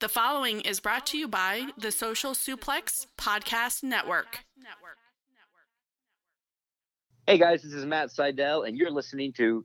The following is brought to you by the Social Suplex Podcast Network. Hey guys, this is Matt Seidel, and you're listening to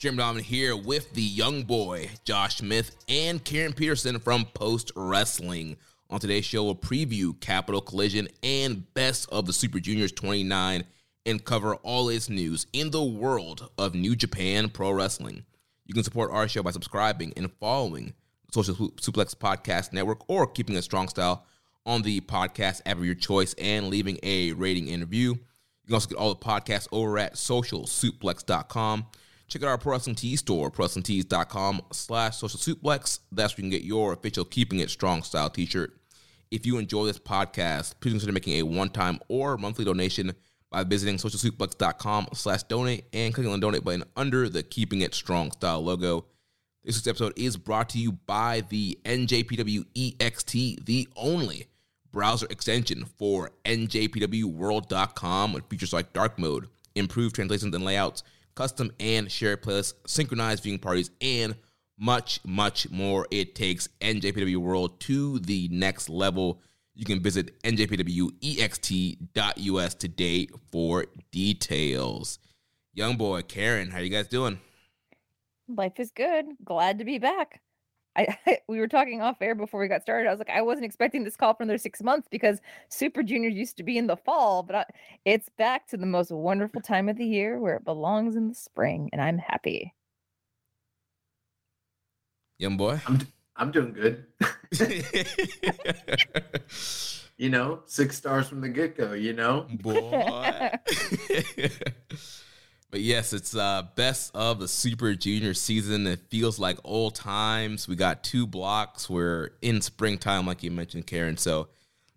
Jim Donovan here with the young boy, Josh Smith, and Karen Peterson from Post Wrestling. On today's show, we'll preview Capital Collision and Best of the Super Juniors 29 and cover all its news in the world of New Japan Pro Wrestling. You can support our show by subscribing and following the Social Suplex Podcast Network or Keeping a Strong Style on the podcast app of your choice and leaving a rating and review. You can also get all the podcasts over at socialsuplex.com. Check out our Pro Wrestling Tees store, prowrestlingtees.com slash social suplex. That's where you can get your official Keeping It Strong style t-shirt. If you enjoy this podcast, please consider making a one-time or monthly donation by visiting socialsuplex.com slash donate and clicking on the donate button under the Keeping It Strong style logo. This week's episode is brought to you by the NJPW EXT, the only browser extension for NJPWWorld.com with features like dark mode, improved translations and layouts, custom and shared playlists, synchronized viewing parties, and much, much more. It takes NJPW World to the next level. You can visit njpwext.us today for details. Young boy, Karen, how you guys doing? Life is good. Glad to be back. I, I, we were talking off air before we got started. I was like, I wasn't expecting this call for another six months because Super Juniors used to be in the fall, but I, it's back to the most wonderful time of the year where it belongs in the spring, and I'm happy. Young boy, I'm I'm doing good. you know, six stars from the get go. You know, boy. But yes, it's uh best of the Super Junior season. It feels like old times. We got two blocks. We're in springtime, like you mentioned, Karen. So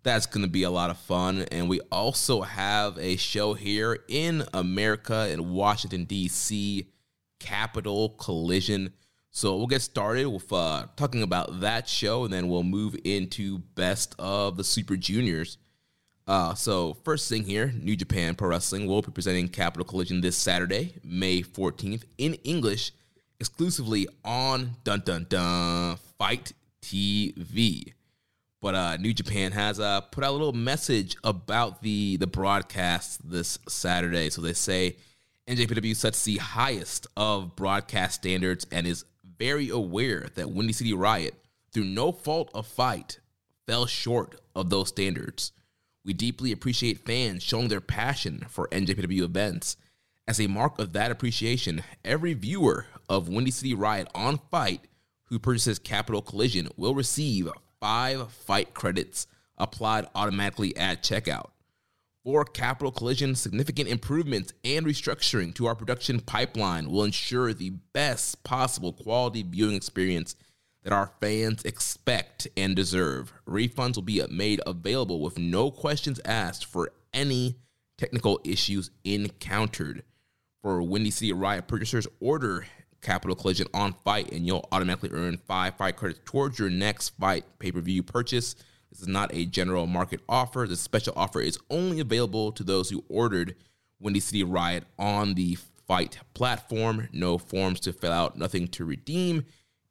that's going to be a lot of fun. And we also have a show here in America in Washington D.C. Capital Collision. So we'll get started with uh, talking about that show, and then we'll move into best of the Super Juniors. Uh, so first thing here, New Japan Pro Wrestling will be presenting Capital Collision this Saturday, May 14th, in English, exclusively on Dun Dun Dun FITE TV. But uh, New Japan has uh, put out a little message about the the broadcast this Saturday. So they say NJPW sets the highest of broadcast standards and is very aware that Windy City Riot, through no fault of FITE, fell short of those standards. We deeply appreciate fans showing their passion for NJPW events. As a mark of that appreciation, every viewer of Windy City Riot on FITE who purchases Capital Collision will receive five FITE credits applied automatically at checkout. For Capital Collision, significant improvements and restructuring to our production pipeline will ensure the best possible quality viewing experience that our fans expect and deserve. Refunds will be made available with no questions asked for any technical issues encountered. For Windy City Riot purchasers, order Capital Collision on FITE and you'll automatically earn five FITE credits towards your next FITE pay per view purchase. This is not a general market offer. The special offer is only available to those who ordered Windy City Riot on the FITE platform. No forms to fill out, nothing to redeem.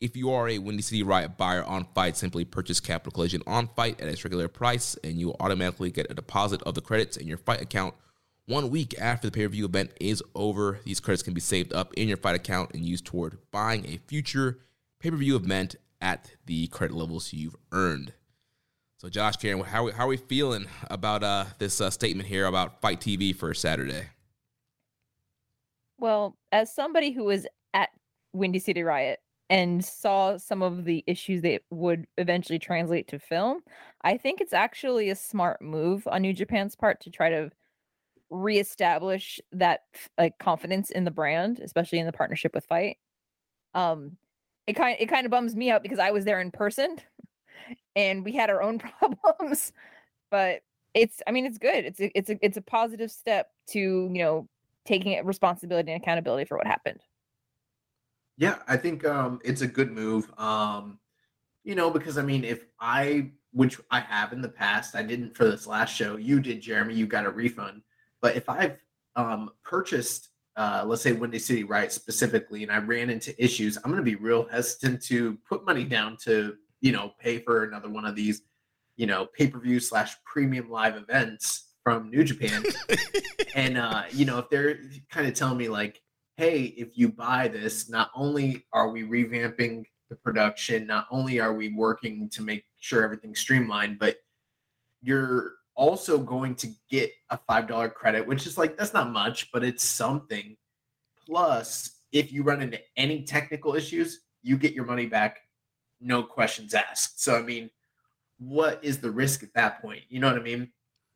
If you are a Windy City Riot buyer on FITE, simply purchase Capital Collision on FITE at its regular price, and you will automatically get a deposit of the credits in your FITE account one week after the pay per view event is over. These credits can be saved up in your FITE account and used toward buying a future pay per view event at the credit levels you've earned. So, Josh, Karen, how, how are we feeling about uh, this uh, statement here about FITE TV for Saturday? Well, as somebody who was at Windy City Riot and saw some of the issues that would eventually translate to film, I think it's actually a smart move on New Japan's part to try to reestablish that like confidence in the brand, especially in the partnership with FITE. Um, it kind it kind of bums me out because I was there in person, and we had our own problems. But it's I mean it's good. It's a, it's a it's a positive step to you know taking responsibility and accountability for what happened. Yeah, I think um, it's a good move. Um, you know, because I mean, if I, which I have in the past, I didn't for this last show. You did, Jeremy. You got a refund. But if I've um, purchased, uh, let's say Windy City Riot specifically, and I ran into issues, I'm going to be real hesitant to put money down to, you know, pay for another one of these, you know, pay per view slash premium live events from New Japan. and, uh, you know, if they're kind of telling me, like, hey, if you buy this, not only are we revamping the production, not only are we working to make sure everything's streamlined, but you're also going to get a $5 credit, which is like, that's not much, but it's something. Plus, if you run into any technical issues, you get your money back, no questions asked. So, I mean, what is the risk at that point? You know what I mean?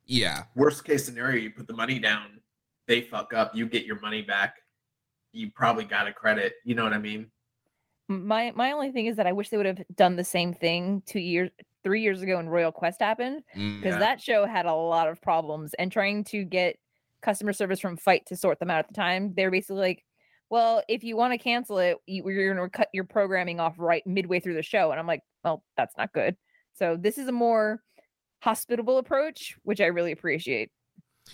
Yeah. Worst case scenario, you put the money down, they fuck up, you get your money back. You probably got a credit. You know what I mean? My my only thing is that I wish they would have done the same thing two years three years ago when Royal Quest happened Mm, because Yeah. that show had a lot of problems and trying to get customer service from FITE to sort them out at the time. they're basically like, "Well, if you want to cancel it, you're going to cut your programming off right midway through the show." And I'm like, "Well, that's not good." So this is a more hospitable approach, which I really appreciate.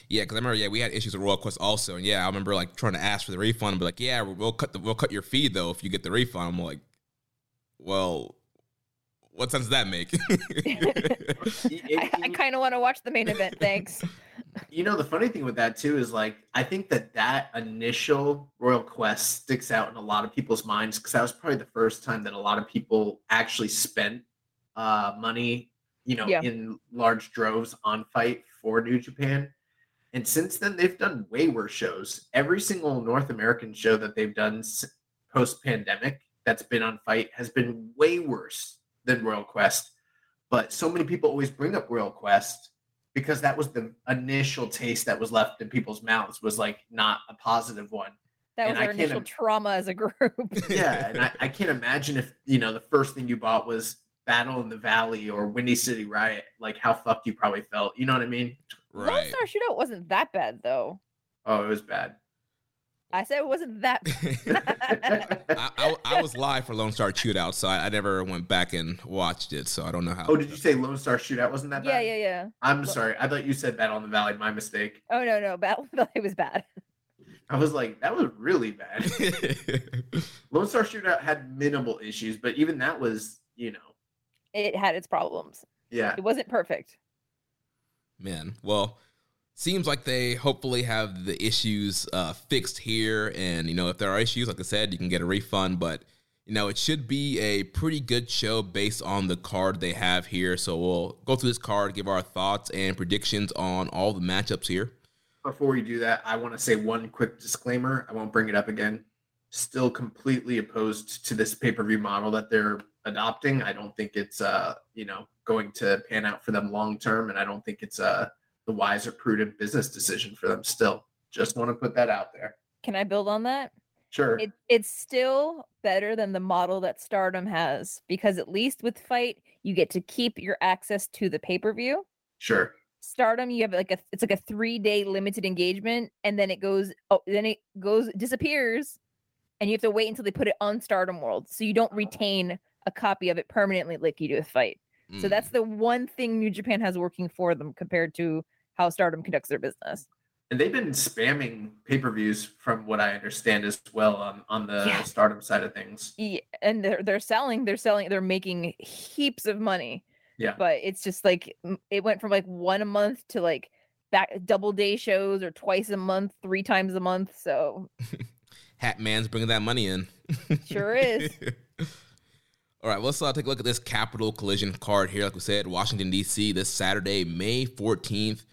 Yeah, because I remember, yeah, we had issues with Royal Quest also, and yeah, I remember like trying to ask for the refund, and be like, yeah, we'll cut the we'll cut your fee though if you get the refund. I'm like, well, what sense does that make? I, I kind of want to watch the main event. Thanks. you know the funny thing with that too is like i think that that initial royal quest sticks out in a lot of people's minds because that was probably the first time that a lot of people actually spent uh money you know Yeah. in large droves on FITE for new japan and since then they've done way worse shows every single north american show that they've done post pandemic that's been on FITE has been way worse than royal quest but so many people always bring up royal quest because that was the initial taste that was left in people's mouths was like not a positive one. That was And I our initial im- trauma as a group. Yeah, and I, I can't imagine if you know the first thing you bought was Battle in the Valley or Windy City Riot, like how fucked you probably felt. You know what I mean? Lone. Star Shootout wasn't that bad though. Oh, it was bad. I said it wasn't that. I, I, I was live for Lone Star Shootout, so I, I never went back and watched it, so I don't know how. oh, did you say Lone Star Shootout wasn't that yeah, bad? yeah, yeah. Yeah. I'm Lo- sorry. I thought you said Battle in the Valley. My mistake. Oh no, no, Battle Valley was bad. I was like, that was really bad. Lone Star Shootout had minimal issues, but even that was, you know, It had its problems. yeah. It wasn't perfect. Man, well, seems like they hopefully have the issues uh, fixed here, and you know if there are issues, like I said, you can get a refund. But you know it should be a pretty good show based on the card they have here. So we'll go through this card, give our thoughts and predictions on all the matchups here. Before we do that, I want to say one quick disclaimer. I won't bring it up again. Still completely opposed to this pay-per-view model that they're adopting. I don't think it's uh, you know, going to pan out for them long term, and I don't think it's uh the wise or prudent business decision for them still. Just want to put that out there. Can I build on that? Sure. It, it's still better than the model that Stardom has because at least with FITE, you get to keep your access to the pay per view. sure. Stardom, you have like a it's like a three day limited engagement, and then it goes oh then it goes disappears, and you have to wait until they put it on Stardom World, so you don't retain a copy of it permanently like you do with FITE. So that's Mm. the one thing New Japan has working for them compared to how Stardom conducts their business. And they've been spamming pay per views, from what I understand as well, on on the Yeah. Stardom side of things. Yeah, and they're they're selling, they're selling, they're making heaps of money. Yeah. But it's just like it went from like one a month to like back double day shows or twice a month, three times a month. So Hat Man's bringing that money in. Sure is. All right, let's uh, take a look at this Capital Collision card here. Like we said, Washington, D.C., this Saturday, May 14th.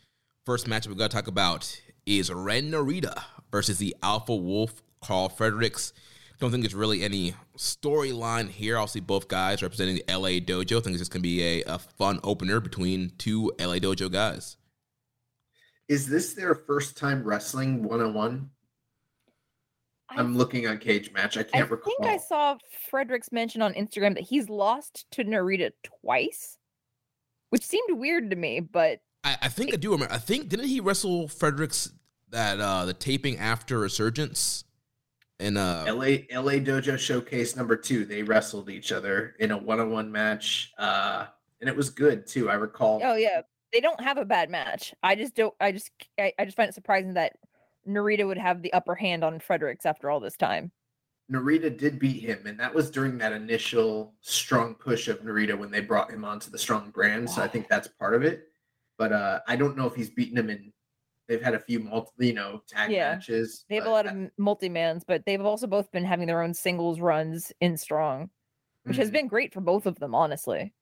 First matchup we're going to talk about is Ren Narita versus the Alpha Wolf, Karl Fredericks. Don't think there's really any storyline here. I'll see both guys representing the LA Dojo. I think it's just going to be a, a fun opener between two LA Dojo guys. Is this their first time wrestling one on one? I'm looking on Cage Match. I I can't recall. I think I saw Fredericks mention on Instagram that he's lost to Narita twice, which seemed weird to me, but I, I think I do remember. I think didn't he wrestle Fredericks that uh the taping after Resurgence? in uh LA LA Dojo Showcase number two. They wrestled each other in a one-on-one match, uh, and it was good too. I recall. oh yeah, they don't have a bad match. I just don't. I just I, I just find it surprising that Narita would have the upper hand on Fredericks after all this time. Narita did beat him, and that was during that initial strong push of Narita when they brought him onto the strong brand. So I think that's part of it. But uh, I don't know if he's beaten him in. They've had a few multi, you know, tag Yeah. matches. They have a lot I- of multi mans, but they've also both been having their own singles runs in strong, which has Mhm. been great for both of them, honestly.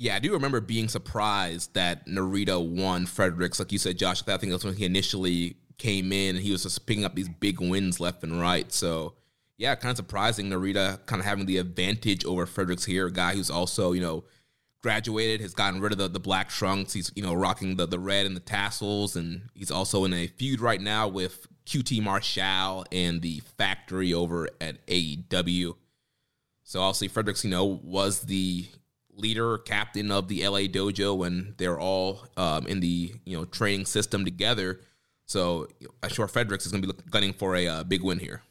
yeah, I do remember being surprised that Narita won Fredericks. Like you said, Josh, I think that's when he initially came in and he was just picking up these big wins left and right. So yeah, kind of surprising Narita kind of having the advantage over Fredericks here, a guy who's also, you know, graduated, has gotten rid of the, the black trunks. He's, you know, rocking the, the red and the tassels, and he's also in a feud right now with QT Marshall and the factory over at AEW. So obviously Fredericks, you know, was the leader, captain of the LA dojo when they're all um, in the, you know, training system together. So I'm sure Fredericks is going to be look- gunning for a uh, big win here.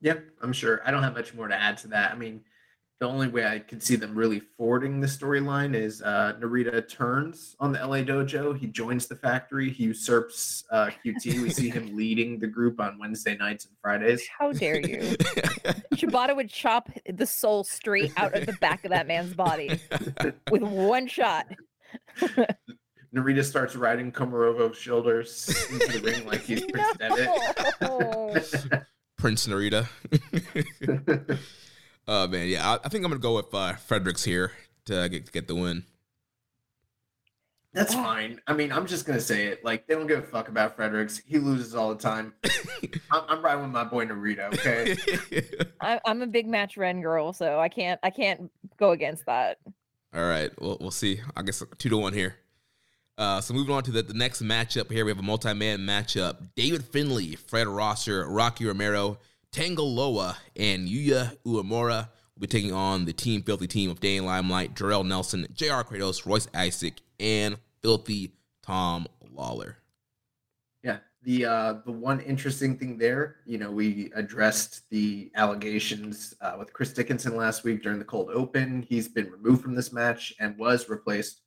Yeah, I'm sure. I don't have much more to add to that. I mean, the only way I could see them really forwarding the storyline is uh, Narita turns on the LA Dojo. He joins the factory. He usurps uh, QT. We see him leading the group on Wednesday nights and Fridays. How dare you? Shibata would chop the soul straight out of the back of that man's body with one shot. Narita starts riding Komarovo's shoulders into the ring like he's Prince No. Devitt. Prince Narita. Oh man, yeah, I, I think I'm gonna go with uh, Fredericks here to get, to get the win. That's fine. I mean, I'm just gonna say it. Like they don't give a fuck about Fredericks. He loses all the time. I'm, I'm riding with my boy Narita. Okay. I, I'm a big match Ren girl, so I can't I can't go against that. All right, well, we'll see. I guess two to one here. Uh, so moving on to the, the next matchup here, we have a multi-man matchup. David Finlay, Fred Rosser, Rocky Romero, Tanga Loa, and Yuya Uemura will be taking on the Team Filthy team of Danny Limelight, Jorel Nelson, J.R. Kratos, Royce Isaac, and Filthy Tom Lawlor. Yeah. The uh the one interesting thing there, you know, we addressed the allegations uh, with Chris Dickinson last week during the cold open. He's been removed from this match and was replaced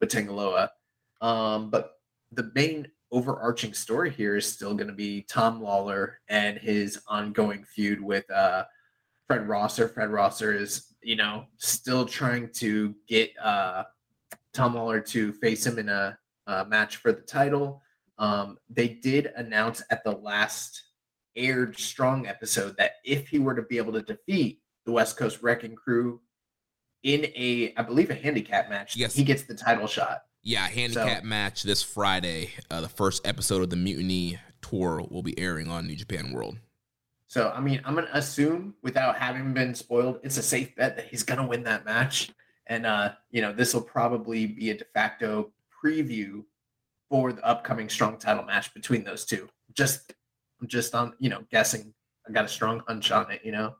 with Tanga Loa. Um, but the main overarching story here is still going to be Tom Lawlor and his ongoing feud with uh Fred Rosser. Fred Rosser is, you know, still trying to get uh Tom Lawlor to face him in a, a match for the title. Um, they did announce at the last aired Strong episode that if he were to be able to defeat the West Coast Wrecking Crew in a, I believe, a handicap match, Yes. he gets the title shot. Yeah, handicap match this Friday. Uh, the first episode of the Mutiny tour will be airing on New Japan World. So, I mean, I'm going to assume without having been spoiled, it's a safe bet that he's going to win that match. And, uh, you know, this will probably be a de facto preview for the upcoming strong title match between those two. Just, I'm just on, you know, guessing. I got a strong hunch on it, you know?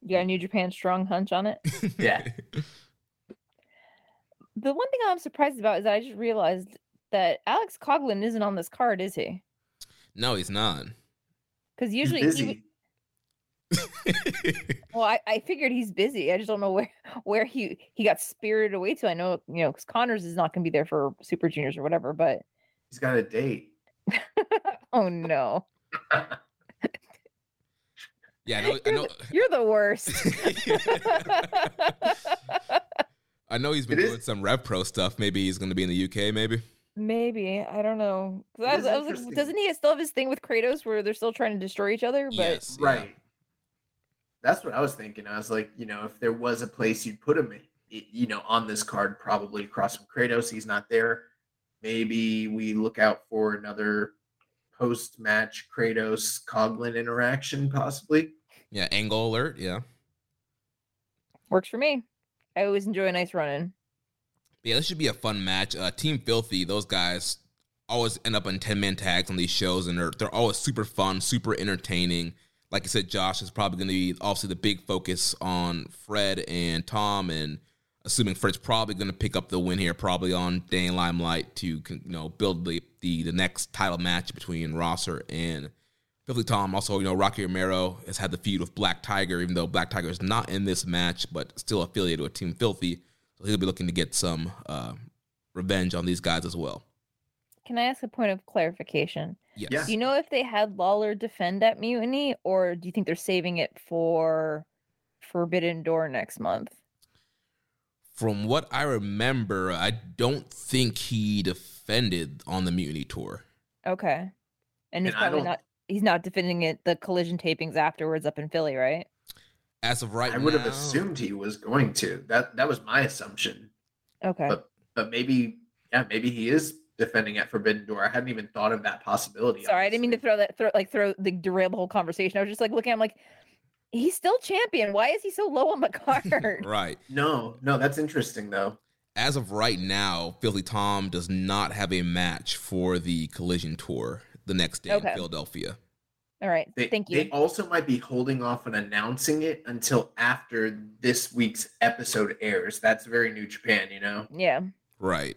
You got a New Japan strong hunch on it? Yeah. The one thing I'm surprised about is that I just realized that Alex Coughlin isn't on this card, is he? no, he's not. Because usually he, busy. would- Well, I, I figured he's busy. I just don't know where where he he got spirited away to. I know you know because Connors is not going to be there for Super Juniors or whatever. But He's got a date. oh no, yeah, I know. You're, know. the, you're the worst. I know he's been It is- doing some Rev Pro stuff. Maybe he's going to be in the UK. Maybe. Maybe I don't know. I was, I was like, doesn't he still have his thing with Kratos where they're still trying to destroy each other? But yes. yeah. Right. That's what I was thinking. I was like, you know, if there was a place you'd put him in, you know, on this card, probably across from Kratos, he's not there. Maybe we look out for another post-match Kratos Coughlin interaction, possibly. Yeah. Angle alert. Yeah. works for me. I always enjoy a nice run in. Yeah, this should be a fun match. Uh, Team Filthy, those guys always end up in ten man tags on these shows, and they're they're always super fun, super entertaining. Like I said, Josh is probably going to be obviously the big focus on Fred and Tom, and assuming Fred's probably going to pick up the win here, probably on Danny Limelight to you know build the, the the next title match between Rosser and Filthy Tom. Also, you know Rocky Romero has had the feud with Black Tiger, even though Black Tiger is not in this match, but still affiliated with Team Filthy. So he'll be looking to get some uh, revenge on these guys as well. Can I ask a point of clarification? Yes. Yeah. Do you know if they had Lawlor defend at Mutiny, or do you think they're saving it for Forbidden Door next month? From what I remember, I don't think he defended on the Mutiny tour. Okay, and he's And I probably not. He's not defending it. The collision tapings afterwards up in Philly, right? As of right now I would have assumed he was going to. That that was my assumption. Okay. But but maybe yeah, maybe he is defending at Forbidden Door. I hadn't even thought of that possibility. Sorry, I didn't mean to throw that, throw like throw the derail the whole conversation. I was just like looking. I'm like, he's still champion. Why is he so low on the card? Right. No, no, that's interesting though. As of right now, Filthy Tom does not have a match for the Collision tour the next day Okay. in Philadelphia. All right, They, thank you. They also might be holding off on announcing it until after this week's episode airs. That's very New Japan, you know. yeah, Right.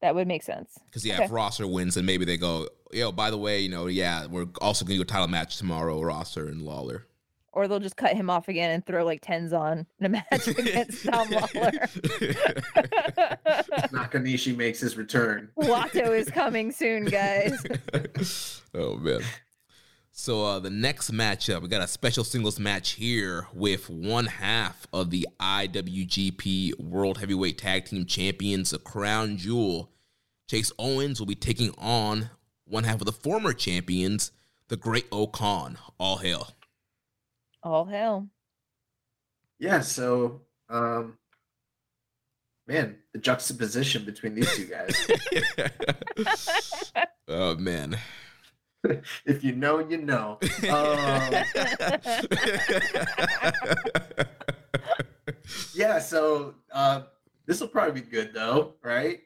that would make sense. Because yeah, Okay. if Rosser wins, then maybe they go, yo, by the way, you know, yeah, we're also gonna do a title match tomorrow, Rosser and Lawlor. Or they'll just cut him off again and throw like Tenzan in a match against Tom Lawlor. Nakanishi makes his return. Wato is coming soon, guys. oh man. So uh, the next matchup, we got a special singles match here with one half of the IWGP World Heavyweight Tag Team Champions, the Crown Jewel. Chase Owens will be taking on one half of the former champions, the Great-O-Khan. All hail. All hell. Yeah, so um man, the juxtaposition between these two guys. oh man. if you know, you know. Um, yeah, so uh, this will probably be good though, right?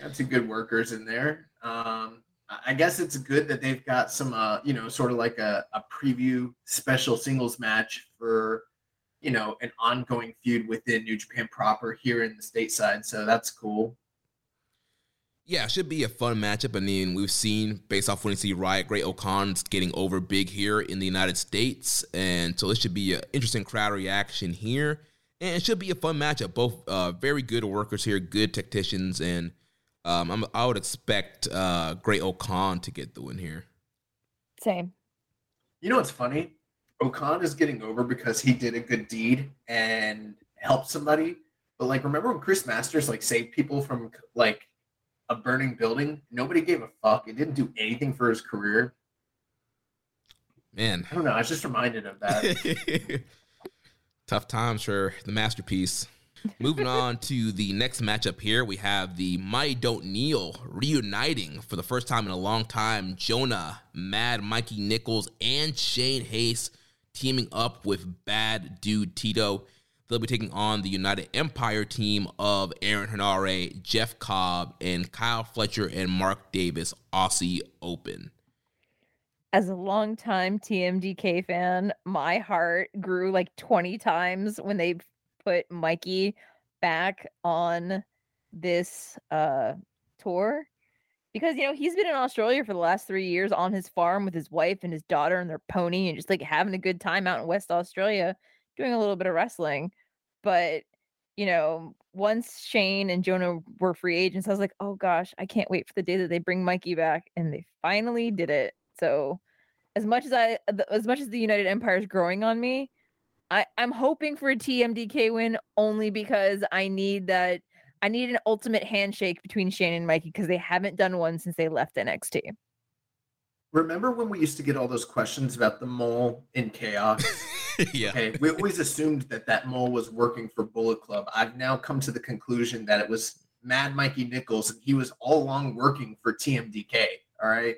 Got some good workers in there. Um, I- guess it's good that they've got some, uh, you know, sort of like a, a preview special singles match for, you know, an ongoing feud within New Japan proper here in the stateside. So that's cool. Yeah, it should be a fun matchup. I mean, we've seen based off when you see Riot, Great-O-Khan's getting over big here in the United States, and so this should be an interesting crowd reaction here, and it should be a fun matchup. Both uh, very good workers here, good tacticians, and um, I'm, I would expect uh, Great-O-Khan to get the win here. Same. You know what's funny? O-Khan is getting over because he did a good deed and helped somebody. But like, remember when Chris Masters like saved people from like a burning building? Nobody gave a fuck. It didn't do anything for his career. Man, I don't know. I was just reminded of that. tough times for the masterpiece. Moving on to the next matchup here, we have the Mighty Don't Kneel reuniting for the first time in a long time. Jonah, Mad Mikey Nichols, and Shane Haste teaming up with Bad Dude Tito. They'll be taking on the United Empire team of Aaron Henare, Jeff Cobb, and Kyle Fletcher and Mark Davis, Aussie Open. As a longtime TMDK fan, my heart grew like 20 times when they put Mikey back on this uh tour because you know he's been in Australia for the last three years on his farm with his wife and his daughter and their pony and just like having a good time out in West Australia, doing a little bit of wrestling. But you know, once Shane and Jonah were free agents, I was like, oh gosh, I can't wait for the day that they bring Mikey back, and they finally did it. So, as much as I, as much as the United Empire is growing on me, I I'm hoping for a TMDK win only because I need that I need an ultimate handshake between Shane and Mikey because they haven't done one since they left NXT. Remember when we used to get all those questions about the mole in chaos? yeah. Okay, we always assumed that that mole was working for Bullet Club. I've now come to the conclusion that it was Mad Mikey Nichols, and he was all along working for TMDK. All right,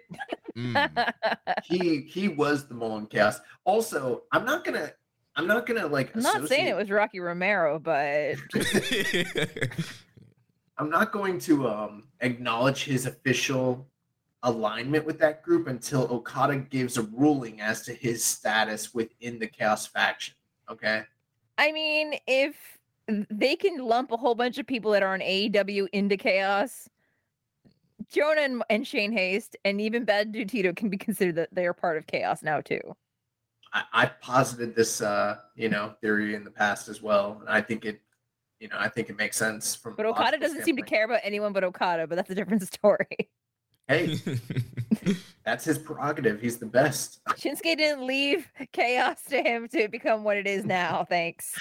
Mm. he he was the mole in chaos. Also, I'm not gonna I'm not gonna like. I'm not saying it was Rocky Romero, but I'm not going to um, acknowledge his official alignment with that group until Okada gives a ruling as to his status within the Chaos faction. Okay. I mean, if they can lump a whole bunch of people that are on AEW into chaos, Jonah and, and Shane Haste and even Bad Dude Tito can be considered that they are part of chaos now too. I, I posited this, uh, you know, theory in the past as well, and I think it, you know, I think it makes sense from. But Okada doesn't seem to care about anyone but Okada, but that's a different story. Hey, that's his prerogative. He's the best. Shinsuke didn't leave chaos to him to become what it is now. Thanks.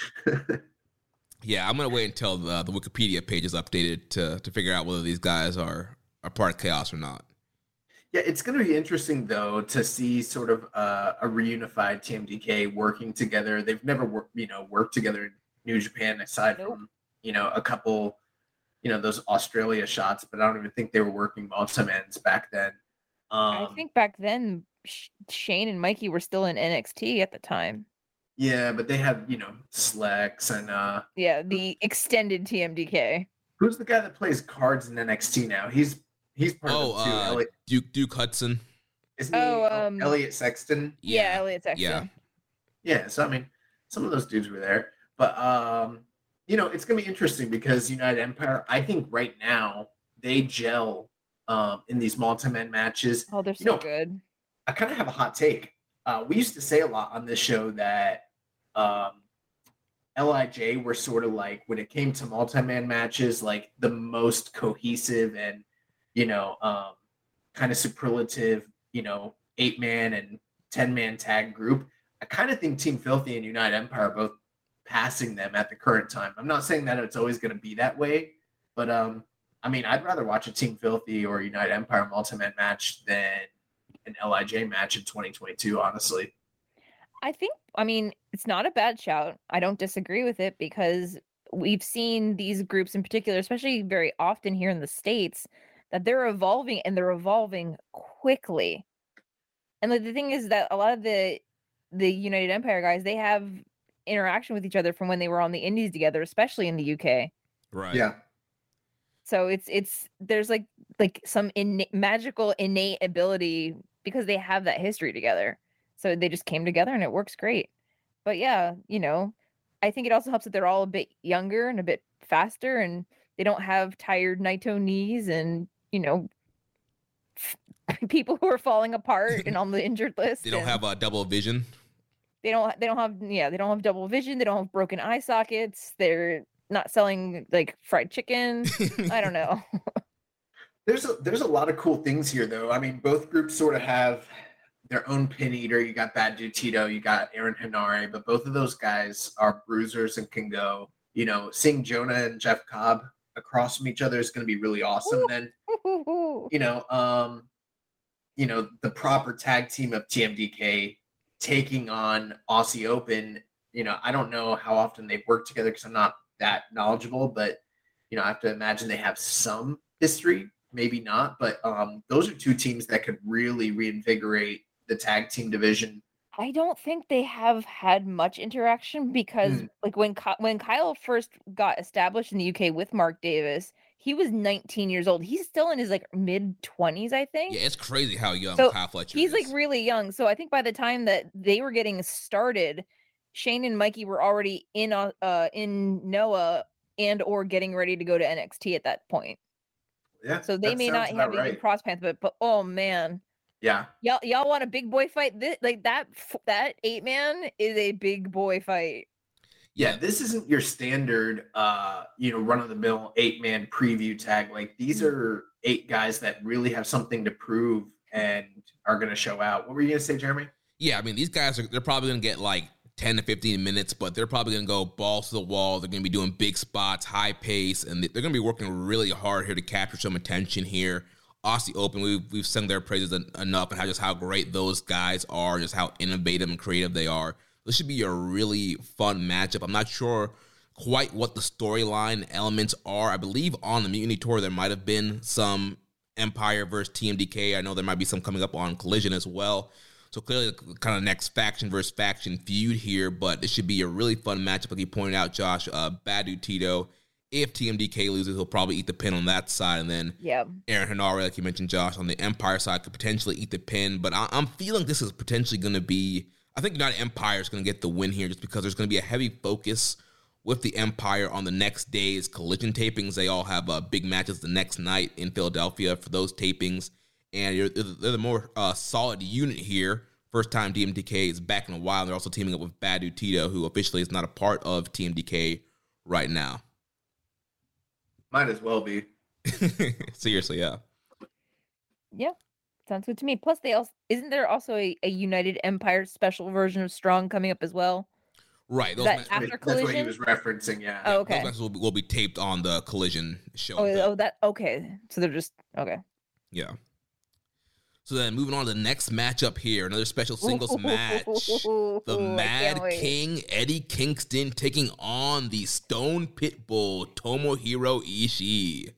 yeah, I'm gonna wait until the, the Wikipedia page is updated to to figure out whether these guys are are part of chaos or not. Yeah, it's going to be interesting though to see sort of uh, a reunified TMDK working together. They've never worked, you know, worked together in New Japan aside Nope. from you know a couple, you know, those Australia shots. But I don't even think they were working multi-mans back then. Um, I think back then Shane and Mikey were still in NXT at the time. Yeah, but they have you know Slex and uh, Yeah, the extended TMDK. who's the guy that plays cards in NXT now? He's he's part Oh, of them too. uh, Elliot, Duke Duke Hudson. isn't he? oh, Oh, um, Elliot Sexton. Yeah, Elliot Sexton. yeah. Yeah, so I mean, some of those dudes were there, but um, you know, it's gonna be interesting because United Empire. I think right now they gel um in these multi-man matches. Oh, they're You so know, good. I kind of have a hot take. Uh, we used to say a lot on this show that um, Lij were sort of like when it came to multi-man matches, like the most cohesive and you know, um, kind of superlative, you know, eight-man and ten-man tag group. I kind of think Team Filthy and United Empire both passing them at the current time. I'm not saying that it's always going to be that way, but um, I mean, I'd rather watch a Team Filthy or United Empire multi-man match than an Lij match in 2022. Honestly, I think, I mean, it's not a bad shout. I don't disagree with it because we've seen these groups in particular, especially very often here in the States, that they're evolving and they're evolving quickly. And like, the thing is that a lot of the the United Empire guys, they have interaction with each other from when they were on the indies together, especially in the UK. Right. yeah, So it's it's there's like like some inna- magical innate ability because they have that history together. So they just came together and it works great. But yeah, you know, I think it also helps that they're all a bit younger and a bit faster and they don't have tired Naito knees and, you know, people who are falling apart and on the injured list. They don't have a double vision. they don't they don't have yeah, they don't have double vision, they don't have broken eye sockets, they're not selling like fried chicken. I don't know. there's a there's a lot of cool things here though. I mean, both groups sort of have their own pin eater. You got Bad Dude Tito, you got Aaron Henare, but both of those guys are bruisers and can go. You know, seeing Jonah and Jeff Cobb across from each other is going to be really awesome. Then you know, um, you know, the proper tag team of TMDK taking on Aussie Open. You know, I don't know how often they've worked together because I'm not that knowledgeable, but you know, I have to imagine they have some history, maybe not, but um, those are two teams that could really reinvigorate the tag team division. I don't think they have had much interaction because, Mm. like, when when Kyle first got established in the UK with Mark Davis, he was 19 years old. He's still in his like mid 20s, I think. Yeah, it's crazy how young So, Kyle Fletcher He's like really young. So I think by the time that they were getting started, Shane and Mikey were already in uh, uh in Noah and or getting ready to go to NXT at that point. Yeah. So they may not about have even right. cross pants, but but oh man, Yeah. y'all y'all want a big boy fight? This, like that that eight man is a big boy fight. Yeah, this isn't your standard uh, you know, run of the mill eight man preview tag. Like these Mm. are eight guys that really have something to prove and are gonna show out. What were you gonna say, Jeremy? Yeah, I mean these guys are they're probably gonna get like 10 to 15 minutes, but they're probably gonna go balls to the wall. They're gonna be doing big spots, high pace, and they're gonna be working really hard here to capture some attention here. Aussie Open, we've we've sung their praises en- enough and how just how great those guys are, just how innovative and creative they are. This should be a really fun matchup. I'm not sure quite what the storyline elements are. I believe on the Mutiny Tour there might have been some Empire versus TMDK. I know there might be some coming up on Collision as well. So clearly, kind of next faction versus faction feud here, but it should be a really fun matchup. Like you pointed out, Josh, uh, Bad Dude Tito. If TMDK loses, he'll probably eat the pin on that side, and then Yeah. Aaron Henare, like you mentioned, Josh, on the Empire side, could potentially eat the pin. But I- I'm feeling this is potentially going to be. I think United Empire is going to get the win here, just because there's going to be a heavy focus with the Empire on the next day's collision tapings. They all have uh, big matches the next night in Philadelphia for those tapings, and you're, they're the more uh, solid unit here. First time TMDK is back in a while. They're also teaming up with Bad Dude Tito, who officially is not a part of TMDK right now. Might as well be. Seriously, yeah. Yeah. Sounds good to me. Plus, they also isn't there also a, a United Empire special version of Strong coming up as well? Right. Those that ma- after That's what he was referencing. Yeah. Oh, Those okay. matches will be, will be taped on the collision show. Oh, oh, that okay. So they're just okay. yeah. So then moving on to the next matchup here, another special singles match. The I Mad. King Eddie Kingston taking on the Stone Pitbull Tomohiro Ishii.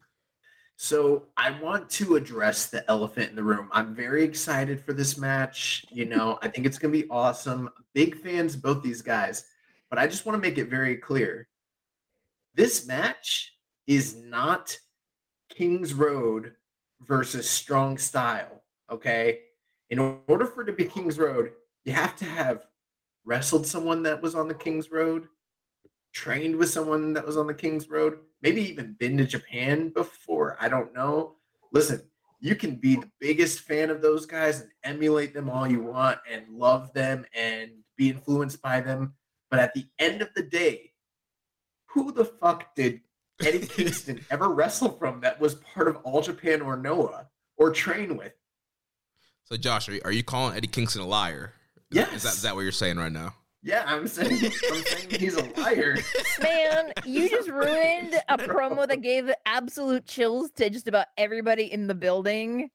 So I want to address the elephant in the room. I'm very excited for this match. You know, I think it's going to be awesome. Big fans of both these guys, but I just want to make it very clear. This match is not King's Road versus Strong Style. Okay. In order for it to be King's Road, you have to have wrestled someone that was on the King's Road, trained with someone that was on the King's Road, maybe even been to Japan before. I don't know. Listen, you can be the biggest fan of those guys and emulate them all you want and love them and be influenced by them. But at the end of the day, who the fuck did Eddie Kingston ever wrestle from that was part of All Japan or Noah or train with? So Josh, are you, are you calling Eddie Kingston a liar? Yes. Is that, is that what you're saying right now? Yeah, I'm saying I'm saying he's a liar. Man, you just ruined a promo that gave absolute chills to just about everybody in the building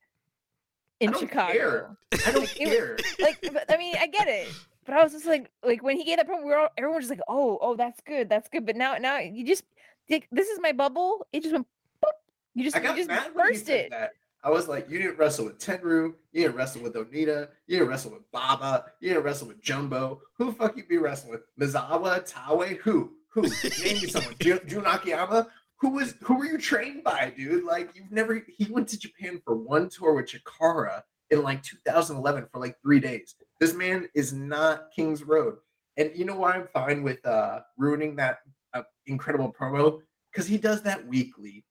in I don't Chicago. care. I don't Like, it was- care. Like, I mean, I get it, but I was just like, like when he gave that promo, we were all, everyone was just like, oh, oh, that's good, that's good. But now, now you just, like, this is my bubble. It just went, boop. You just, I you just mad burst it. that. I was like, you didn't wrestle with Tenryu, you didn't wrestle with Onita, you didn't wrestle with Baba, you didn't wrestle with Jumbo. Who fuck you be wrestling with? Misawa, Taue? Who? Who? Name me someone. Jun Akiyama? Who was who were you trained by, dude? Like you've never he went to Japan for one tour with Chikara in like 2011 for like three days. This man is not King's Road. And you know why I'm fine with uh ruining that uh, incredible promo? Because he does that weekly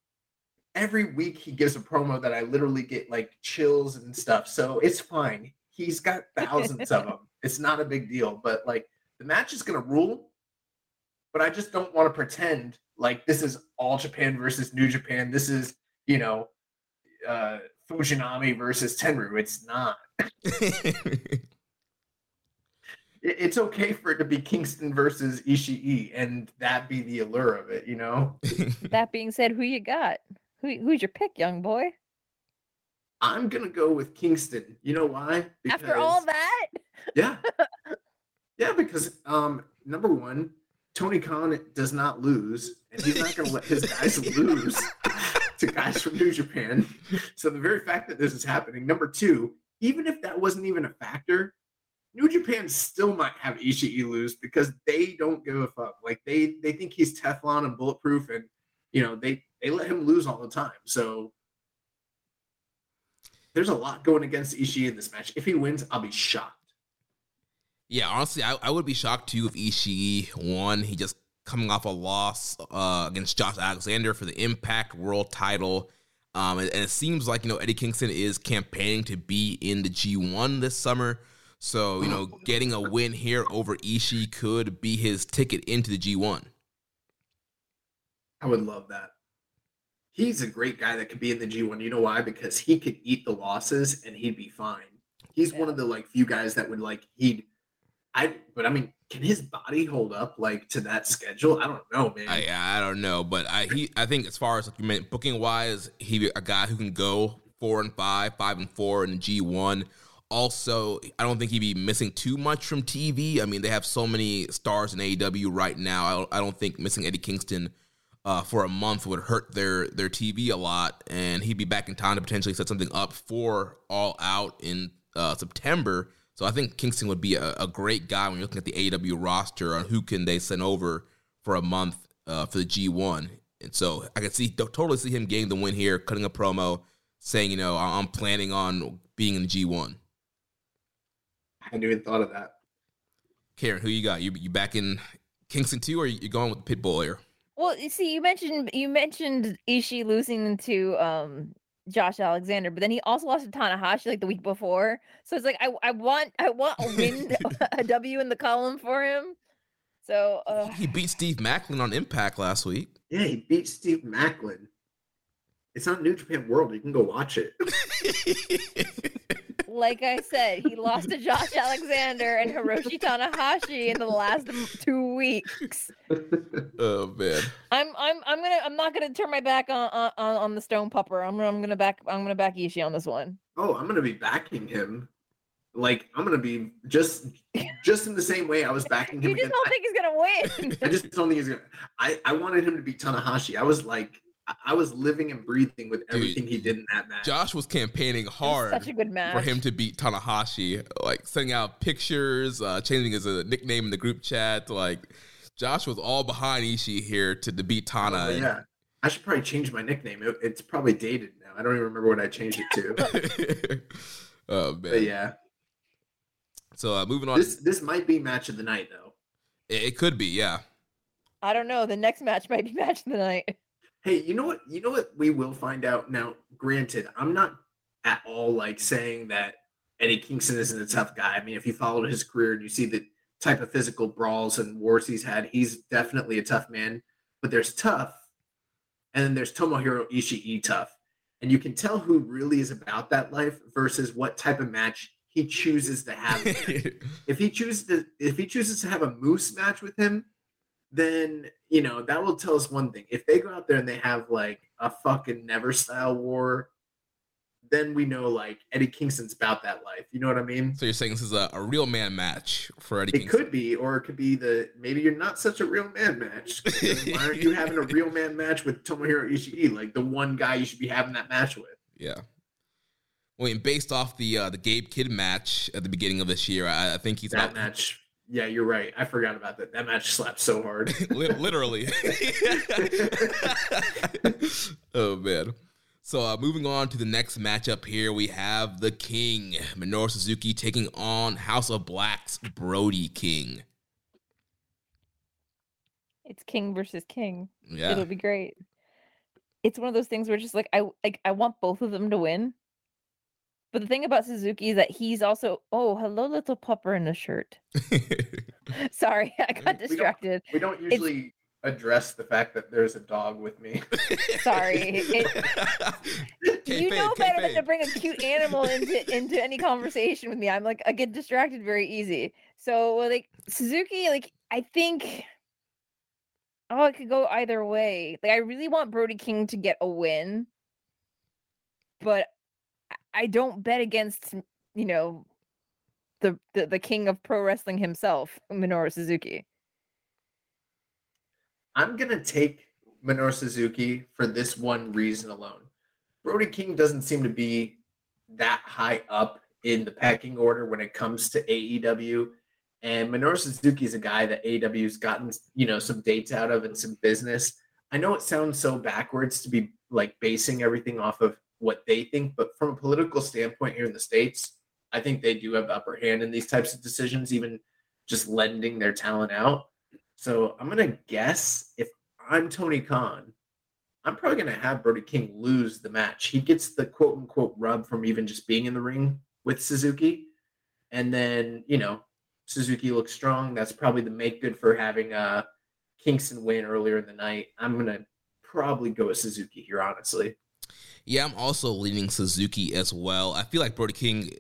every week he gives a promo that I literally get like chills and stuff. So it's fine. He's got thousands of them. It's not a big deal. But like the match is gonna rule. But I just don't want to pretend like this is all Japan versus New Japan. This is, you know, uh Fujinami versus Tenryu. It's not. It- It's okay for it to be Kingston versus Ishii and that be the allure of it, you know? That being said, who you got? Who, who's your pick, young boy? I'm gonna go with Kingston. You know why? After all that, Yeah. Yeah, because um number one, Tony Khan does not lose, and he's not gonna let his guys lose to guys from New Japan. So the very fact that this is happening, number two, even if that wasn't even a factor, New Japan still might have Ishii lose because they don't give a fuck. Like they they think he's Teflon and bulletproof, and you know they they let him lose all the time. So there's a lot going against Ishii in this match. If he wins, I'll be shocked. Yeah, honestly, I, I would be shocked too if Ishii won. He just coming off a loss uh, against Josh Alexander for the Impact World Title. Um, and, and, it seems like you know Eddie Kingston is campaigning to be in the G1 this summer. So you know, getting a win here over Ishii could be his ticket into the G1. I would love that. He's a great guy that could be in the G1. You know why? Because he could eat the losses and he'd be fine. He's yeah. one of the like few guys that would like he'd I but I mean, can his body hold up like to that schedule? I don't know, man. I I don't know, but I he I think as far as like you meant booking wise, he a guy who can go four and five, five and four in the G one. Also, I don't think he'd be missing too much from TV. I mean, they have so many stars in AEW right now. I don't, I don't think missing Eddie Kingston uh, for a month would hurt their their TV a lot, and he'd be back in time to potentially set something up for All Out in uh, September. So I think Kingston would be a, a, great guy when you're looking at the AEW roster on who can they send over for a month uh, for the G1. And so I can see totally see him getting the win here, cutting a promo, saying, you know, I'm planning on being in the G1. I hadn't even thought of that. Karen, who you got? You you back in Kingston too, or you going with Pitbull here? Well, you see, you mentioned you mentioned Ishii losing to um Josh Alexander, but then he also lost to Tanahashi like the week before. So it's like I I want I want a win a W in the column for him. So uh, he beat Steve Maclin on Impact last week. Yeah, he beat Steve Maclin. It's on New Japan World. You can go watch it. like I said, he lost to Josh Alexander and Hiroshi Tanahashi in the last two weeks. Oh man. I'm I'm I'm gonna I'm not gonna turn my back on on, on the Stone Pupper. I'm I'm gonna back I'm gonna back Ishii on this one. Oh, I'm gonna be backing him. Like I'm gonna be just just in the same way I was backing him. you just don't think he's gonna win. I just don't think he's gonna. I I wanted him to be Tanahashi. I was like I was living and breathing with everything Dude, he did in that match. Josh was campaigning hard such a good match. for him to beat Tanahashi, like sending out pictures, uh, changing his uh, nickname in the group chat. Like Josh was all behind Ishii here to, to beat Tana. Oh, yeah, I should probably change my nickname. It, it's probably dated now. I don't even remember what I changed it to. oh man, but yeah. So uh, moving on. This this might be match of the night though. It, it could be, yeah. I don't know. The next match might be match of the night. Hey, you know what? You know what? We will find out. Now, granted, I'm not at all like saying that Eddie Kingston isn't a tough guy. I mean, if you followed his career and you see the type of physical brawls and wars he's had, he's definitely a tough man. But there's tough, and then there's Tomohiro Ishii tough, and you can tell who really is about that life versus what type of match he chooses to have. if he chooses to, if he chooses to have a moose match with him, then you know that will tell us one thing. If they go out there and they have like a fucking never style war, then we know like Eddie Kingston's about that life. You know what I mean? So you're saying this is a, a real man match for Eddie? It Kingston. could be, or it could be the maybe you're not such a real man match. Why aren't you having a real man match with Tomohiro Ishii, like the one guy you should be having that match with? Yeah. Well, I mean, based off the uh, the Gabe Kidd match at the beginning of this year, I, I think he's that about, match yeah, you're right. I forgot about that. That match slapped so hard. Literally. oh man. So uh, moving on to the next matchup here, we have the King Minoru Suzuki taking on House of Black's Brody King. It's King versus King. Yeah, it'll be great. It's one of those things where just like I like I want both of them to win, but the thing about Suzuki is that he's also oh hello little pupper in a shirt. Sorry, I got distracted. We don't, we don't usually it's, address the fact that there's a dog with me. Sorry, it, you know better than to bring a cute animal into into any conversation with me. I'm like I get distracted very easy. So like Suzuki, like I think. Oh, it could go either way. Like I really want Brody King to get a win, but I don't bet against you know the, the the king of pro wrestling himself, Minoru Suzuki. I'm gonna take Minoru Suzuki for this one reason alone. Brody King doesn't seem to be that high up in the pecking order when it comes to AEW. And Minoru Suzuki is a guy that AEW's gotten, you know, some dates out of and some business. I know it sounds so backwards to be like basing everything off of what they think. But from a political standpoint here in the States, I think they do have the upper hand in these types of decisions, even just lending their talent out. So I'm going to guess if I'm Tony Khan, I'm probably going to have Brody King lose the match. He gets the quote unquote rub from even just being in the ring with Suzuki. And then, you know, Suzuki looks strong. That's probably the make good for having uh, Kingston win earlier in the night. I'm going to probably go with Suzuki here, honestly. Yeah, I'm also leaning Suzuki as well. I feel like Brody King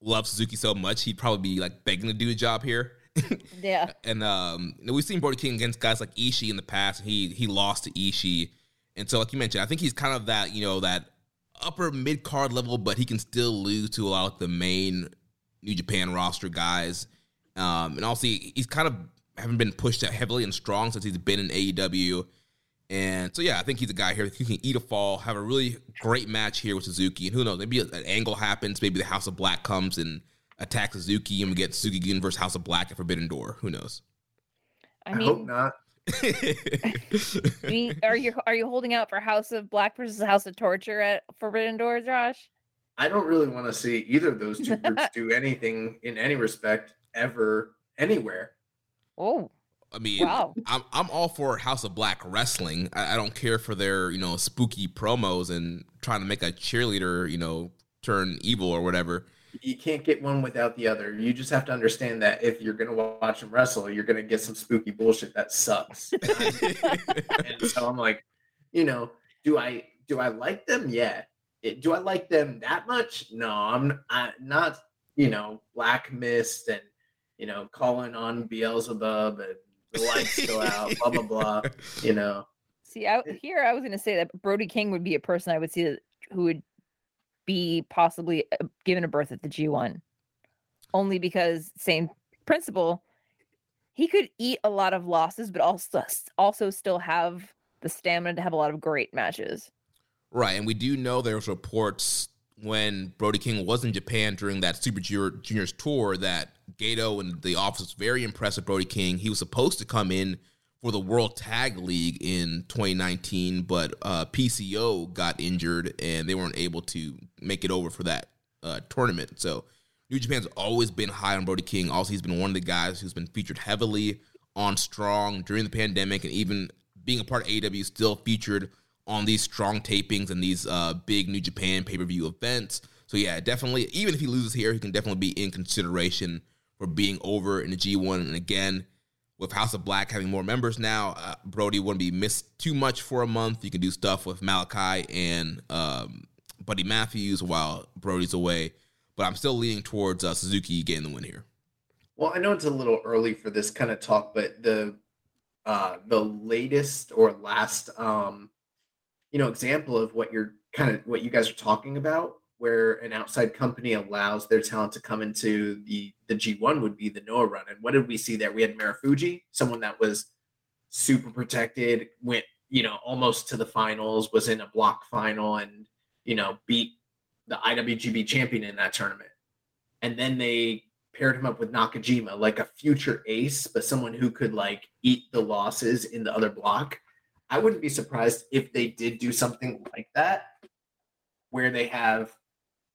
loves Suzuki so much, he'd probably be like begging to do a job here. Yeah. and um, we've seen Brody King against guys like Ishii in the past, and he he lost to Ishii. And so, like you mentioned, I think he's kind of that you know that upper mid card level, but he can still lose to a lot of the main New Japan roster guys. Um, and also, he's kind of haven't been pushed that heavily and strong since he's been in AEW. And so, yeah, I think he's a guy here who can eat a fall, have a really great match here with Suzuki. And who knows, maybe an angle happens. Maybe the House of Black comes and attacks Suzuki, and we get Suzuki versus House of Black at Forbidden Door. Who knows? I I, mean, hope not. I are you are you holding out for House of Black versus House of Torture at Forbidden Door, Josh? I don't really want to see either of those two groups do anything in any respect ever anywhere. Oh, I mean, Wow. I'm I'm all for House of Black wrestling. I, I don't care for their you know spooky promos and trying to make a cheerleader you know turn evil or whatever. You can't get one without the other. You just have to understand that if you're going to watch them wrestle, you're going to get some spooky bullshit that sucks. and so I'm like, you know, do I do I like them? Yeah. It- do I like them that much? No, I'm I, not. You know, Black Mist and you know, calling on Beelzebub and the lights go out, blah blah blah. You know, see, I, here I was going to say that Brody King would be a person I would see that, who would be possibly uh, given a berth at the G1, only because same principle. He could eat a lot of losses, but also also still have the stamina to have a lot of great matches. Right, and we do know there's reports when Brody King was in Japan during that Super Junior, Juniors tour that Gedo and the office was very impressed with Brody King. He was supposed to come in for the World Tag League in 2019, but uh, PCO got injured and they weren't able to make it over for that uh, tournament. So New Japan's always been high on Brody King. Also, he's been one of the guys who's been featured heavily on Strong during the pandemic, and even being a part of AEW, still featured on these strong tapings and these uh, big New Japan pay per view events. So yeah, definitely. Even if he loses here, he can definitely be in consideration for being over in the G1. And again, with House of Black having more members now, uh, Brody wouldn't be missed too much for a month. You can do stuff with Malakai and um, Buddy Matthews while Brody's away. But I'm still leaning towards uh, Suzuki getting the win here. Well, I know it's a little early for this kind of talk, but the uh the latest or last um you know example of what you're kind of what you guys are talking about where an outside company allows their talent to come into the the G1 would be the Noah run. And what did we see there? We had Marufuji, someone that was super protected, went, you know, almost to the finals, was in a block final and, you know, beat the IWGP champion in that tournament. And then they paired him up with Nakajima, like a future ace, but someone who could like eat the losses in the other block. I wouldn't be surprised if they did do something like that, where they have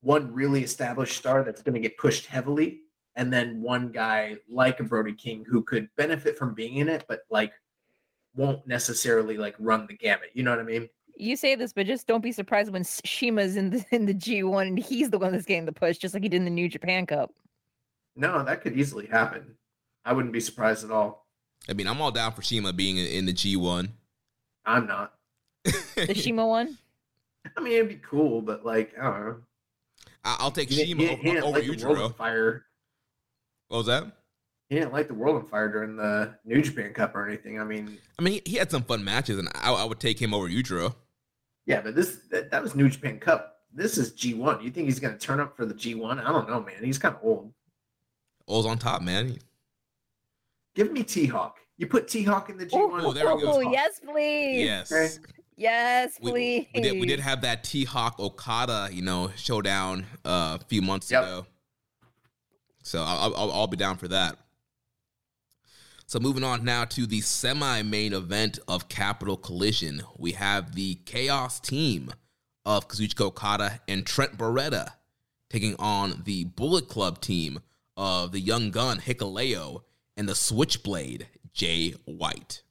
one really established star that's going to get pushed heavily, and then one guy like a Brody King who could benefit from being in it, but like won't necessarily like run the gamut. You know what I mean? You say this, but just don't be surprised when S- Shima's in the in the G1 and he's the one that's getting the push, just like he did in the New Japan Cup. No, that could easily happen. I wouldn't be surprised at all. I mean, I'm all down for Shima being in, in the G1. I'm not. The Shima one. I mean, it'd be cool, but like, I don't know. I- I'll take He, Shima he, over, he didn't over light the world fire. What was that? He didn't light the world on fire during the New Japan Cup or anything. I mean, I mean, he, he had some fun matches, and I, I would take him over Yujiro. yeah, but this that, that was New Japan Cup. This is G1. You think he's going to turn up for the G1? I don't know, man. He's kind of old. Old's on top, man. Give me T Hawk. You put T Hawk in the G1. Oh, there we go. Oh, yes, please. Yes. Okay. Yes, We, please. we did we did have that T Hawk Okada, you know, showdown uh, a few months Yep. ago. So I'll, I'll I'll be down for that. So moving on now to the semi-main event of Capital Collision, we have the Chaos team of Kazuchika Okada and Trent Beretta taking on the Bullet Club team of the Young Gun Hikuleo and the Switchblade Jay White.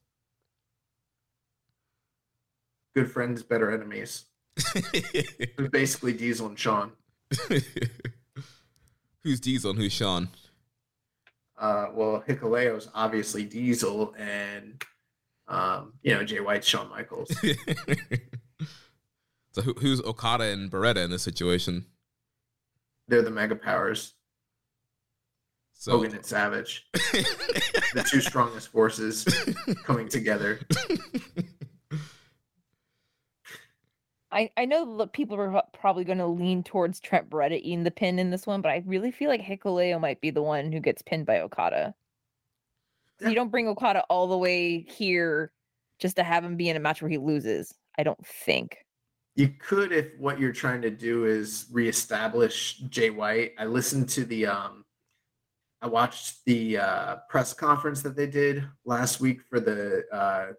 good friends, better enemies. basically Diesel and Shawn. who's Diesel and who's Shawn? Uh, well, Hikuleo's obviously Diesel, and um, you know Jay White's Shawn Michaels. so who, who's Okada and Beretta in this situation? They're the mega powers. So Hogan and Savage, the two strongest forces coming together. I, I know that people are probably going to lean towards Trent Beretta eating the pin in this one, but I really feel like Hikuleo might be the one who gets pinned by Okada. You don't bring Okada all the way here just to have him be in a match where he loses. I don't think. You could if what you're trying to do is reestablish Jay White. I listened to the um I watched the uh press conference that they did last week for the uh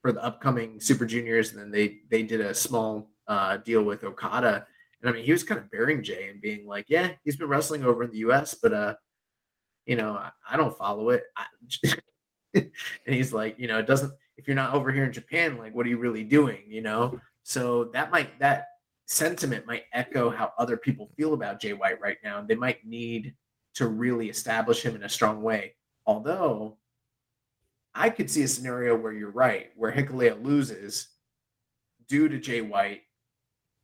for the upcoming Super Juniors, and then they they did a small uh, deal with Okada. And I mean, he was kind of bearing Jay and being like, "Yeah, he's been wrestling over in the U.S., but uh, you know, I, I don't follow it." And he's like, you know, it doesn't. If you're not over here in Japan, like, what are you really doing? You know, so that might that sentiment might echo how other people feel about Jay White right now. They might need to really establish him in a strong way. Although I could see a scenario where you're right, where Hikuleo loses due to Jay White,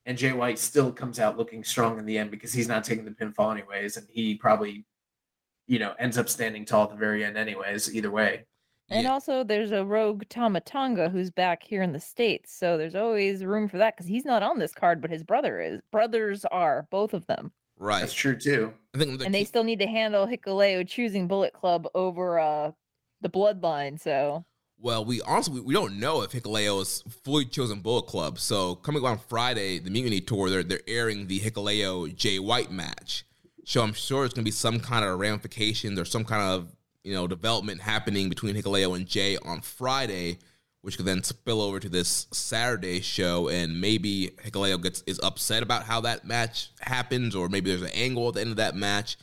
and Jay White still comes out looking strong in the end because he's not taking the pinfall anyways, and he probably, you know, ends up standing tall at the very end anyways. Either way. And yeah. also, there's a rogue Tama Tonga who's back here in the states, so there's always room for that because he's not on this card, but his brother is. Brothers are both of them. Right, that's true too. I think, the and key- they still need to handle Hikuleo choosing Bullet Club over uh the bloodline. So well, we honestly we don't know if Hikuleo is fully chosen Bullet Club. So coming on Friday, the Mutiny Tour, they're they're airing the Hikuleo Jay White match. So I'm sure it's gonna be some kind of ramifications or some kind of you know development happening between Hikuleo and Jay on Friday, which could then spill over to this Saturday show, and maybe Hikuleo gets is upset about how that match happens, or maybe there's an angle at the end of that match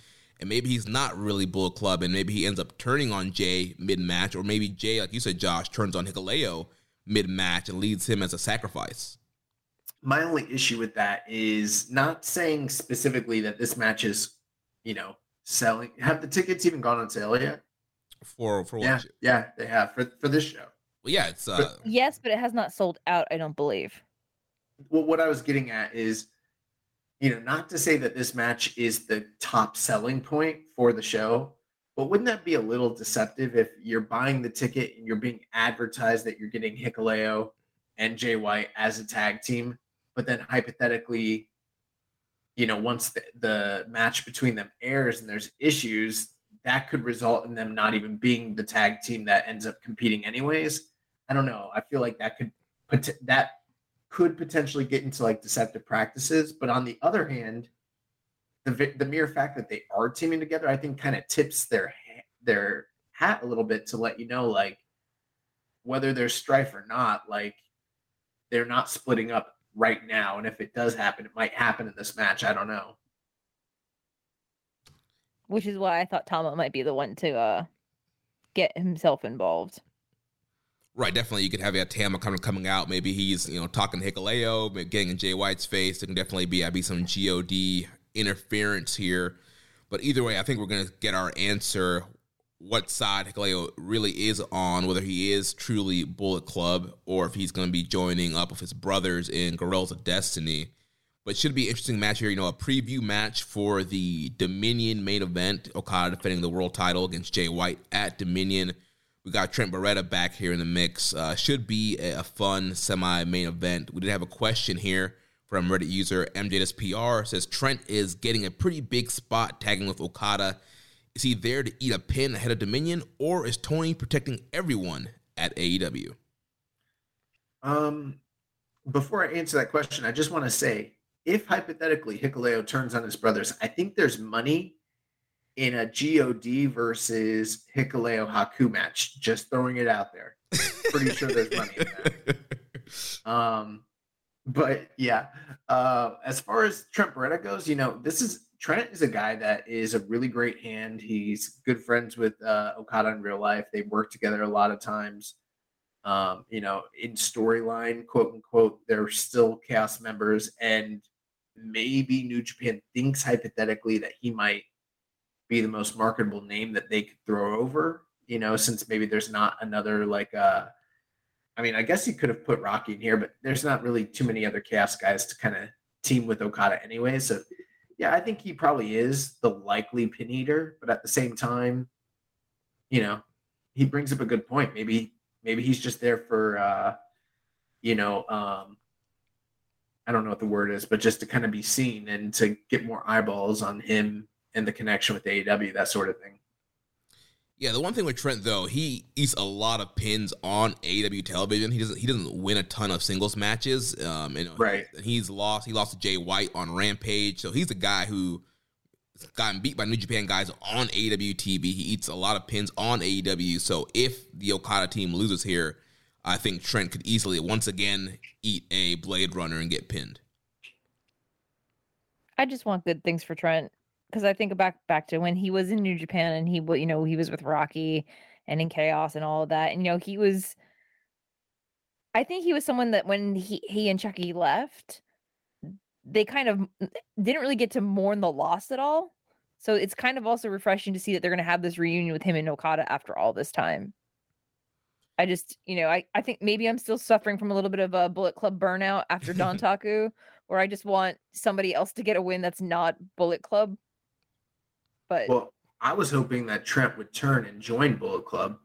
and maybe he's not really Bull Club, and maybe he ends up turning on Jay mid match, or maybe Jay, like you said, Josh, turns on Hikuleo mid match and leads him as a sacrifice. My only issue with that is not saying specifically that this match is, you know, selling. Have the tickets even gone on sale yet? For for what? Yeah, yeah, they have for for this show. Well, yeah, it's uh. yes, but it has not sold out. I don't believe. Well, what I was getting at is you know, not to say that this match is the top selling point for the show, but wouldn't that be a little deceptive if you're buying the ticket and you're being advertised that you're getting Hikuleo and Jay White as a tag team, but then hypothetically, you know, once the, the match between them airs and there's issues, that could result in them not even being the tag team that ends up competing anyways. I don't know. I feel like that could that could potentially get into like deceptive practices. But on the other hand, the the mere fact that they are teaming together, I think, kind of tips their their hat a little bit to let you know, like whether there's strife or not, like they're not splitting up right now. And if it does happen, it might happen in this match. I don't know. Which is why I thought Tama might be the one to uh, get himself involved. Right, definitely. You could have a Tama kind of coming out. Maybe he's you know talking to Hikuleo, getting in Jay White's face. There can definitely be I be some God interference here. But either way, I think we're gonna get our answer. What side Hikuleo really is on, whether he is truly Bullet Club or if he's to be joining up with his brothers in Guerrillas of Destiny. But should be interesting match here. You know, a preview match for the Dominion main event. Okada defending the world title against Jay White at Dominion. We got Trent Beretta back here in the mix. Uh, should be a, fun semi main event. We did have a question here from Reddit user MJSPR. Says Trent is getting a pretty big spot tagging with Okada. Is he there to eat a pin ahead of Dominion, or is Tony protecting everyone at AEW? Um, before I answer that question, I just want to say, if hypothetically Hikuleo turns on his brothers, I think there's money in a God versus Hikuleo Haku match. Just throwing it out there. Pretty sure there's money in that. Um, but yeah, uh, as far as Trent Beretta goes, you know, this is Trent is a guy that is a really great hand. He's good friends with uh, Okada in real life. They work together a lot of times. Um, you know, in storyline, quote unquote, they're still chaos members, and maybe New Japan thinks hypothetically that he might be the most marketable name that they could throw over, you know, since maybe there's not another like uh I mean, I guess you could have put Rocky in here, but there's not really too many other chaos guys to kind of team with Okada anyway. So yeah, I think he probably is the likely pin eater, but at the same time, you know, he brings up a good point. Maybe maybe he's just there for uh you know, um I don't know what the word is, but just to kind of be seen and to get more eyeballs on him and the connection with AEW, that sort of thing. Yeah, the one thing with Trent though, he eats a lot of pins on AEW television. He doesn't he doesn't win a ton of singles matches. Um, and right, he's lost. He lost to Jay White on Rampage, so he's a guy who gotten beat by New Japan guys on AEW TV. He eats a lot of pins on AEW. So if the Okada team loses here, I think Trent could easily once again eat a Blade Runner and get pinned. I just want good things for Trent because I think back back to when he was in New Japan and he you know he was with Rocky and in Chaos and all of that and you know he was I think he was someone that when he he and Chuckie left they kind of didn't really get to mourn the loss at all. So it's kind of also refreshing to see that they're going to have this reunion with him and Okada after all this time. I just, you know, I, I think maybe I'm still suffering from a little bit of a Bullet Club burnout after Dontaku, where I just want somebody else to get a win that's not Bullet Club. But well, I was hoping that Trent would turn and join Bullet Club.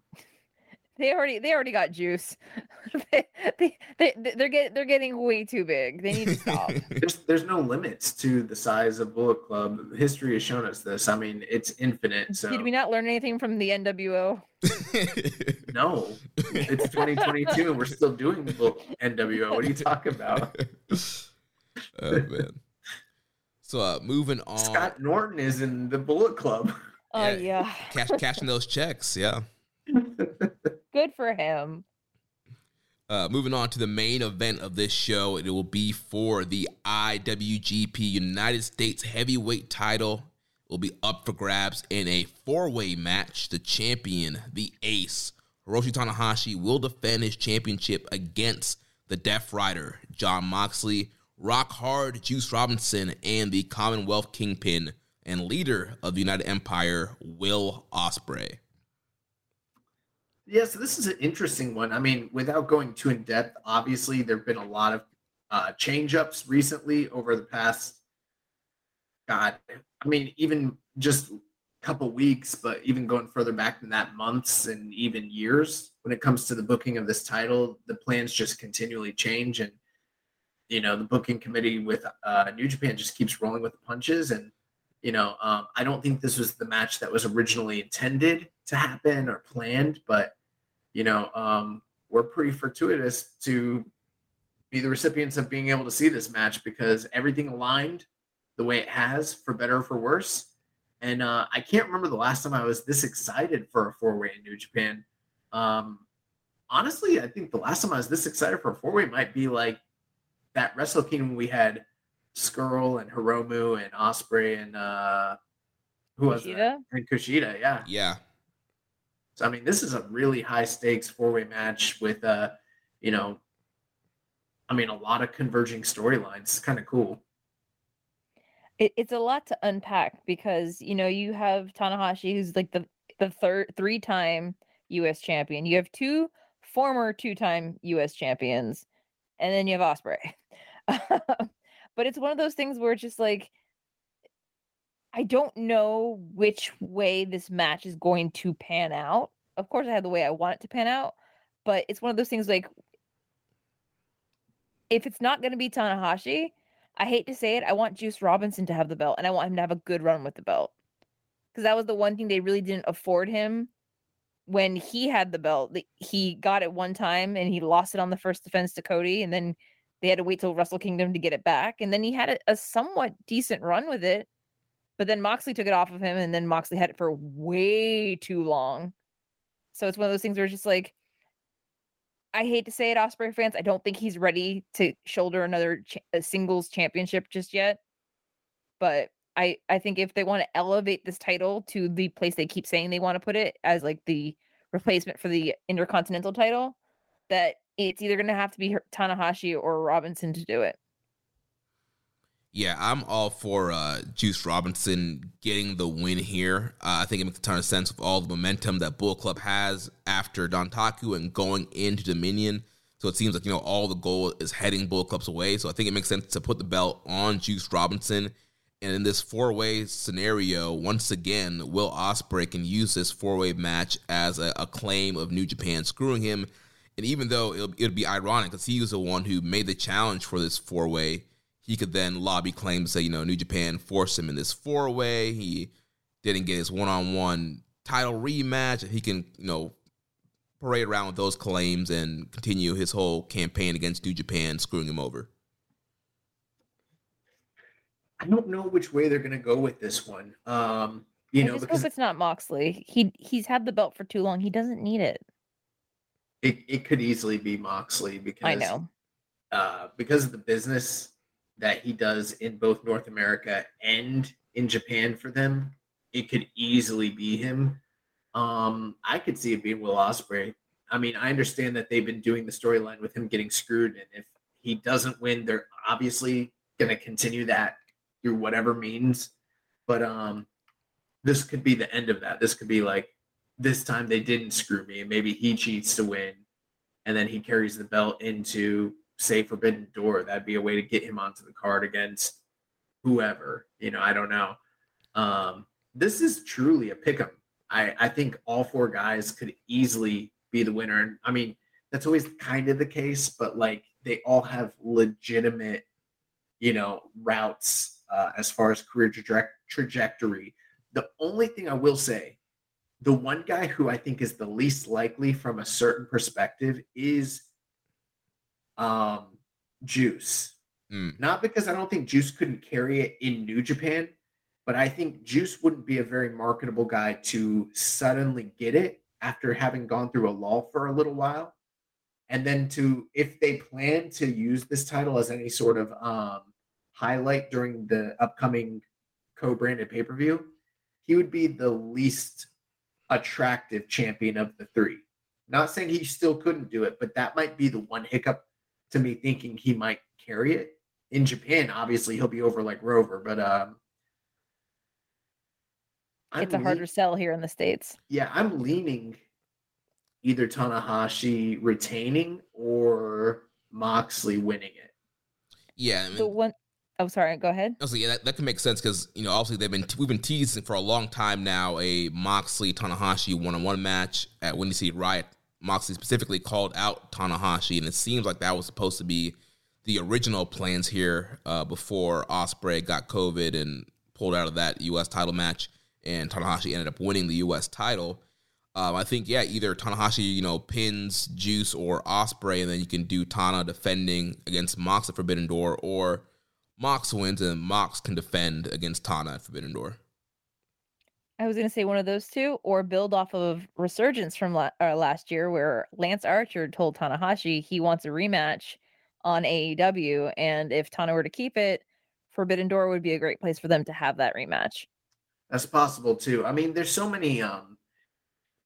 They already they already got juice. they, they, they, they're getting they're getting way too big. They need to stop. there's there's no limits to the size of Bullet Club. History has shown us this. I mean, it's infinite. So did we not learn anything from the NWO? no, it's 2022 and we're still doing the NWO. What are you talking about? oh man. So uh, moving on. Scott Norton is in the Bullet Club. Oh yeah, yeah. Cash, cashing those checks. Yeah. Good for him. Uh, moving on to the main event of this show, it will be for the IWGP United States Heavyweight title. It will be up for grabs in a four-way match. The champion, the Ace, Hiroshi Tanahashi, will defend his championship against the Death Rider, John Moxley, Rock Hard, Juice Robinson, and the Commonwealth Kingpin and leader of the United Empire, Will Ospreay. Yeah, so this is an interesting one. I mean, without going too in depth, obviously there have been a lot of uh, change ups recently over the past, God, I mean, even just a couple weeks, but even going further back than that, months and even years when it comes to the booking of this title, the plans just continually change. And, you know, the booking committee with uh, New Japan just keeps rolling with the punches. And, you know, um, I don't think this was the match that was originally intended to happen or planned, but you know, um, we're pretty fortuitous to be the recipients of being able to see this match because everything aligned the way it has, for better or for worse. And uh, I can't remember the last time I was this excited for a four way in New Japan. Um, honestly, I think the last time I was this excited for a four way might be like that Wrestle Kingdom we had Scurll and Hiromu and Ospreay and uh, who Kushida? was that? And Kushida, yeah. Yeah. So I mean, this is a really high stakes four way match with uh, you know, I mean, a lot of converging storylines. It's kind of cool. It, it's a lot to unpack because you know you have Tanahashi, who's like the the third three time U.S. champion. You have two former two time U.S. champions, and then you have Ospreay. but it's one of those things where it's just like I don't know which way this match is going to pan out. Of course, I have the way I want it to pan out, but it's one of those things like if it's not going to be Tanahashi, I hate to say it, I want Juice Robinson to have the belt and I want him to have a good run with the belt. Because that was the one thing they really didn't afford him when he had the belt. He got it one time and he lost it on the first defense to Cody, and then they had to wait till Wrestle Kingdom to get it back. And then he had a, a somewhat decent run with it but then Moxley took it off of him, and then Moxley had it for way too long. So it's one of those things where it's just like, I hate to say it, Ospreay fans. I don't think he's ready to shoulder another ch- singles championship just yet. But I I think if they want to elevate this title to the place they keep saying they want to put it as like the replacement for the Intercontinental title, that it's either going to have to be Tanahashi or Robinson to do it. Yeah, I'm all for uh, Juice Robinson getting the win here. Uh, I think it makes a ton of sense with all the momentum that Bullet Club has after Dontaku and going into Dominion. So it seems like you know all the goal is heading Bullet Club's away. So I think it makes sense to put the belt on Juice Robinson. And in this four way scenario, once again, Will Ospreay can use this four way match as a, a, claim of New Japan screwing him. And even though it'll, it'll be ironic because he was the one who made the challenge for this four way, he could then lobby claims say, you know, New Japan forced him in this four way. He didn't get his one on one title rematch. He can, you know, parade around with those claims and continue his whole campaign against New Japan, screwing him over. I don't know which way they're going to go with this one. Um, you I know, just because hope it's not Moxley. He he's had the belt for too long. He doesn't need it. It, it could easily be Moxley because I know. uh, because of the business that he does in both North America and in Japan for them, it could easily be him. Um, I could see it being Will Ospreay. I mean, I understand that they've been doing the storyline with him getting screwed, and if he doesn't win, they're obviously going to continue that through whatever means. But um, this could be the end of that. This could be like this time they didn't screw me, and maybe he cheats to win, and then he carries the belt into say Forbidden Door. That'd be a way to get him onto the card against whoever. You know, I don't know. Um, this is truly a pick 'em. I, I think all four guys could easily be the winner. And I mean, that's always kind of the case, but like they all have legitimate, you know, routes uh, as far as career traje- trajectory. The only thing I will say, the one guy who I think is the least likely from a certain perspective is um, Juice. Mm. Not because I don't think Juice couldn't carry it in New Japan, but I think Juice wouldn't be a very marketable guy to suddenly get it after having gone through a lull for a little while. And then to, if they plan to use this title as any sort of um, highlight during the upcoming co branded pay per view, he would be the least attractive champion of the three. Not saying he still couldn't do it, but that might be the one hiccup to me thinking he might carry it. In Japan, obviously he'll be over like Rover, but um I'm it's a lea- harder sell here in the states. yeah, I'm leaning either Tanahashi retaining or Moxley winning it. Yeah, I mean, The one oh sorry, go ahead. Honestly, yeah, that, that can make sense because you know obviously they've been we've been teasing for a long time now a Moxley Tanahashi one on one match at Windy City Riot. Moxley specifically called out Tanahashi, and it seems like that was supposed to be the original plans here uh, before Ospreay got COVID and pulled out of that U.S. title match, and Tanahashi ended up winning the U.S. title. Um, I think yeah, either Tanahashi you know pins Juice or Ospreay, and then you can do Tana defending against Mox Forbidden Door, or Mox wins and Mox can defend against Tana at Forbidden Door. I was going to say one of those two, or build off of Resurgence from la- uh, last year, where Lance Archer told Tanahashi he wants a rematch on AEW, and if Tana were to keep it, Forbidden Door would be a great place for them to have that rematch. That's possible too. I mean, there's so many um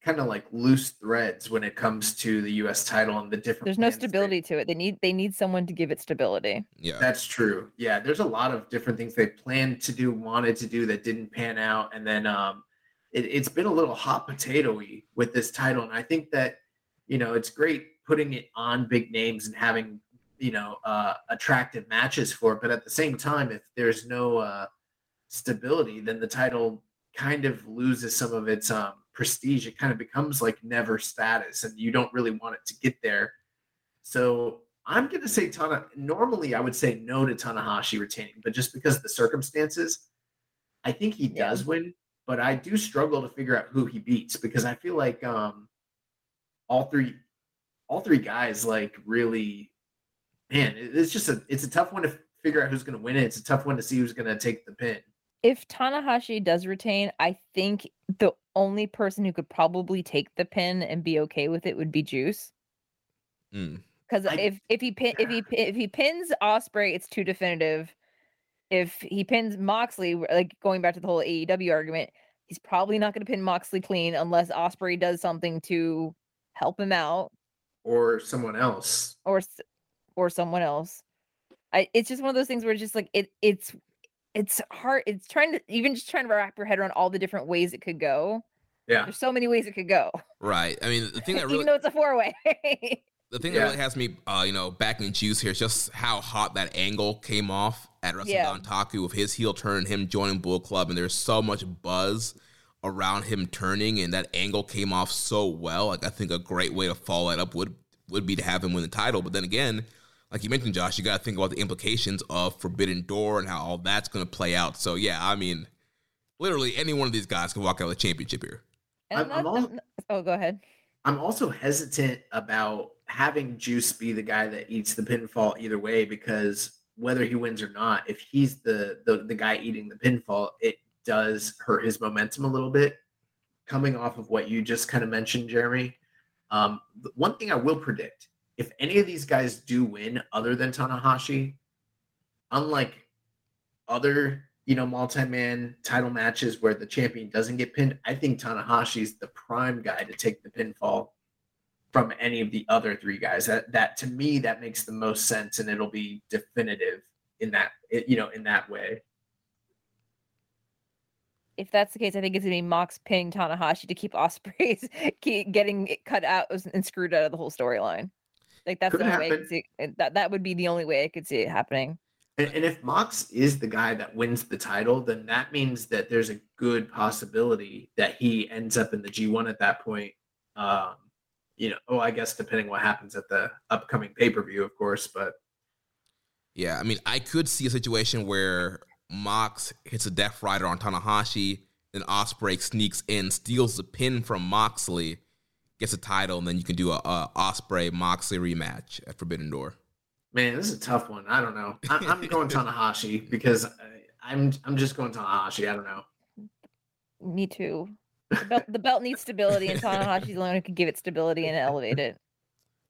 kind of like loose threads when it comes to the US title and the different There's no plans they- stability to it. They need they need someone to give it stability. Yeah, That's true. Yeah, there's a lot of different things they planned to do, wanted to do that didn't pan out, and then um, it, it's been a little hot potatoy with this title. And I think that you know it's great putting it on big names and having you know uh, attractive matches for it, but at the same time, if there's no uh, stability, then the title kind of loses some of its um, prestige. It kind of becomes like never status, and you don't really want it to get there. So I'm going to say Tana. Normally, I would say no to Tanahashi retaining, but just because of the circumstances, I think he Yeah. does win. But I do struggle to figure out who he beats because I feel like um, all three, all three guys like really, man, it's just a it's a tough one to figure out who's going to win it. It's a tough one to see who's going to take the pin. If Tanahashi does retain, I think the only person who could probably take the pin and be okay with it would be Juice. Mm. Because I- if if he pin, if he if he pins Ospreay, it's too definitive. If he pins Moxley, like going back to the whole AEW argument, he's probably not going to pin Moxley clean unless Ospreay does something to help him out. or someone else. or or someone else. I it's just one of those things where it's just like it it's it's hard. It's trying to even just trying to wrap your head around all the different ways it could go. Yeah. There's so many ways it could go, Right. I mean, the thing that really even though it's a four way. the thing Yeah. that really has me, uh, you know, back in juice here is just how hot that angle came off at Wrestling Yeah. Dontaku with his heel turn him joining Bull Club, and there's so much buzz around him turning, and that angle came off so well. Like I think a great way to follow that up would would be to have him win the title. But then again, like you mentioned, Josh, you got to think about the implications of Forbidden Door and how all that's going to play out. So yeah, I mean, literally any one of these guys can walk out with a championship here. And I'm- not- I'm al- not- oh, go ahead. I'm also hesitant about having Juice be the guy that eats the pinfall either way because whether he wins or not, if he's the the, the guy eating the pinfall, it does hurt his momentum a little bit. Coming off of what you just kind of mentioned, Jeremy, um, one thing I will predict: if any of these guys do win, other than Tanahashi, unlike other you know multi-man title matches where the champion doesn't get pinned, I think Tanahashi's the prime guy to take the pinfall from any of the other three guys. That that to me that makes the most sense, and it'll be definitive in that you know in that way. If that's the case, I think it's gonna be Mox pinning Tanahashi to keep Ospreay's keep getting cut out and screwed out of the whole storyline. Like that's Could the only way I could see it. that that would be the only way I could see it happening. And, and if Mox is the guy that wins the title, then that means that there's a good possibility that he ends up in the G1 at that point. Um, you know, oh, I guess depending what happens at the upcoming pay per view, of course. But Yeah, I mean, I could see a situation where Mox hits a Death Rider on Tanahashi, then Ospreay sneaks in, steals the pin from Moxley, gets a title, and then you can do a, a Ospreay Moxley rematch at Forbidden Door. man, this is a tough one. I don't know. I, I'm going Tanahashi because I, I'm I'm just going Tanahashi. I don't know. Me too. The belt, the belt needs stability, and Tanahashi's the one who can give it stability and elevate it.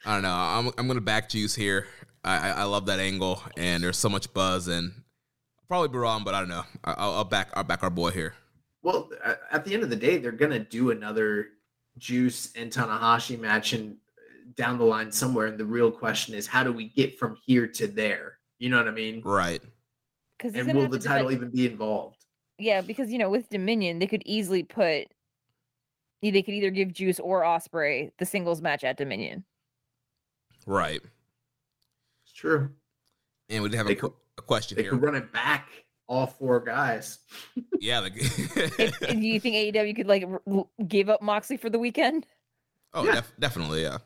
I don't know. I'm I'm gonna back Juice here. I, I I love that angle, and there's so much buzz, and I'll probably be wrong, but I don't know. I, I'll, I'll back I'll back our boy here. Well, at the end of the day, they're gonna do another Juice and Tanahashi match, and uh, down the line somewhere. And the real question is, how do we get from here to there? You know what I mean? Right. Because And will the title even be involved? Yeah, because you know, with Dominion, they could easily put. They could either give Juice or Ospreay the singles match at Dominion. Right. It's true. And we did have a, qu- could- a question They here. could run it back, all four guys. Yeah. Like, If, do you think AEW could like give up Moxley for the weekend? Oh, Yeah. def- definitely, yeah.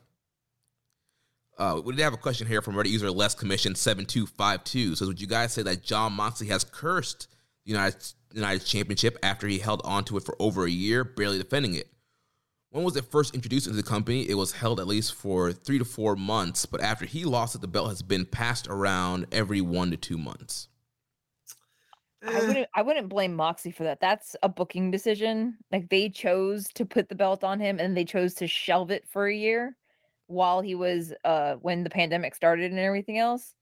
Uh, we did have a question here from Reddit user Less Commission seven two five two. Says, would you guys say that John Moxley has cursed the United United Championship after he held onto it for over a year, barely defending it? When was it first introduced into the company? It was held at least for three to four months, but after he lost it, the belt has been passed around every one to two months. I Eh, wouldn't. I wouldn't blame Moxley for that. That's a booking decision. Like they chose to put the belt on him, and they chose to shelve it for a year while he was uh when the pandemic started and everything else.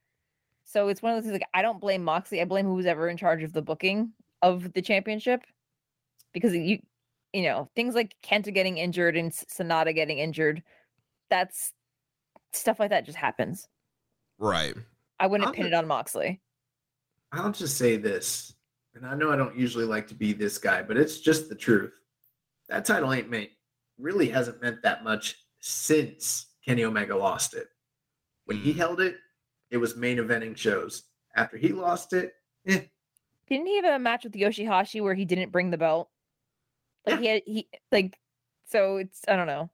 So it's one of those things. Like I don't blame Moxley. I blame who's ever in charge of the booking of the championship because you, you know, things like Kenta getting injured and Sanada getting injured. That's stuff like that just happens. Right. I wouldn't I'll pin it on Moxley. I'll just say this, and I know I don't usually like to be this guy, but it's just the truth. That title ain't meant really hasn't meant that much since Kenny Omega lost it. When he Mm. held it, it was main eventing shows. After he lost it, eh, Didn't he have a match with Yoshihashi where he didn't bring the belt? Like he had he like so it's I don't know.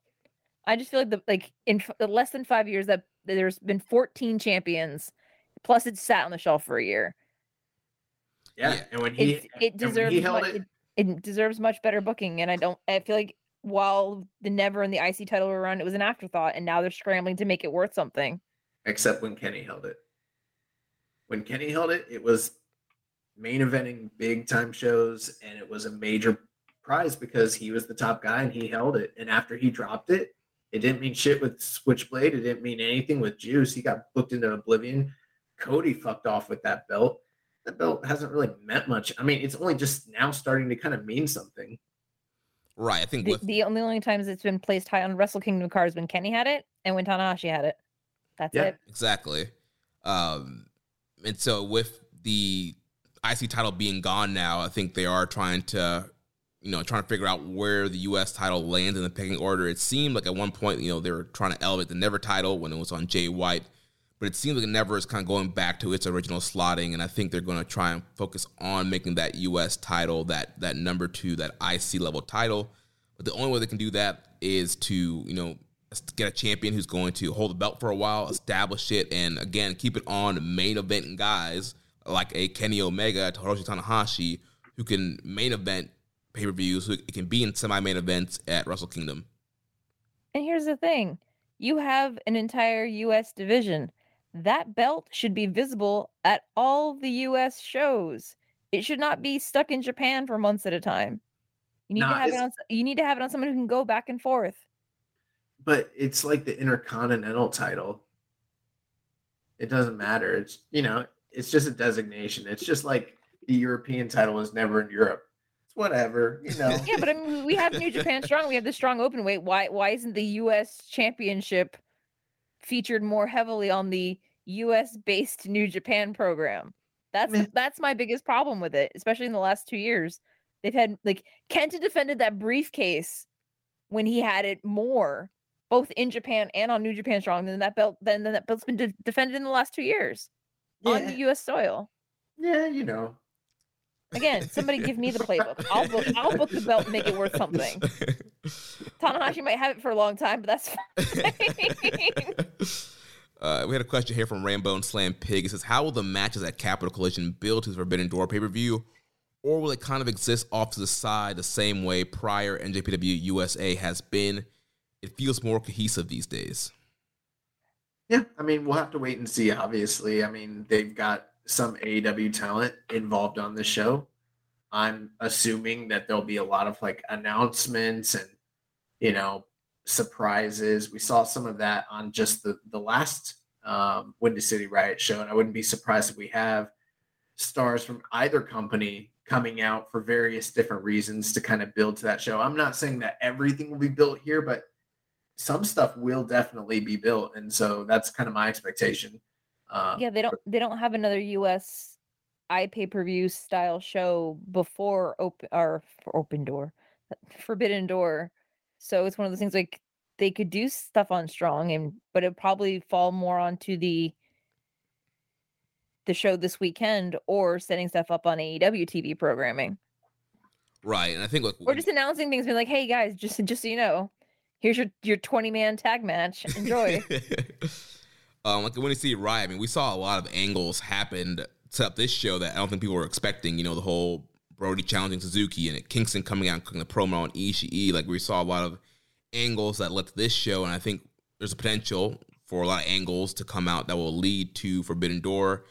I just feel like the like in f- the less than five years that there's been 14 champions, plus it's sat on the shelf for a year. Yeah. Yeah. And when he It's, it and when deserves he held much, it, it, it deserves much better booking, and I don't. I feel like while the Never and the IC title were around, it was an afterthought, and now they're scrambling to make it worth something. except when Kenny held it. When Kenny held it, it was main eventing big time shows, and it was a major prize because he was the top guy and he held it. And after he dropped it, it didn't mean shit with Switchblade. It didn't mean anything with Juice. He got booked into oblivion. Cody fucked off with that belt. That belt hasn't really meant much. I mean, it's only just now starting to kind of mean something. Right. I think The, with the only only times it's been placed high on Wrestle Kingdom cards when Kenny had it and when Tanahashi had it. That's Yeah. it. Exactly. Um, and so with the IC title being gone now, I think they are trying to, you know, trying to figure out where the US title lands in the pecking order. It seemed like at one point, you know, they were trying to elevate the Never title when it was on Jay White, but it seems like Never is kind of going back to its original slotting, and I think they're going to try and focus on making that US title that that number two, that IC level title. But the only way they can do that is to, you know, get a champion who's going to hold the belt for a while, establish it, and again keep it on main event guys like a Kenny Omega, Hiroshi Tanahashi, who can main event pay per views, who can be in semi main events at Wrestle Kingdom. And here's the thing you have an entire US division. That belt should be visible at all the US shows. It should not be stuck in Japan for months at a time. You need Nah, to have it on you need to have it on someone who can go back and forth. but it's like the intercontinental title it doesn't matter it's you know it's just a designation it's just like the european title is never in europe it's whatever you know Yeah, but I mean we have New Japan Strong, we have the strong open weight. Why why isn't the US championship featured more heavily on the US based New Japan program? That's that's my biggest problem with it, especially in the last two years. They've had like Kenta defended that briefcase when he had it more, both in Japan and on New Japan Strong. Then that belt, then, then that belt's been de- defended in the last two years on the U.S. soil. yeah you know Again, somebody give me the playbook. I'll book. I'll book the belt and make it worth something. Tanahashi might have it for a long time, but that's fine. Uh, we had a question here from Rainbow and Slam Pig. It says, "How will the matches at Capital Collision build to the Forbidden Door pay per view, or will it kind of exist off to the side the same way prior NJPW USA has been? It feels more cohesive these days." yeah i mean we'll have to wait and see obviously i mean they've got some aew talent involved on the show. I'm assuming that there'll be a lot of like announcements and you know surprises. We saw some of that on just the the last um windy city riot show and i wouldn't be surprised if we have stars from either company coming out for various different reasons to kind of build to that show. I'm not saying that everything will be built here but some stuff will definitely be built and so that's kind of my expectation um, yeah, they don't. They don't have another U.S. i pay per view style show before open or for open door, Forbidden Door. So it's one of those things like they could do stuff on Strong, and but it probably fall more onto the the show this weekend or setting stuff up on AEW TV programming. Right, and I think like or just announcing things, being like, "Hey guys, just just so you know, here's your your 20 man tag match. Enjoy." um, like when you see Riot, I mean, we saw a lot of angles happen to up this show that I don't think people were expecting. You know, the whole Brody challenging Suzuki and Kingston coming out and cooking the promo on Ishii. Like we saw a lot of angles that led to this show, and I think there's a potential for a lot of angles to come out that will lead to Forbidden Door.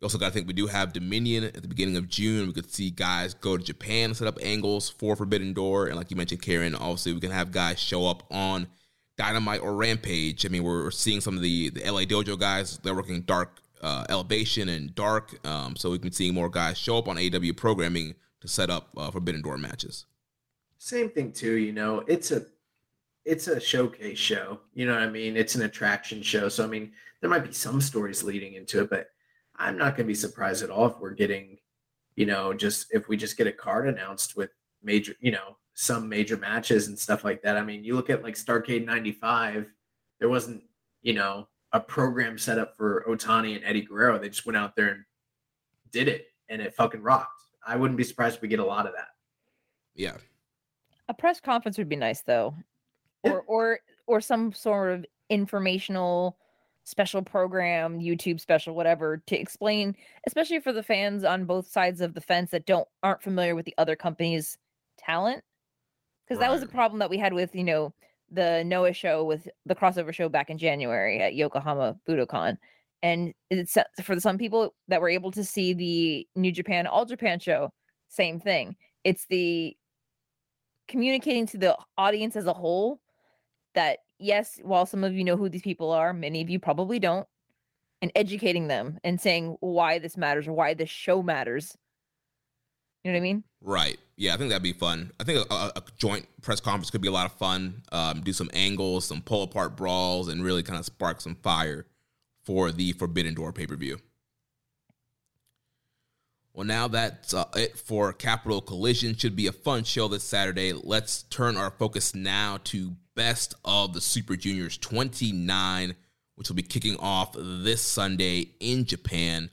You also got to think we do have Dominion at the beginning of June. We could see guys go to Japan and set up angles for Forbidden Door. And like you mentioned, Karen, obviously we can have guys show up on Dynamite or Rampage. I mean, we're seeing some of the, the LA Dojo guys. They're working Dark uh, Elevation and Dark. Um, so we can see more guys show up on AEW programming to set up uh, Forbidden Door matches. same thing too you know it's a it's a showcase show you know what i mean it's an attraction show so i mean there might be some stories leading into it but i'm not going to be surprised at all if we're getting you know just if we just get a card announced with major you know some major matches and stuff like that i mean you look at like starrcade 95 there wasn't you know a program set up for otani and eddie guerrero they just went out there and did it and it fucking rocked i wouldn't be surprised if we get a lot of that Yeah. A press conference would be nice though. Yeah. Or or or some sort of informational special program, YouTube special, whatever, to explain, especially for the fans on both sides of the fence that don't aren't familiar with the other company's talent. Because that was a problem that we had with, you know, the Noah show with the crossover show back in January at Yokohama Budokan. And it's for some people that were able to see the New Japan All Japan show, same thing. It's the communicating to the audience as a whole that yes, while some of you know who these people are, many of you probably don't, and educating them and saying why this matters or why this show matters. You know what I mean? Right. Yeah, I think that'd be fun. I think a, a, a joint press conference could be a lot of fun. Um, do some angles, some pull apart brawls, and really kind of spark some fire for the Forbidden Door pay per view. Well, now that's uh, it for Capital Collision. Should be a fun show this Saturday. Let's turn our focus now to Best of the Super Juniors 29, which will be kicking off this Sunday in Japan.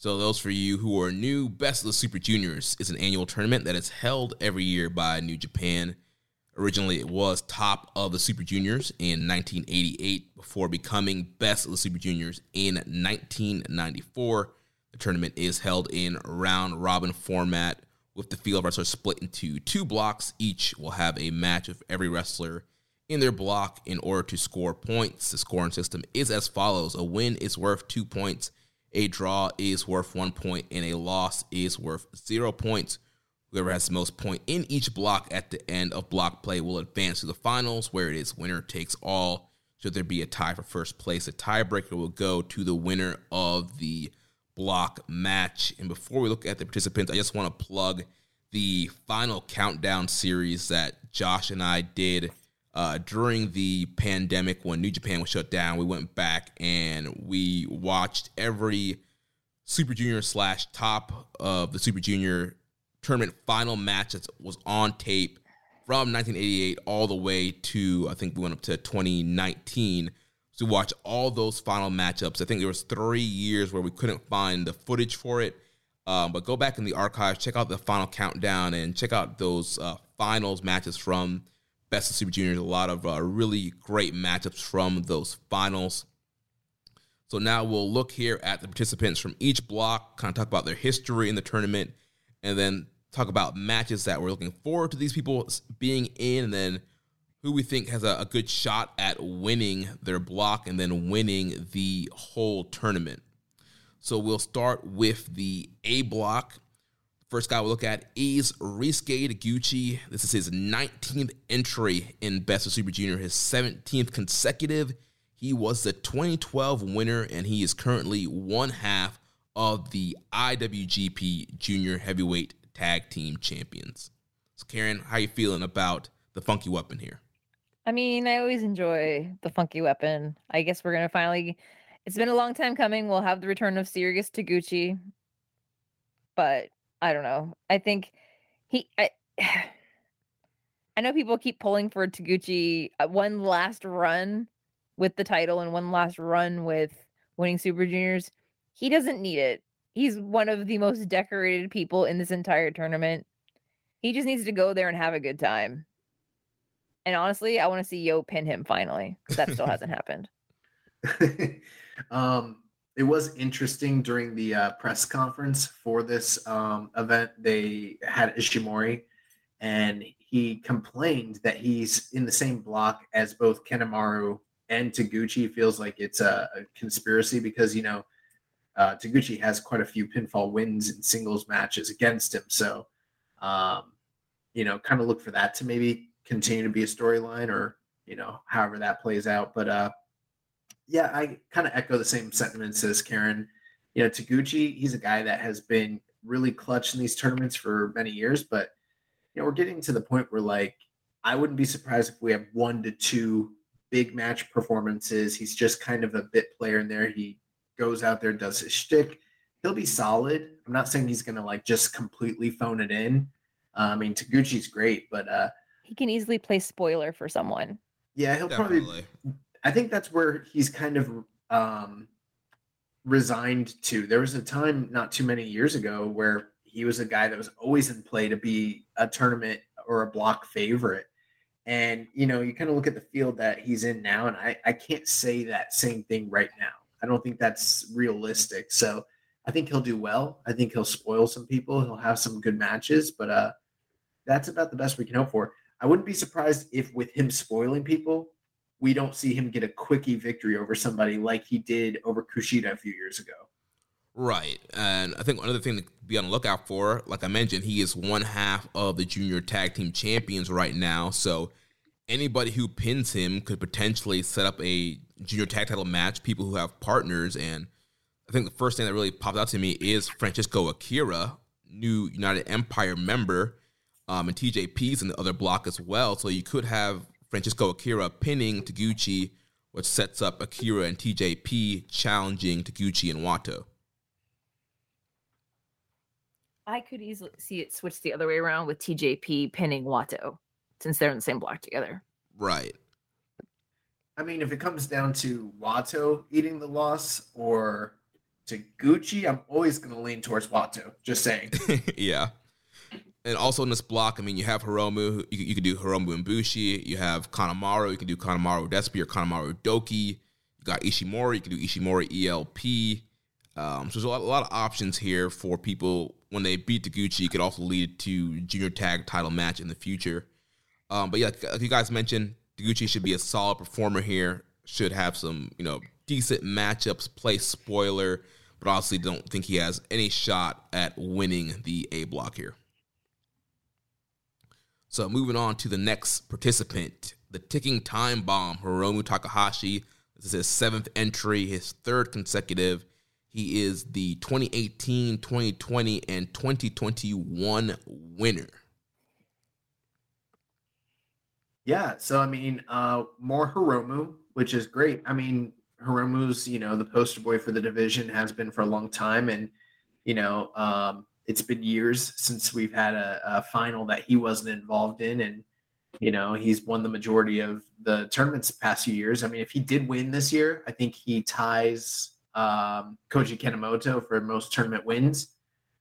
So, those for you who are new, Best of the Super Juniors is an annual tournament that is held every year by New Japan. Originally, it was top of the Super Juniors in 1988 before becoming Best of the Super Juniors in 1994. The tournament is held in round robin format with the field wrestlers split into two blocks. Each will have a match of every wrestler in their block in order to score points. The scoring system is as follows a win is worth two points, a draw is worth one point, and a loss is worth zero points. Whoever has the most point in each block at the end of block play will advance to the finals, where it is winner takes all. Should there be a tie for first place, a tiebreaker will go to the winner of the block match. And before we look at the participants, I just want to plug the final countdown series that Josh and I did uh, during the pandemic when New Japan was shut down. We went back and we watched every Super Junior slash top of the Super Junior tournament final match that was on tape from 1988 all the way to I think we went up to 2019 to watch all those final matchups. I think there was three years where we couldn't find the footage for it. Um, but go back in the archives, check out the final countdown, and check out those uh, finals matches from Best of Super Juniors. A lot of uh, really great matchups from those finals. So now we'll look here at the participants from each block, kind of talk about their history in the tournament, and then talk about matches that we're looking forward to these people being in, and then who we think has a, a good shot at winning their block and then winning the whole tournament. So we'll start with the A block. First guy we'll look at is Ryusuke Taguchi. This is his 19th entry in Best of Super Junior, his 17th consecutive. He was the 2012 winner, and he is currently one half of the IWGP Junior Heavyweight Tag Team Champions. So, Karen, how you feeling about the funky weapon here? I mean, I always enjoy the funky weapon. I guess we're gonna finally. It's been a long time coming. We'll have the return of Serious Taguchi, but I don't know. I think he. I, I know people keep pulling for Taguchi uh, one last run with the title and one last run with winning Super Juniors. He doesn't need it. He's one of the most decorated people in this entire tournament. He just needs to go there and have a good time. And honestly, I want to see Yo pin him finally. That still hasn't happened. um, it was interesting during the uh, press conference for this um, event. They had Ishimori, and he complained that he's in the same block as both Kanemaru and Taguchi. Feels like it's a, a conspiracy because you know uh, Taguchi has quite a few pinfall wins in singles matches against him. So, um, you know, kind of look for that to maybe continue to be a storyline or you know however that plays out but uh yeah i kind of echo the same sentiments as karen you know taguchi he's a guy that has been really clutch in these tournaments for many years but you know we're getting to the point where like i wouldn't be surprised if we have one to two big match performances he's just kind of a bit player in there he goes out there does his shtick he'll be solid i'm not saying he's gonna like just completely phone it in uh, i mean taguchi's great but uh he can easily play spoiler for someone. Yeah, he'll Definitely. probably. I think that's where he's kind of um, resigned to. There was a time not too many years ago where he was a guy that was always in play to be a tournament or a block favorite. And you know, you kind of look at the field that he's in now, and I, I can't say that same thing right now. I don't think that's realistic. So I think he'll do well. I think he'll spoil some people. He'll have some good matches, but uh, that's about the best we can hope for. I wouldn't be surprised if with him spoiling people, we don't see him get a quickie victory over somebody like he did over Kushida a few years ago. Right. And I think another thing to be on the lookout for, like I mentioned, he is one half of the junior tag team champions right now. So anybody who pins him could potentially set up a junior tag title match, people who have partners. And I think the first thing that really popped out to me is Francisco Akira new United Empire member, um, and TJP's in the other block as well. So you could have Francisco Akira pinning Taguchi, which sets up Akira and TJP challenging Taguchi and Wato. I could easily see it switch the other way around with TJP pinning Wato since they're in the same block together. Right. I mean, if it comes down to Wato eating the loss or to Gucci, I'm always going to lean towards Wato. Just saying. yeah. And also in this block, I mean, you have Hiromu. You, you can do Hiromu and Bushi. You have Kanemaru. You can do Kanemaru Despi or Kanemaru Douki. You got Ishimori. You can do Ishimori ELP. Um, so there's a lot, a lot, of options here for people when they beat Taguchi. It could also lead to junior tag title match in the future. Um, but yeah, like you guys mentioned, Taguchi should be a solid performer here. Should have some, you know, decent matchups. Play spoiler, but honestly, don't think he has any shot at winning the A block here. So moving on to the next participant, the ticking time bomb, Hiromu Takahashi. This is his seventh entry, his third consecutive. He is the 2018, 2020, and 2021 winner. Yeah, so I mean, uh, more Hiromu, which is great. I mean, Hiromu's, you know, the poster boy for the division has been for a long time, and you know, um, it's been years since we've had a, a, final that he wasn't involved in, and you know, he's won the majority of the tournaments the past few years. I mean, if he did win this year, I think he ties um, Koji Kanemoto for most tournament wins,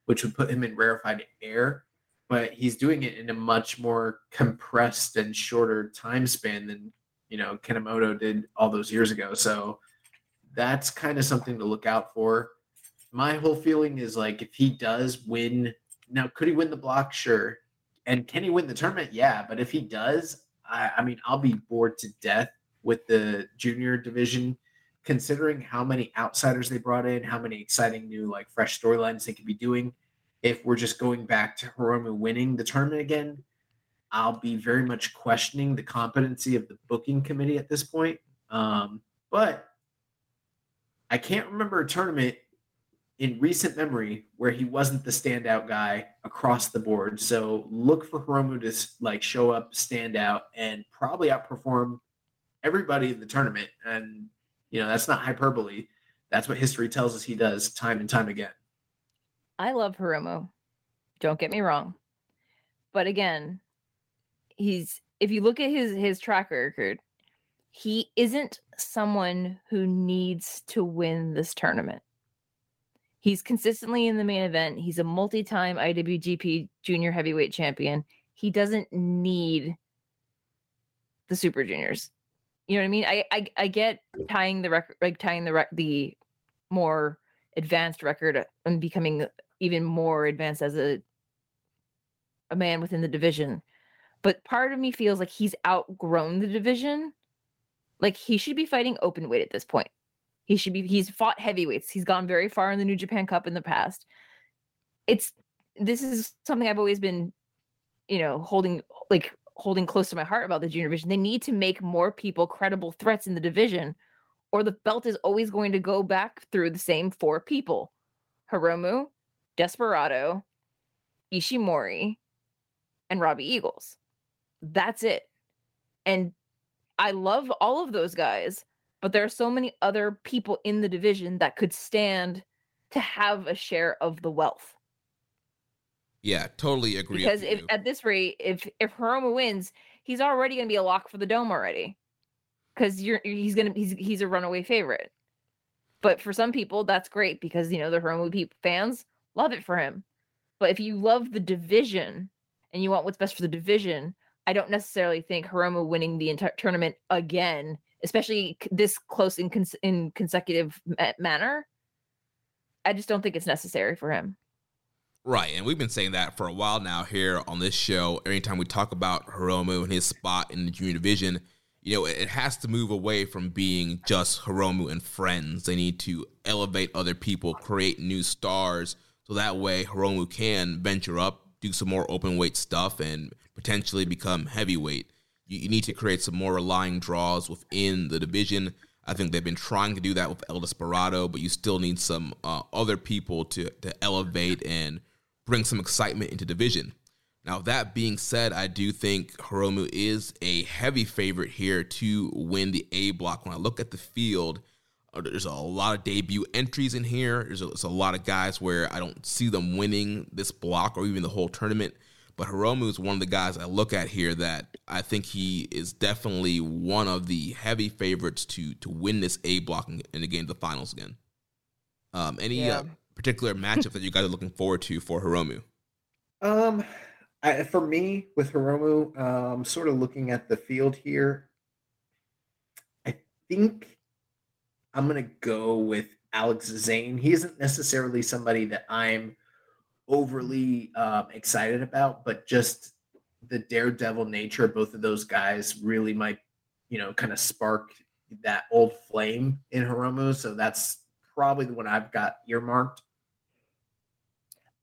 which would put him in rarefied air. But he's doing it in a much more compressed and shorter time span than you know Kanemoto did all those years ago. So that's kind of something to look out for. My whole feeling is like if he does win, now could he win the block? Sure. And can he win the tournament? Yeah. But if he does, I, I mean, I'll be bored to death with the junior division, considering how many outsiders they brought in, how many exciting new like fresh storylines they could be doing. If we're just going back to Hiromu winning the tournament again, I'll be very much questioning the competency of the booking committee at this point. Um, but I can't remember a tournament in recent memory where he wasn't the standout guy across the board. So look for Hiromu to like show up, stand out, and probably outperform everybody in the tournament. And you know that's not hyperbole. That's what history tells us he does time and time again. I love Hiromu. Don't get me wrong, but again, he's if you look at his his track record, he isn't someone who needs to win this tournament. He's consistently in the main event. He's a multi-time IWGP Junior Heavyweight Champion. He doesn't need the Super Juniors. You know what I mean? I I, I get tying the record, like tying the rec- the more advanced record and becoming even more advanced as a a man within the division. But part of me feels like he's outgrown the division like he should be fighting open weight at this point. He should be he's fought heavyweights. He's gone very far in the New Japan Cup in the past. It's this is something I've always been, you know, holding like holding close to my heart about the junior division. They need to make more people credible threats in the division, or the belt is always going to go back through the same four people. Hiromu, Desperado, Ishimori, and Robbie Eagles. That's it. And I love all of those guys, but there are so many other people in the division that could stand to have a share of the wealth. Yeah, totally agree. Because if at this rate, if if Hiromu wins, he's already going to be a lock for the dome already. Because you're he's gonna he's he's a runaway favorite. But for some people, that's great because you know the Hiromu fans love it for him. But if you love the division and you want what's best for the division, I don't necessarily think Hiromu winning the entire tournament again, especially this close in cons- in consecutive ma- eh, manner. I just don't think it's necessary for him. Right, and we've been saying that for a while now here on this show. Anytime we talk about Hiromu and his spot in the junior division, you know, it has to move away from being just Hiromu and friends. They need to elevate other people, create new stars, so that way Hiromu can venture up, do some more open weight stuff, and potentially become heavyweight. You, you, need to create some more relying draws within the division. I think they've been trying to do that with El Desperado, but you still need some uh, other people to to elevate and bring some excitement into division. Now, that being said, I do think Hiromu is a heavy favorite here to win the A block. When I look at the field, uh, there's a lot of debut entries in here. There's a, there's a lot of guys where I don't see them winning this block or even the whole tournament. But Hiromu is one of the guys I look at here that I think he is definitely one of the heavy favorites to to win this A block and, and again the finals again. Um, any Yeah. uh, particular matchup that you guys are looking forward to for Hiromu? Um, I, for me with Hiromu, um, sort of looking at the field here, I think I'm gonna go with Alex Zayne. He isn't necessarily somebody that I'm overly um, excited about, but just the daredevil nature of both of those guys really might, you know, kind of spark that old flame in Hiromu. So that's probably the one I've got earmarked.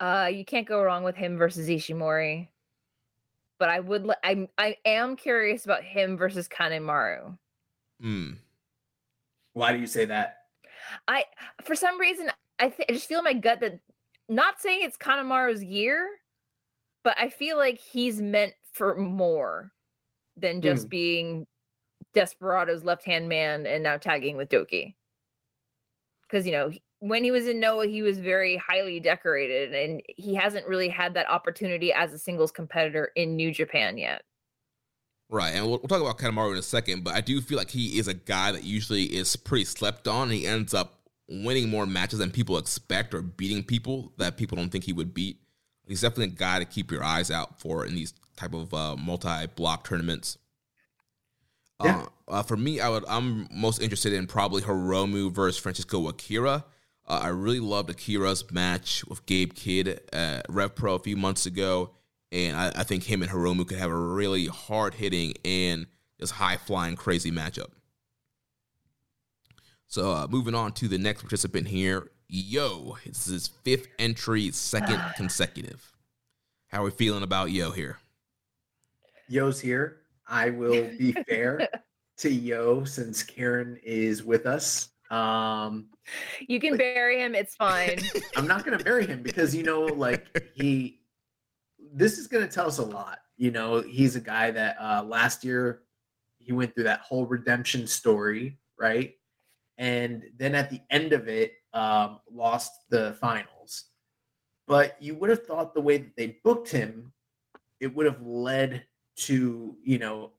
Uh, you can't go wrong with him versus Ishimori. But I would, li- I'm, I am curious about him versus Kanemaru. Hmm. Why do you say that? I, for some reason, I, th- I just feel in my gut that, not saying it's Kanemaru's year, but I feel like he's meant for more than just mm. being Desperado's left hand man and now tagging with Douki. Because, you know, when he was in Noah, he was very highly decorated and he hasn't really had that opportunity as a singles competitor in New Japan yet. Right, and we'll, we'll talk about Kanemaru in a second, but I do feel like he is a guy that usually is pretty slept on. And he ends up winning more matches than people expect or beating people that people don't think he would beat. He's definitely a guy to keep your eyes out for in these type of uh, multi-block tournaments. Yeah. Uh, uh, for me, I would I'm most interested in probably Hiromu versus Francisco Akira. Uh, I really loved Akira's match with Gabe Kidd at Rev Pro a few months ago, and I, I think him and Hiromu could have a really hard hitting and just high flying crazy matchup. So uh, moving on to the next participant here, Yo. This is his fifth entry, second consecutive. How are we feeling about Yo here? Yo's here. I will be fair to Yo since Karen is with us. Um, You can bury him, it's fine. I'm not going to bury him because you know, like he, this is going to tell us a lot. You know, he's a guy that uh, last year he went through that whole redemption story, right? And then at the end of it, um, lost the finals. But you would have thought the way that they booked him, it would have led to you know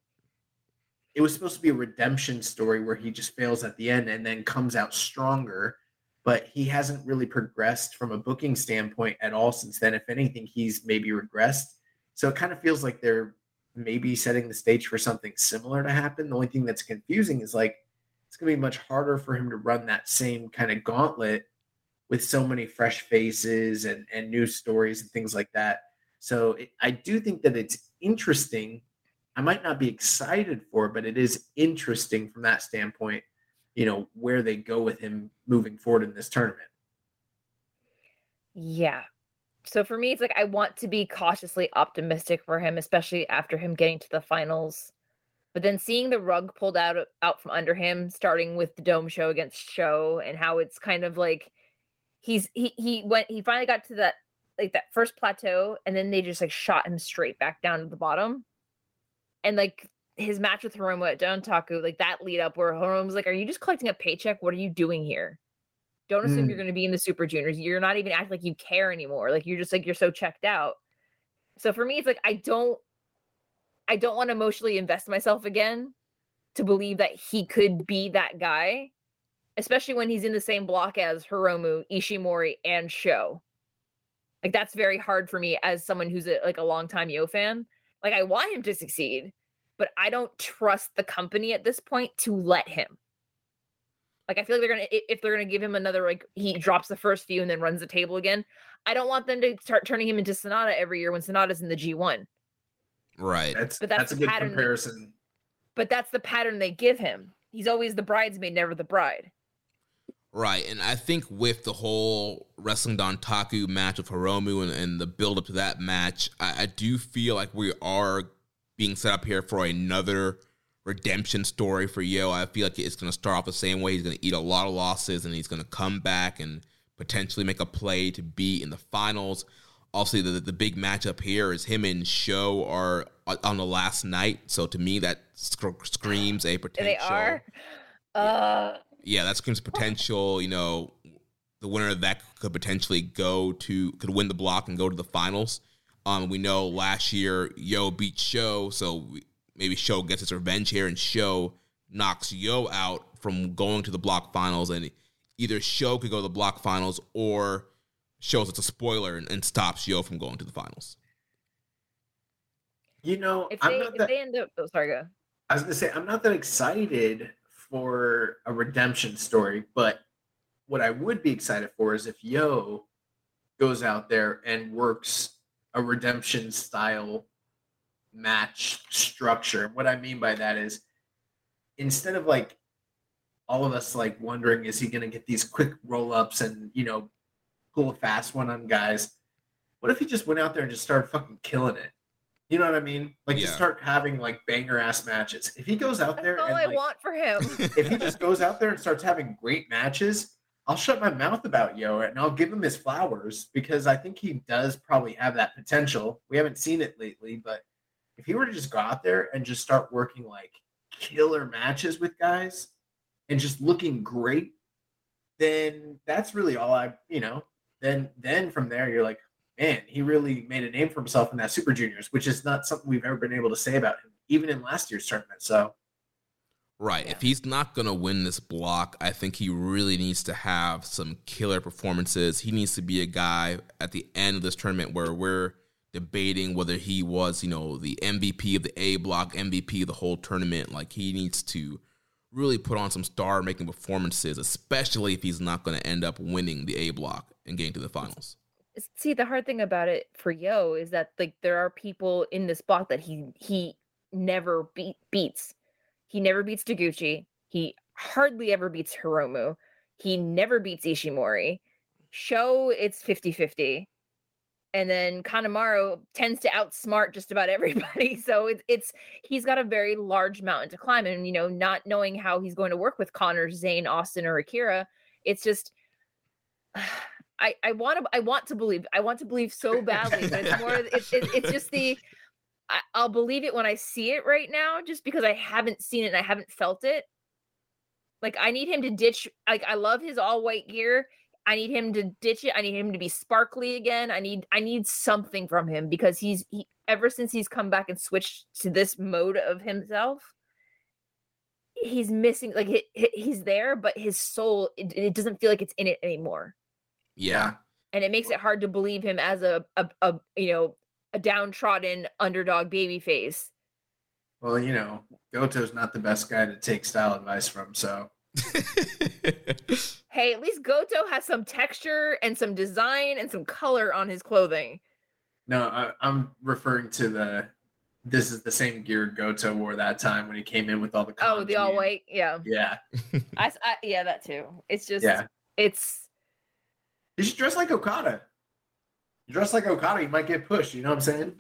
it was supposed to be a redemption story where he just fails at the end and then comes out stronger but he hasn't really progressed from a booking standpoint at all since then. If anything he's maybe regressed. So it kind of feels like they're maybe setting the stage for something similar to happen. The only thing that's confusing is like it's going to be much harder for him to run that same kind of gauntlet with so many fresh faces and and new stories and things like that so it, I do think that it's interesting. I might not be excited for it, but it is interesting from that standpoint, you know, where they go with him moving forward in this tournament. Yeah. So for me, it's like I want to be cautiously optimistic for him, especially after him getting to the finals. But then seeing the rug pulled out out from under him, starting with the dome show against Sho, and how it's kind of like he's he he went he finally got to that like that first plateau, and then they just like shot him straight back down to the bottom. And like his match with Hiromu at Dontaku, like that lead up where Hiromu's like, "Are you just collecting a paycheck? What are you doing here?" Don't assume you're Mm. going to be in the Super Juniors. You're not even acting like you care anymore. Like you're just like you're so checked out. So for me, it's like I don't, I don't want to emotionally invest myself again to believe that he could be that guy, especially when he's in the same block as Hiromu, Ishimori, and Sho. Like that's very hard for me as someone who's a, like a longtime Yo fan. Like I want him to succeed, but I don't trust the company at this point to let him. Like I feel like they're gonna if they're gonna give him another like he drops the first few and then runs the table again. I don't want them to start turning him into Sanada every year when Sanada's in the G one. Right. That's But that's, that's a good pattern that- comparison. But that's the pattern they give him. He's always the bridesmaid, never the bride. Right, and I think with the whole wrestling Dontaku match with Hiromu and, and the build up to that match, I, I do feel like we are being set up here for another redemption story for Yo. I feel like it's going to start off the same way. He's going to eat a lot of losses, and he's going to come back and potentially make a play to be in the finals. Obviously the the big matchup here is him and Sho are on the last night. So to me, that sc- screams a potential. They are. Uh, yeah, that screams potential. You know, the winner of that could potentially go to could win the block and go to the finals. Um, we know last year Yo beat Sho, so maybe Sho gets his revenge here, and Sho knocks Yo out from going to the block finals, and either Sho could go to the block finals or shows it's a spoiler and, and stops Yo from going to the finals. You know, if I'm they not if that, they end up, oh sorry, go. I was gonna say I'm not that excited for a redemption story, but what I would be excited for is if Yo goes out there and works a redemption style match structure. What I mean by that is instead of like all of us like wondering is he going to get these quick roll ups and you know pull a fast one on guys what if he just went out there and just started fucking killing it you know what i mean like Yeah. just start having like banger ass matches if he goes out That's there all and I like, want for him. if he just goes out there and starts having great matches, I'll shut my mouth about Yo and I'll give him his flowers because I think he does probably have that potential. We haven't seen it lately, but if he were to just go out there and just start working like killer matches with guys and just looking great, then that's really all I, you know, then then from there you're like, man, he really made a name for himself in that Super Juniors, which is not something we've ever been able to say about him, even in last year's tournament. So Right. If he's not going to win this block, I think he really needs to have some killer performances. He needs to be a guy at the end of this tournament where we're debating whether he was, you know, the MVP of the A block, MVP of the whole tournament. Like he needs to really put on some star making performances, especially if he's not going to end up winning the A block and getting to the finals. See, the hard thing about it for Yo is that like there are people in this block that he he never beat beats. He never beats Taguchi. He hardly ever beats Hiromu. He never beats Ishimori. Sho it's 50-50. And then Kanemaru tends to outsmart just about everybody. So it's it's he's got a very large mountain to climb. And you know, not knowing how he's going to work with Connor, Zayne, Austin, or Akira, it's just I, I want to I want to believe I want to believe so badly, but it's more it's it, it's just the I, I'll believe it when I see it right now, just because I haven't seen it and I haven't felt it. Like I need him to ditch. Like I love his all white gear. I need him to ditch it. I need him to be sparkly again. I need I need something from him because he's he ever since he's come back and switched to this mode of himself. He's missing like he, he- he's there, but his soul it, it doesn't feel like it's in it anymore Yeah. and it makes it hard to believe him as a, a, a you know a downtrodden underdog baby face Well, you know, Goto's not the best guy to take style advice from. So hey at least goto has some texture and some design and some color on his clothing no, I, I'm referring to the. This is the same gear Goto wore that time when he came in with all the. oh the all white yeah Yeah, I, yeah that too it's just yeah. it's You should dress like Okada. You dress like Okada, you might get pushed. You know what I'm saying?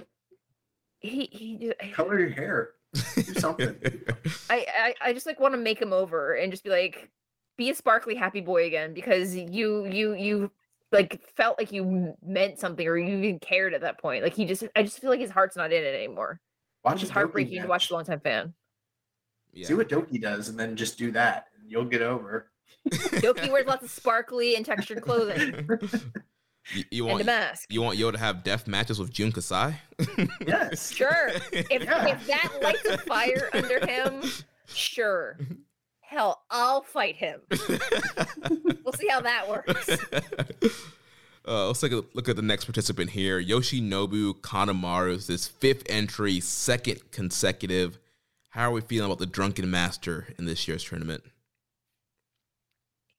he he ju- Color your hair. Do something. I, I I just like want to make him over and just be like, be a sparkly happy boy again because you you you like felt like you meant something or you even cared at that point. Like he just I just feel like his heart's not in it anymore. Watch Which is heartbreaking to watch match. as a longtime fan. Yeah. See what Douki does, and then just do that, and you'll get over. Douki wears lots of sparkly and textured clothing you, you and a want mask. you want Yo to have death matches with Jun Kasai? Yes. Sure. If Yeah. if that lights a fire under him, sure. Hell, I'll fight him. We'll see how that works. Uh, let's take a look at the next participant here. Yoshinobu Kanemaru is this fifth entry, second consecutive. How are we feeling about the Drunken Master in this year's tournament?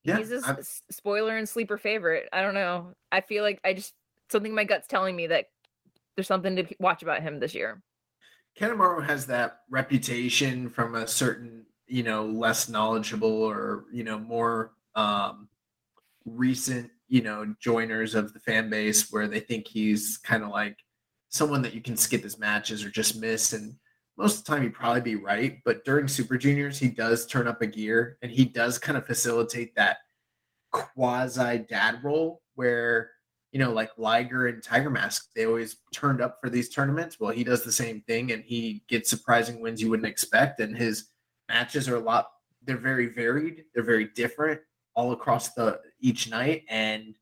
Yeah, He's a I'm- spoiler and sleeper favorite. I don't know. I feel like I just something in my gut's telling me that there's something to watch about him this year. Kanemaru has that reputation from a certain, you know, less knowledgeable or, you know, more um, recent, you know, joiners of the fan base where they think he's kind of like someone that you can skip his matches or just miss. And most of the time he'd probably be right. But during Super Juniors, he does turn up a gear and he does kind of facilitate that quasi dad role where you know, like Liger and Tiger Mask, they always turned up for these tournaments. Well, he does the same thing and he gets surprising wins you wouldn't expect. And his matches are a lot, they're very varied, they're very different all across the each night. And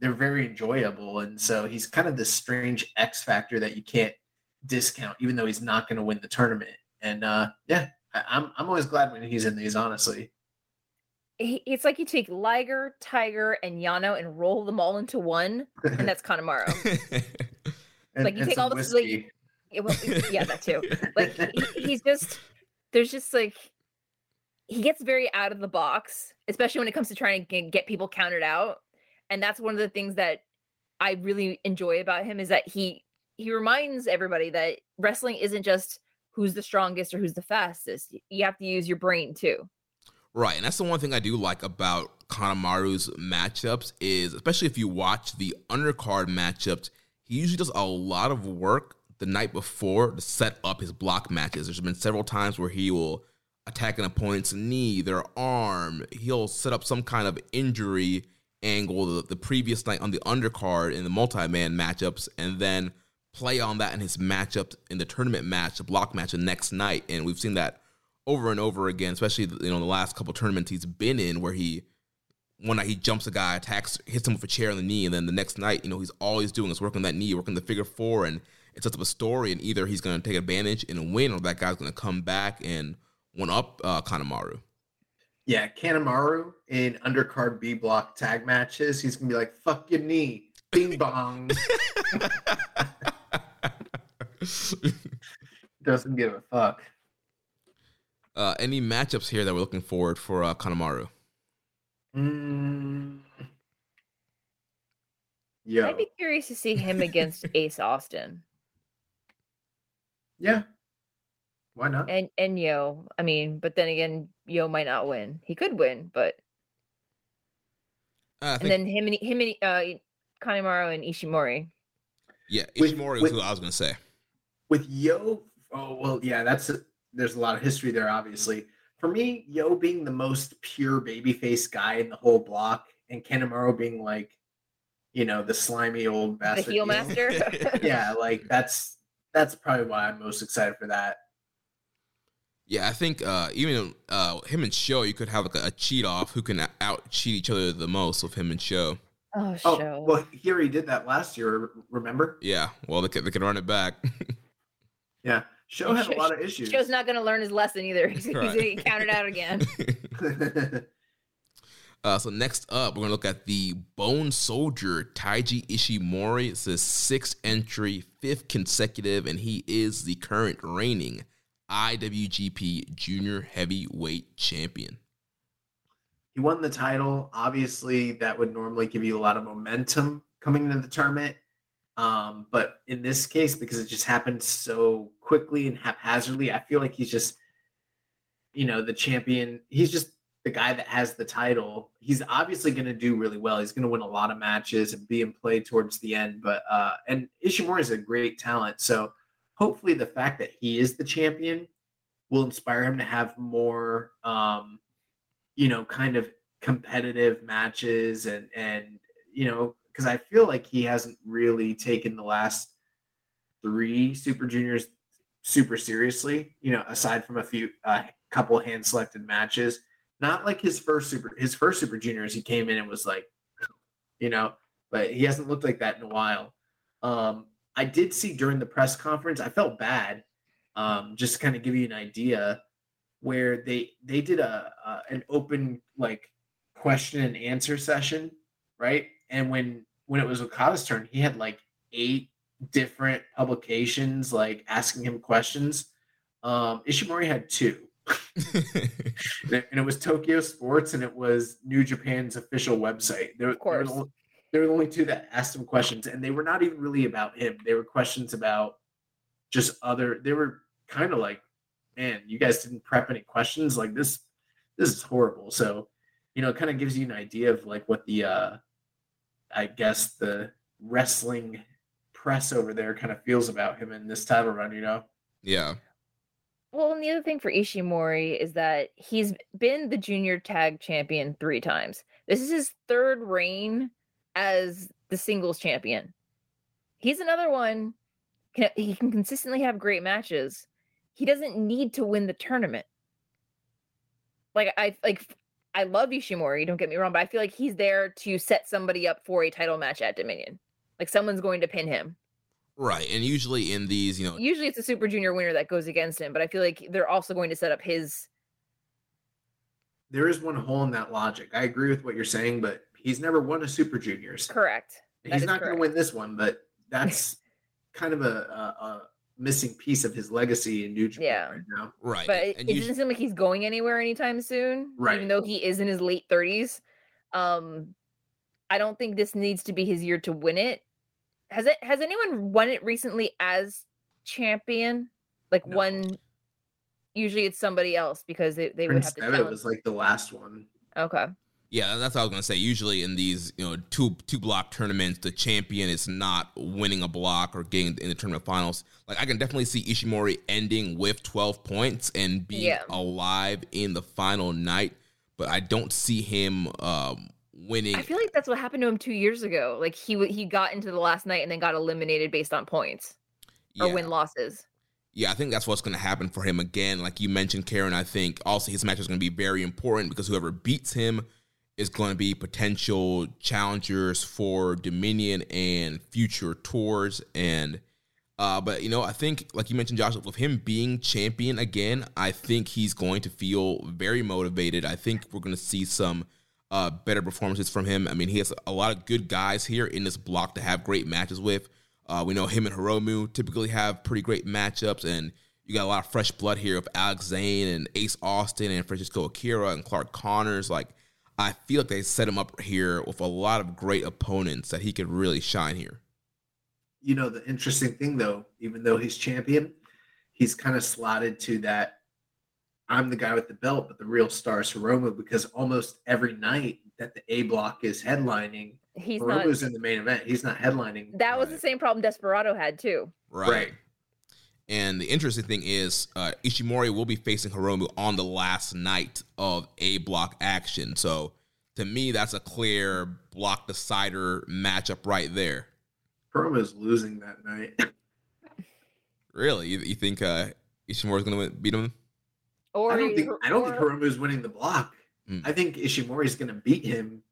they're very enjoyable. And so he's kind of this strange X factor that you can't discount, even though he's not going to win the tournament. And uh, yeah, I, I'm I'm always glad when he's in these, honestly. It's like you take Liger, Tiger, and Yano and roll them all into one, and that's Kanemaru. And, Like, you take all this, like- whiskey. Yeah, yeah, that too. Like he, he's just there's just like he gets very out of the box, especially when it comes to trying to get, get people counted out. And that's one of the things that I really enjoy about him is that he he reminds everybody that wrestling isn't just who's the strongest or who's the fastest. You have to use your brain too. Right, and that's the one thing I do like about Kanemaru's matchups is, especially if you watch the undercard matchups, he usually does a lot of work the night before to set up his block matches. There's been several times where he will attack an opponent's knee, their arm. He'll set up some kind of injury angle the, the previous night on the undercard in the multi-man matchups, and then play on that in his matchup in the tournament match, the block match the next night. And we've seen that over and over again, especially you know the last couple tournaments he's been in, where he one night he jumps a guy, attacks, hits him with a chair on the knee, and then the next night, you know, he's all he's doing is working on that knee, working the figure four, and it sets up a story. And either he's going to take advantage and win, or that guy's going to come back and one up uh, Kanemaru. Yeah, Kanemaru in undercard B block tag matches, he's gonna be like, "Fuck your knee, bing bong." Doesn't give a fuck. uh, any matchups here that we're looking forward for uh, Kanemaru? Mm. Yo, I'd be curious to see him against Ace Austin yeah. Why not? and and Yo. I mean, but then again, Yo might not win. He could win, but Uh, I and then him and him and uh Kanemaru and Ishimori. yeah, with- Ishimori with- was who I was going to say. With Yo, oh well, yeah, that's a, there's a lot of history there, obviously. For me, Yo being the most pure babyface guy in the whole block, and Kanemaru being like, you know, the slimy old The bastard. heel heel. master. yeah, like that's that's probably why I'm most excited for that. Yeah, I think uh, even uh, him and Sho, you could have like a, a cheat off who can out cheat each other the most with him and Sho. Oh, Oh, Sho. well, here he did that last year. Remember? Yeah, well, they can, they can run it back. Yeah, Sho had a lot of issues. Sho's not going to learn his lesson either. He's, he's Right. going to get counted out again. uh, so next up, we're gonna look at the Bone Soldier Taiji Ishimori. It's his sixth entry, fifth consecutive, and he is the current reigning IWGP Junior Heavyweight Champion. he won the title. Obviously, that would normally give you a lot of momentum coming into the tournament. Um, but in this case, because it just happened so quickly and haphazardly, I feel like he's just, you know, the champion. He's just the guy that has the title. He's obviously going to do really well. He's going to win a lot of matches and be in play towards the end. But uh, and Ishimori is a great talent. So hopefully, the fact that he is the champion will inspire him to have more. Um, you know, kind of competitive matches and and you know, because I feel like he hasn't really taken the last three Super Juniors super seriously. You know, aside from a few, a couple hand selected matches. Not like his first super, his first Super Juniors. He came in and was like, you know, but he hasn't looked like that in a while. Um, I did see during the press conference. I felt bad. Um, just to kind of give you an idea where they they did a, a an open like question and answer session, right? And when when it was Okada's turn, he had like eight different publications like asking him questions. Um, Ishimori had two, and it, and it was Tokyo Sports and it was New Japan's official website. There, Of course. there were, the- there were the only two that asked him questions, and they were not even really about him. They were questions about just other. They were kind of like, man, you guys didn't prep any questions. Like this, this is horrible. So, you know, it kind of gives you an idea of like what the, uh I guess the wrestling press over there kind of feels about him in this title run. You know. yeah, Well, and the other thing for Ishimori is that he's been the junior tag champion three times. This is his third reign as the singles champion. He's another one. He can consistently have great matches. He doesn't need to win the tournament. Like I like I love Ishimori, don't get me wrong, but I feel like he's there to set somebody up for a title match at Dominion. Like someone's going to pin him. Right. And usually in these, you know, Usually it's a Super Junior winner that goes against him, but I feel like they're also going to set up his There is one hole in that logic. I agree with what you're saying, but he's never won a Super Juniors. correct. That He's not going to win this one, but that's kind of a, a, a missing piece of his legacy in New Japan Yeah. right now. right. But it, and it doesn't seem like he's going anywhere anytime soon. Right. Even though he is in his late 30s. Um I don't think this needs to be his year to win it. Has it has anyone won it recently as champion? Like No. one usually it's somebody else because they, they would have to Devitt challenge- was like the last one. Okay. Yeah, that's what I was gonna say. Usually in these, you know, two two block tournaments, the champion is not winning a block or getting in the tournament finals. Like I can definitely see Ishimori ending with twelve points and being Yeah. alive in the final night, but I don't see him um, winning. I feel like that's what happened to him 2 years ago. Like he he got into the last night and then got eliminated based on points or yeah. win losses. Yeah, I think that's what's going to happen for him again. Like you mentioned, Karen, I think also his match is going to be very important because whoever beats him is going to be potential challengers for Dominion and future tours. And, uh, but you know, I think, like you mentioned, Josh, with him being champion again, I think he's going to feel very motivated. I think we're going to see some uh, better performances from him. I mean, he has a lot of good guys here in this block to have great matches with. Uh, we know him and Hiromu typically have pretty great matchups, and you got a lot of fresh blood here with Alex Zayne and Ace Austin and Francisco Akira and Clark Connors. Like, I feel like they set him up here with a lot of great opponents that he could really shine here. You know, the interesting thing though, even though he's champion, he's kind of slotted to that I'm the guy with the belt, but the real star is Hiromu because almost every night that the A block is headlining, He's not Hiromu's in the main event. He's not headlining. That was the same problem Desperado had too. Right. Right. And the interesting thing is, uh, Ishimori will be facing Hiromu on the last night of A block action. So to me, that's a clear block decider matchup right there. Hiromu's losing that night. Really, you, you think uh, Ishimori's going to beat him? Or I don't he- think I don't think or- Hiromu's winning the block. Hmm. I think Ishimori's going to beat him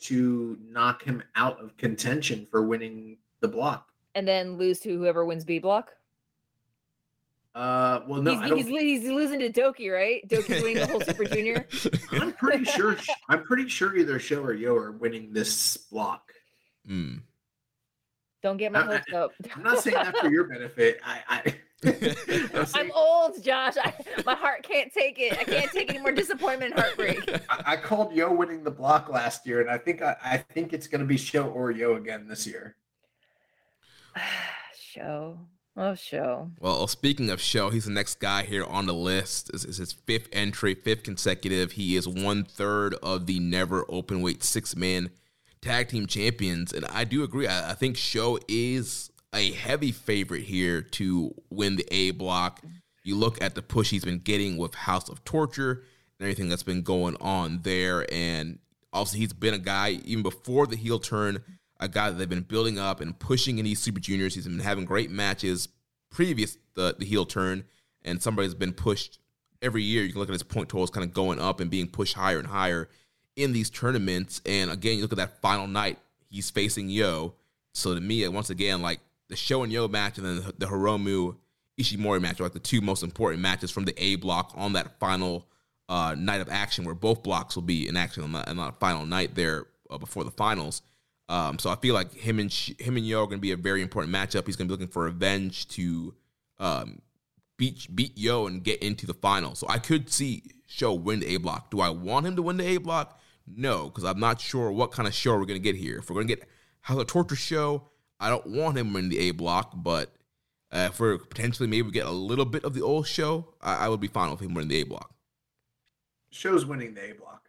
to knock him out of contention for winning the block. and then lose to whoever wins B block. Uh, well, no, he's, I don't. he's, he's losing to Douki, right? Douki's winning the whole Super Junior. I'm pretty sure. I'm pretty sure either Sho or Yo are winning this block. Mm. Don't get my I- I- hopes up. I'm not saying that for your benefit. I, I I'm I'm old, Josh. I, my heart can't take it. I can't take any more disappointment and heartbreak. I, I called Yo winning the block last year, and I think I, I think it's going to be Sho or Yo again this year. Sho. Oh, Sho. Well, speaking of Sho, he's the next guy here on the list. This is his fifth entry, fifth consecutive. He is one third of the never open weight six man tag team champions. And I do agree. I, I think Sho is a heavy favorite here to win the A block. You look at the push he's been getting with House of Torture and everything that's been going on there. And also, he's been a guy, even before the heel turn, a guy that they've been building up and pushing in these Super Juniors. He's been having great matches previous the, the heel turn, and somebody's been pushed every year. You can look at his point totals kind of going up and being pushed higher and higher in these tournaments. And again, you look at that final night, he's facing Yo. So to me, once again, like the Sho and Yo match and then the, Hiromu Ishimori match are like the two most important matches from the A block on that final uh, night of action, where both blocks will be in action on that, on that final night there uh, before the finals. Um, so I feel like him and him and Yo are going to be a very important matchup. He's going to be looking for revenge to um, beat beat Yo and get into the final. So I could see Sho win the A block. Do I want him to win the A block? No, because I'm not sure what kind of Sho we're going to get here. If we're going to get House of Torture Sho, I don't want him in the A block. But uh, we're potentially maybe get a little bit of the old Sho, I, I would be fine with him winning the A block. Sho's winning the A block.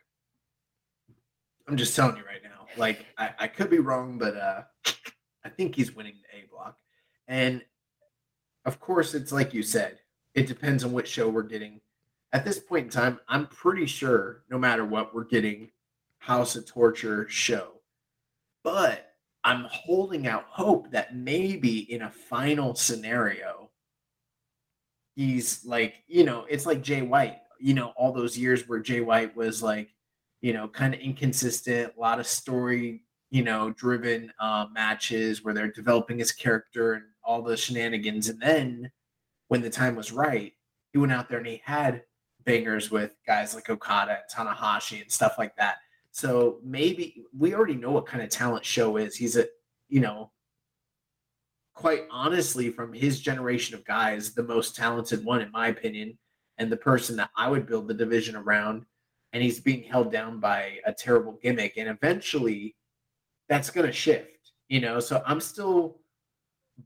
I'm just telling you right now. Like I, I could be wrong, but uh, I think he's winning the A block. And of course, it's like you said. It depends on which Sho we're getting. At this point in time, I'm pretty sure no matter what, we're getting House of Torture Sho. But I'm holding out hope that maybe in a final scenario, he's like, you know, it's like Jay White, you know, all those years where Jay White was like, you know, kind of inconsistent, a lot of story, you know, driven uh, matches where they're developing his character and all the shenanigans. And then when the time was right, he went out there and he had bangers with guys like Okada and Tanahashi and stuff like that. So maybe we already know what kind of talent Sho is. He's a, you know, quite honestly, from his generation of guys, the most talented one, in my opinion, and the person that I would build the division around. And he's being held down by a terrible gimmick. And eventually that's going to shift, you know? So I'm still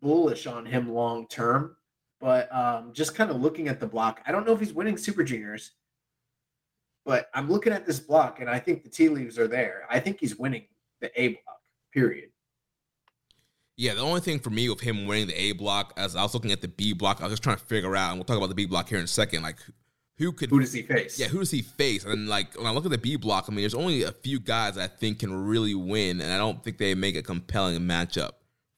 bullish on him long term. But um, just kind of looking at the block, I don't know if he's winning Super Juniors, but I'm looking at this block and I think the tea leaves are there. I think he's winning the A block, period. Yeah, the only thing for me with him winning the A block, as I was looking at the B block, I was just trying to figure out, and we'll talk about the B block here in a second, like who could who does he face? Yeah, who does he face? And like when I look at the B block, I mean, there's only a few guys I think can really win, and I don't think they make a compelling matchup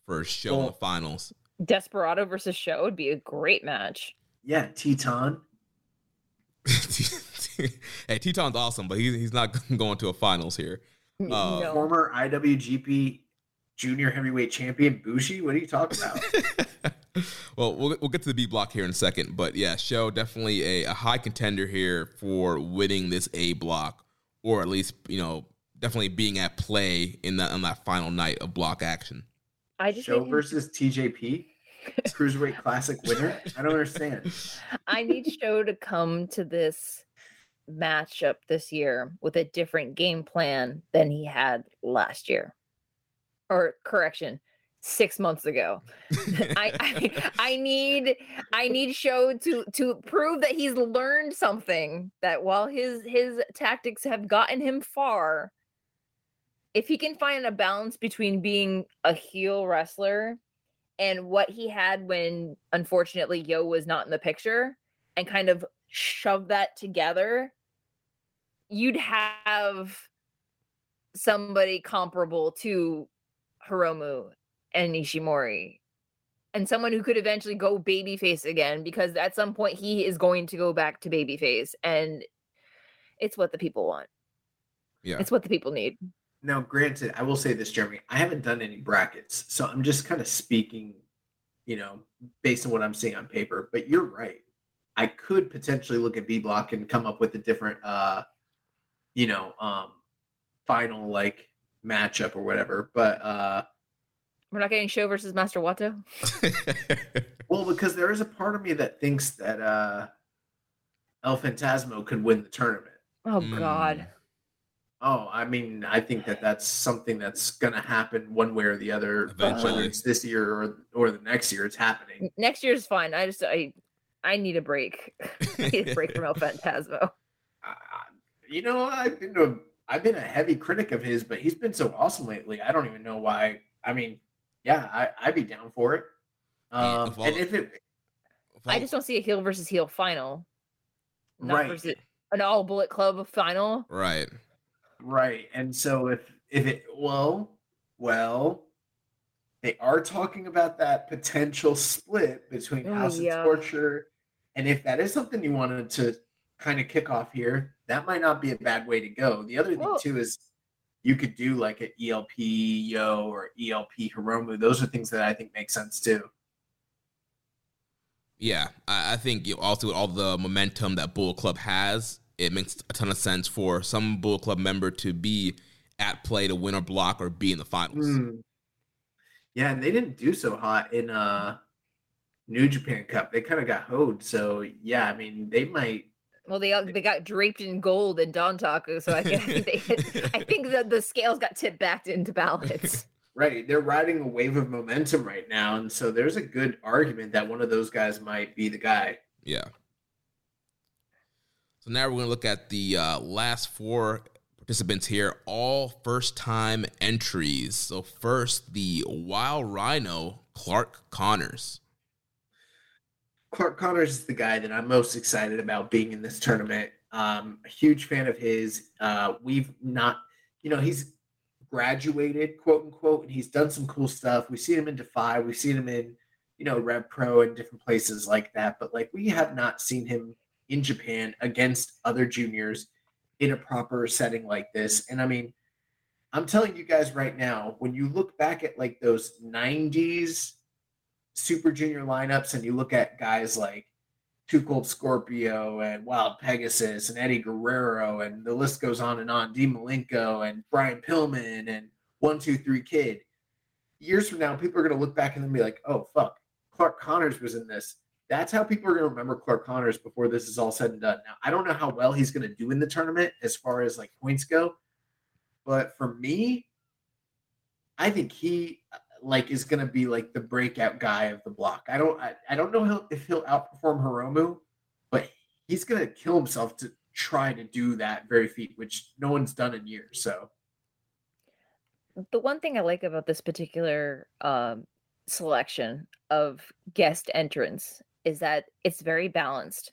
for a Sho well, in the finals. Desperado versus Sho would be a great match. Yeah, Titan. hey, Titan's awesome, but he's he's not going to a finals here. Uh, no. Former IWGP Junior Heavyweight Champion Bushi. What are you talking about? well, well, we'll get to the B block here in a second, but yeah, Sho definitely a, a high contender here for winning this A block, or at least you know definitely being at play in that on that final night of block action. I just Sho versus TJP. Cruiserweight Classic winner. I don't understand. I need Sho to come to this matchup this year with a different game plan than he had last year. Or correction, six months ago. I, I, I need I need Sho to to prove that he's learned something. That while his his tactics have gotten him far, if he can find a balance between being a heel wrestler and what he had when unfortunately Yo was not in the picture and kind of shove that together, you'd have somebody comparable to Hiromu and Ishimori and someone who could eventually go babyface again because at some point he is going to go back to babyface and it's what the people want. Yeah. It's what the people need. Now, granted, I will say this, Jeremy, I haven't done any brackets, so I'm just kind of speaking, you know, based on what I'm seeing on paper. But you're right. I could potentially look at B block and come up with a different uh you know, um, final like matchup or whatever. But uh, we're not getting Sho versus Master Wato. well, because there is a part of me that thinks that uh, El Phantasmo could win the tournament. Oh God. Mm. Oh, I mean, I think that that's something that's going to happen one way or the other. Eventually. Whether it's this year or or the next year, it's happening. Next year is fine. I just I I need a break. I need a break from El Phantasmo you know, I've been a I've been a heavy critic of his, but he's been so awesome lately. I don't even know why. I mean, yeah, I, I'd be down for it. Um, if and if it, if all, I just don't see a heel versus heel final, not right. versus an all bullet club final. Right. Right. And so if if it well, well, they are talking about that potential split between House yeah. of Torture, and if that is something you wanted to kind of kick off here, that might not be a bad way to go. The other thing too is you could do like an ELP Yo or ELP Hiromu. Those are things that I think make sense too. Yeah, I, think also with all the momentum that Bullet Club has, it makes a ton of sense for some Bullet Club member to be at play to win or block or be in the finals. Mm. Yeah, and they didn't do so hot in uh New Japan Cup. They kind of got hoed. So yeah, I mean they might well, they they got draped in gold in Dontaku, so I think they, I think that the scales got tipped back into balance. Right, they're riding a wave of momentum right now, and so there's a good argument that one of those guys might be the guy. Yeah. So now we're going to look at the uh, last four participants here, all first time entries. So first, the Wild Rhino, Clark Connors. Clark Connors is the guy that I'm most excited about being in this tournament. Um, a huge fan of his. Uh, we've not, you know, he's graduated, quote unquote, and he's done some cool stuff. We've seen him in Defy, we've seen him in, you know, Rev Pro and different places like that. But like we have not seen him in Japan against other juniors in a proper setting like this. And I mean, I'm telling you guys right now, when you look back at like those 90s Super Junior lineups and you look at guys like Too Cold Scorpio and Wild Pegasus and Eddie Guerrero and the list goes on and on, D Malenko and Brian Pillman and One Two Three Kid. Years from now, people are to look back and then be like, "Oh fuck, Clark Connors was in this." That's how people are to remember Clark Connors before this is all said and done. Now, I don't know how well he's to do in the tournament as far as like points go, but for me, I think he like is going to be like the breakout guy of the block. I don't I, I don't know if he'll outperform Hiromu, but he's going to kill himself to try to do that very feat, which no one's done in years. So the one thing I like about this particular um, selection of guest entrants is that it's very balanced,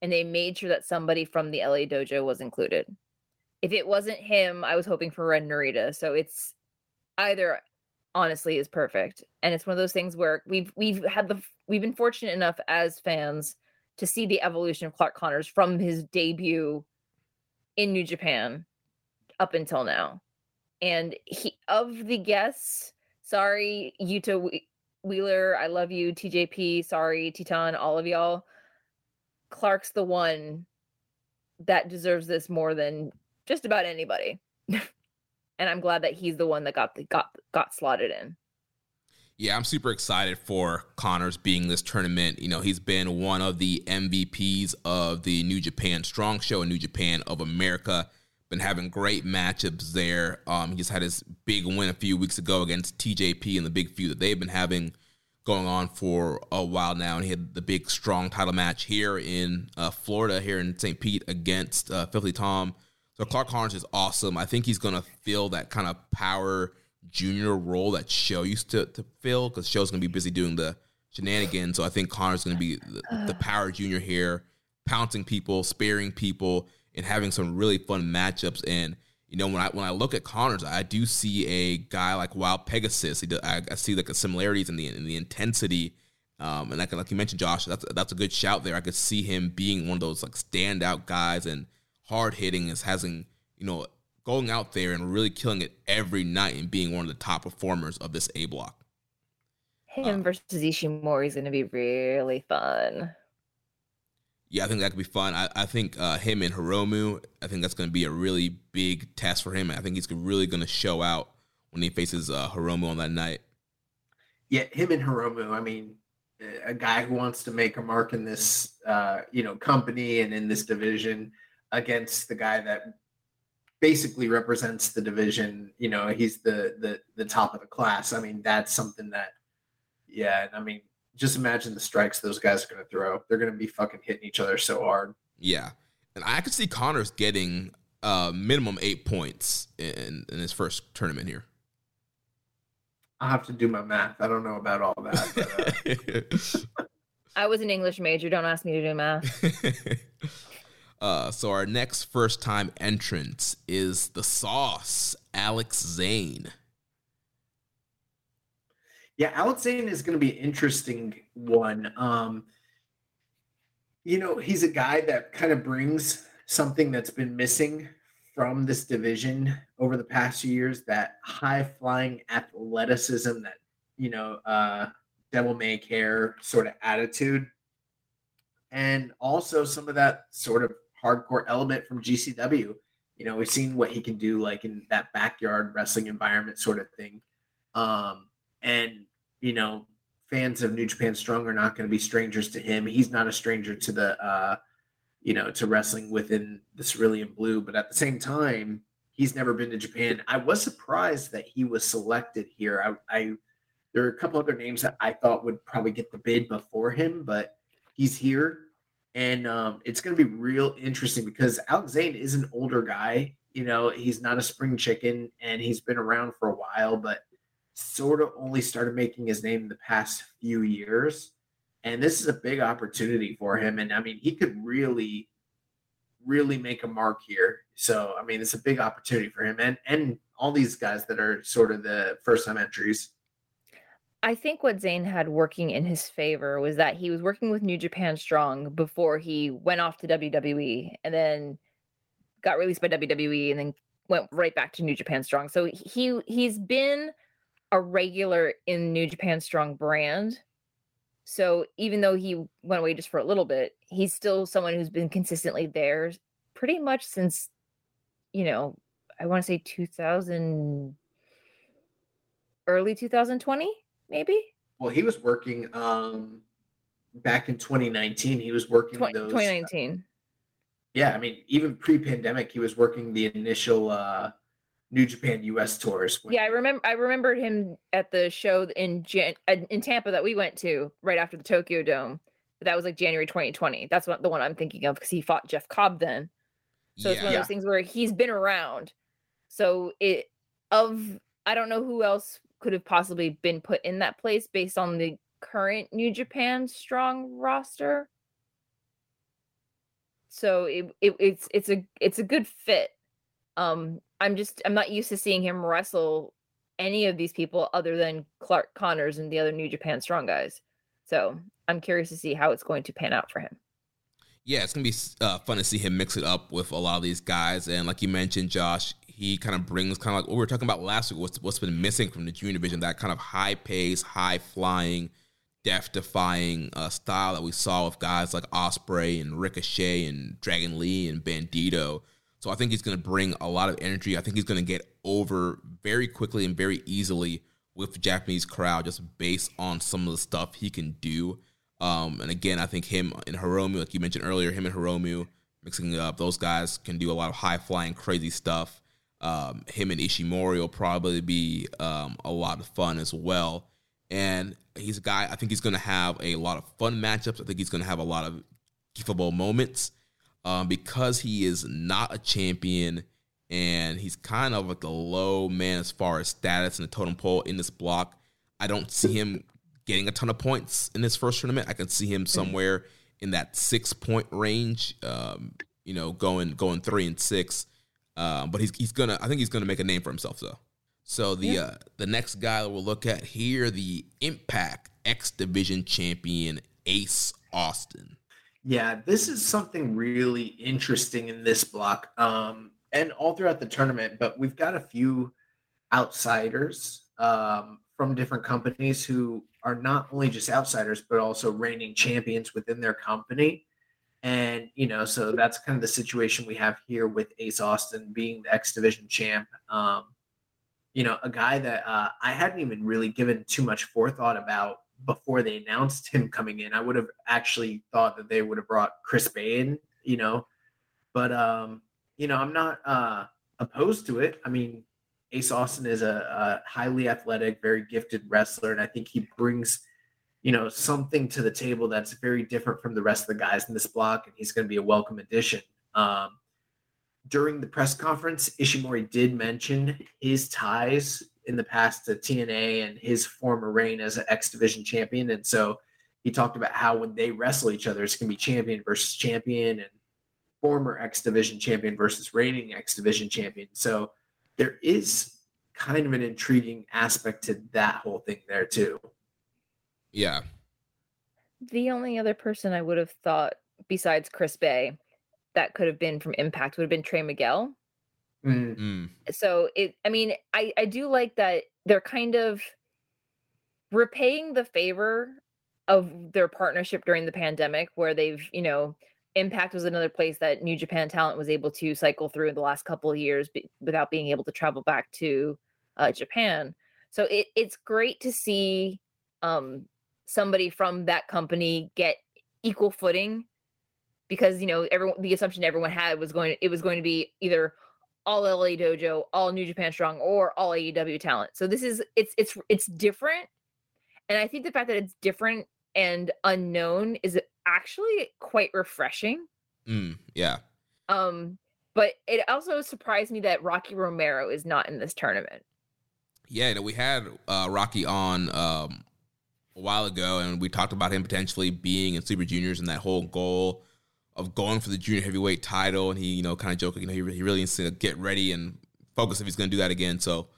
and they made sure that somebody from the LA Dojo was included. If it wasn't him, I was hoping for Ren Narita. So it's either honestly is perfect. And it's one of those things where we've we've had the we've been fortunate enough as fans to see the evolution of Clark Connors from his debut in New Japan up until now. And he of the guests, sorry, Yuta Wheeler, I love you, TJP, sorry, Titan, all of y'all. Clark's the one that deserves this more than just about anybody. and I'm glad that he's the one that got the, got got slotted in. Yeah, I'm super excited for Connors being this tournament. You know, he's been one of the MVPs of the New Japan Strong Show and New Japan of America. Been having great matchups there. Um, he just had his big win a few weeks ago against TJP and the big feud that they've been having going on for a while now. And he had the big strong title match here in uh, Florida, here in St. Pete against uh, Filthy Tom so Clark Connors is awesome. I think he's going to fill that kind of power junior role that Sho used to, to fill because Sho's going to be busy doing the shenanigans. So I think Connors going to be the, the power junior here, pouncing people, sparing people, and having some really fun matchups. And you know, when I when I look at Connors, I do see a guy like Wild Pegasus. I, I see like the similarities in the in the intensity. Um, and like, like you mentioned, Josh, that's that's a good shout there. I could see him being one of those like standout guys and hard hitting is having, you know, going out there and really killing it every night and being one of the top performers of this A block. Him um, versus Ishimori is going to be really fun. Yeah, I think that could be fun. I, I think uh, him and Hiromu, I think that's going to be a really big test for him. I think he's really going to show out when he faces uh, Hiromu on that night. Yeah, him and Hiromu. I mean, a guy who wants to make a mark in this, uh, you know, company and in this division against the guy that basically represents the division. You know, he's the the the top of the class. I mean, that's something that, yeah. I mean, just imagine the strikes those guys are going to throw. They're going to be fucking hitting each other so hard. Yeah, and I could see Connors getting uh minimum eight points in in his first tournament here. I'll have to do my math. I don't know about all that. But, uh... I was an English major. Don't ask me to do math. Uh, so our next first time entrance is the Sauce, Alex Zayne. Yeah, Alex Zayne is going to be an interesting one. Um, you know, he's a guy that kind of brings something that's been missing from this division over the past few years that high flying athleticism, that, you know, uh, devil may care sort of attitude. And also some of that sort of hardcore element from GCW. You know, we've seen what he can do like in that backyard wrestling environment sort of thing. Um, and you know, fans of New Japan Strong are not going to be strangers to him. He's not a stranger to the uh, you know, to wrestling within the Cerulean Blue, but at the same time, he's never been to Japan. I was surprised that he was selected here. I, I there are a couple other names that I thought would probably get the bid before him, but he's here and um, it's going to be real interesting because Alex Zayne is an older guy. You know, he's not a spring chicken, and he's been around for a while, but sort of only started making his name in the past few years. And this is a big opportunity for him. And I mean, he could really, really make a mark here. So I mean, it's a big opportunity for him, and and all these guys that are sort of the first time entries. I think what Zayne had working in his favor was that he was working with New Japan Strong before he went off to WWE and then got released by WWE and then went right back to New Japan Strong. So he he's been a regular in New Japan Strong brand. So even though he went away just for a little bit, he's still someone who's been consistently there pretty much since you know, I want to say 2000 early 2020 maybe. Well, he was working um back in 2019. He was working 20, those 2019. Yeah, I mean, even pre-pandemic, he was working the initial uh New Japan US tours. when- Yeah, I remember. I remembered him at the show in Jan- uh, in Tampa that we went to right after the Tokyo Dome. But that was like January 2020. That's what the one I'm thinking of because he fought Jeff Cobb then. So it's one of yeah. those things where he's been around. So it of I don't know who else could have possibly been put in that place based on the current New Japan strong roster. So it, it it's it's a it's a good fit. Um I'm just I'm not used to seeing him wrestle any of these people other than Clark Connors and the other New Japan strong guys. So I'm curious to see how it's going to pan out for him. yeah, it's gonna be uh, fun to see him mix it up with a lot of these guys. And like you mentioned, Josh, he kind of brings kind of like what we were talking about last week. What's what's been missing from the junior division? That kind of high pace, high flying, death defying uh, style that we saw with guys like Ospreay and Ricochet and Dragon Lee and Bandito. So I think he's gonna bring a lot of energy. I think he's gonna get over very quickly and very easily with the Japanese crowd just based on some of the stuff he can do. Um, and again, I think him and Hiromu, like you mentioned earlier, him and Hiromu mixing it up, those guys can do a lot of high flying, crazy stuff. Um, him and Ishimori will probably be um, a lot of fun as well. And he's a guy, I think he's going to have a lot of fun matchups. I think he's going to have a lot of giftable moments um, because he is not a champion and he's kind of like a low man as far as status in the totem pole in this block. I don't see him getting a ton of points in this first tournament. I can see him somewhere in that six point range. Um, you know, going going three and six. Um, but he's he's gonna. I think he's gonna make a name for himself though. So the uh, the next guy that we'll look at here, the Impact X Division champion Ace Austin. Yeah, this is something really interesting in this block, um, and all throughout the tournament. But we've got a few outsiders um, from different companies who are not only just outsiders but also reigning champions within their company. And you know, so that's kind of the situation we have here with Ace Austin being the X Division champ. Um, you know, a guy that uh, I hadn't even really given too much forethought about before they announced him coming in. I would have actually thought that they would have brought Chris Bey in, you know, but um, you know, I'm not uh opposed to it. I mean, Ace Austin is a, a highly athletic, very gifted wrestler, and I think he brings, you know, something to the table that's very different from the rest of the guys in this block, and he's going to be a welcome addition. Um, during the press conference, Ishimori did mention his ties in the past to TNA and his former reign as an X Division champion. And so he talked about how when they wrestle each other, it's going to be champion versus champion and former X Division champion versus reigning X Division champion. So there is kind of an intriguing aspect to that whole thing there, too. Yeah, The only other person I would have thought besides Chris Bey that could have been from Impact would have been Trey Miguel. Mm, Mm. So it I mean, I I do like that they're kind of repaying the favor of their partnership during the pandemic where they've, you know, Impact was another place that New Japan talent was able to cycle through in the last couple of years be, without being able to travel back to uh, Japan. So it, it's great to see um, somebody from that company get equal footing because you know everyone the assumption everyone had was going it was going to be either all LA Dojo, all New Japan Strong, or all AEW talent. So this is it's it's it's different, and I think the fact that it's different and unknown is actually quite refreshing. Mm. Yeah. Um, but it also surprised me that Rocky Romero is not in this tournament. Yeah, you know, we had uh, Rocky on um, a while ago, and we talked about him potentially being in Super Juniors and that whole goal of going for the junior heavyweight title. And he, you know, kind of joking, you know, he, he really needs to get ready and focus if he's going to do that again. So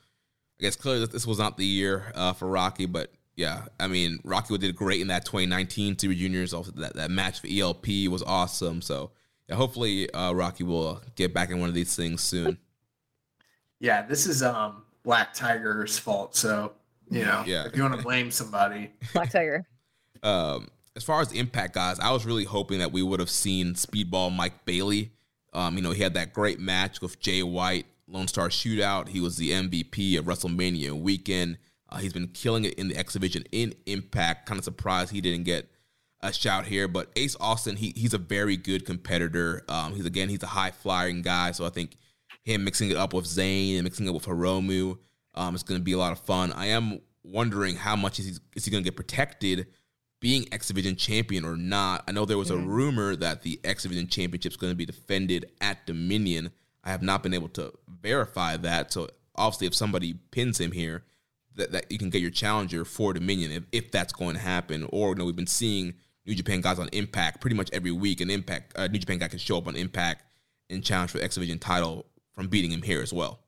I guess clearly this was not the year uh, for Rocky, but yeah, I mean Rocky did great in that 2019 Super Juniors. Also, that that match for ELP was awesome. So yeah, hopefully uh, Rocky will get back in one of these things soon. Yeah, this is um Black Tiger's fault. So you know, Yeah. if you want to blame somebody, Black Tiger. um, as far as impact guys, I was really hoping that we would have seen Speedball Mike Bailey. Um, you know, he had that great match with Jay White, Lone Star Shootout. He was the MVP of WrestleMania weekend. Uh, he's been killing it in the X Division in Impact. Kind of surprised he didn't get a shout here, but Ace Austin, he he's a very good competitor. Um, he's again, he's a high flying guy, so I think him mixing it up with Zayne and mixing it with Hiromu, um, is going to be a lot of fun. I am wondering how much is he, is he going to get protected being X Division champion or not. I know there was a rumor that the X Division championship is going to be defended at Dominion. I have not been able to verify that. So obviously, if somebody pins him here, that, that you can get your challenger for Dominion if, if that's going to happen. Or you know, we've been seeing New Japan guys on Impact pretty much every week. An Impact uh, New Japan guy can show up on Impact and challenge for the X Division title from beating him here as well.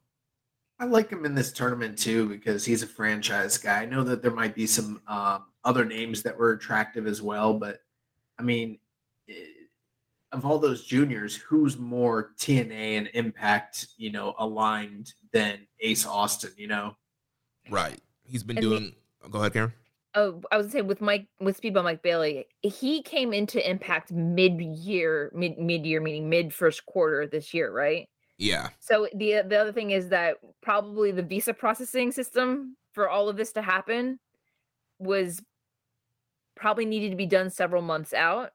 I like him in this tournament too because he's a franchise guy. I know that there might be some um, other names that were attractive as well, but I mean, of all those juniors, who's more TNA and Impact, you know, aligned than Ace Austin? You know, Right. He's been And the- doing. go ahead, Karen. Oh, I was gonna say with Mike with Speedball Mike Bailey, he came into Impact mid year, mid mid year meaning mid first quarter this year, right? Yeah. So the the other thing is that probably the visa processing system for all of this to happen was probably needed to be done several months out.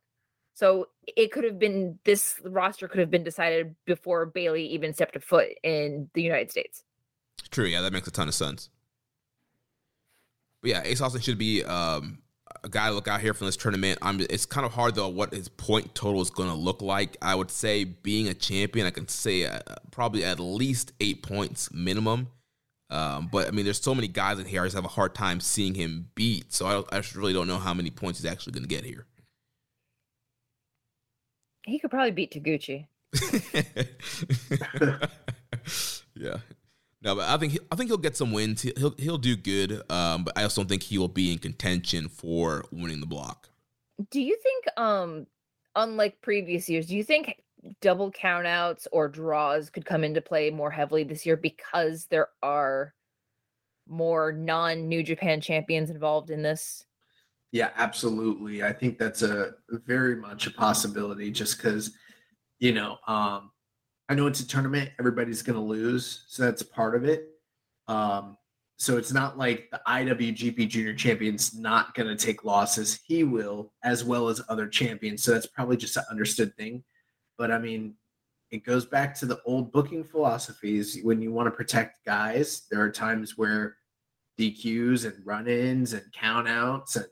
So it could have been this roster could have been decided before Bailey even stepped a foot in the United States. True, yeah, that makes a ton of sense. But yeah, Ace Austin should be um, a guy to look out here from this tournament. I'm. It's kind of hard though what his point total is going to look like. I would say being a champion, I can say uh, probably at least eight points minimum. Um, but I mean, there's so many guys in here. I just have a hard time seeing him beat. So I, I just really don't know how many points he's actually going to get here. He could probably beat Taguchi. yeah. No, but I think he, I think he'll get some wins. He- He'll he'll do good. Um, but I also don't think he will be in contention for winning the block. Do you think, um, unlike previous years, do you think double countouts or draws could come into play more heavily this year because there are more non New Japan champions involved in this? Yeah, absolutely. I think that's a very much a possibility just because, you know, um, I know it's a tournament, everybody's going to lose. So that's part of it. Um, so it's not like the IWGP Junior Champion's not going to take losses. He will, as well as other champions. So that's probably just an understood thing. But I mean, it goes back to the old booking philosophies. When you want to protect guys, there are times where DQs and run-ins and countouts and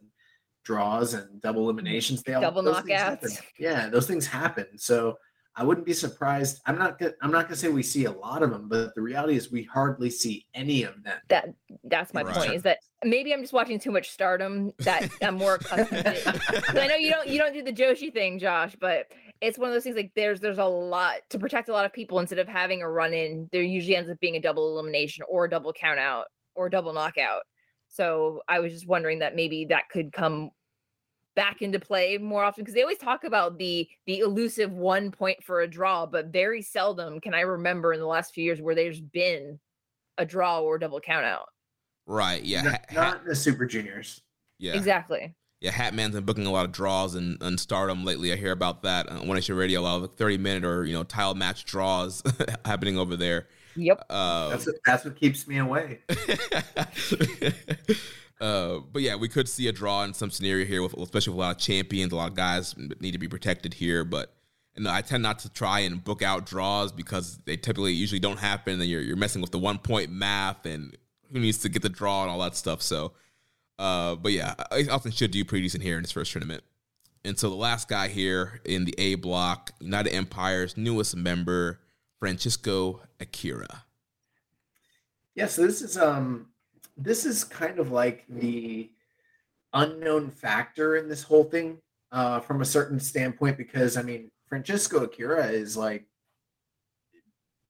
draws and double eliminations. They all Double those things happen. knockouts. Yeah, those things happen. So I wouldn't be surprised. I'm not. Gonna, I'm not going to say we see a lot of them, but the reality is we hardly see any of them. That that's my Right. point. Is that maybe I'm just watching too much Stardom that I'm more accustomed to. 'Cause I know you don't you don't do the Joshi thing, Josh, but it's one of those things like there's there's a lot to protect a lot of people instead of having a run in. There usually ends up being a double elimination or a double count out or a double knockout. So I was just wondering that maybe that could come back into play more often because they always talk about the the elusive one point for a draw, but very seldom can I remember in the last few years where there's been a draw or a double count out. Right. Yeah. not, Ha- Ha- not the Super Juniors. yeah. Exactly. Yeah. Hatman's been booking a lot of draws and, and stardom lately. I hear about that on One Nation Radio. A lot of 30 minute or, you know, tile match draws happening over there. Yep. Uh, That's what, that's what keeps me away. uh, but yeah, we could see a draw in some scenario here, with, especially with a lot of champions. A lot of guys need to be protected here. But know, I tend not to try and book out draws because they typically usually don't happen. And you're you're messing with the one point math and who needs to get the draw and all that stuff. So, uh, but yeah, Austin should do pretty decent here in his first tournament. And so the last guy here in the A block, United Empire's newest member, Francisco Akira. Yeah, so this is um this is kind of like the unknown factor in this whole thing uh from a certain standpoint because I mean Francisco Akira is like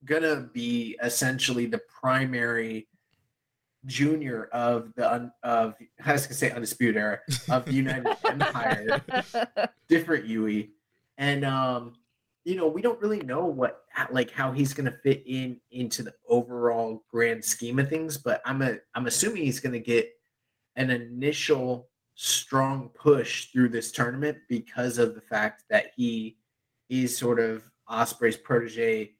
gonna be essentially the primary junior of the un, of I was gonna say undisputed era of the United Empire, different Yui, and um, you know we don't really know what like how he's gonna fit in into the overall grand scheme of things, but I'm a I'm assuming he's gonna get an initial strong push through this tournament because of the fact that he is sort of Ospreay's protege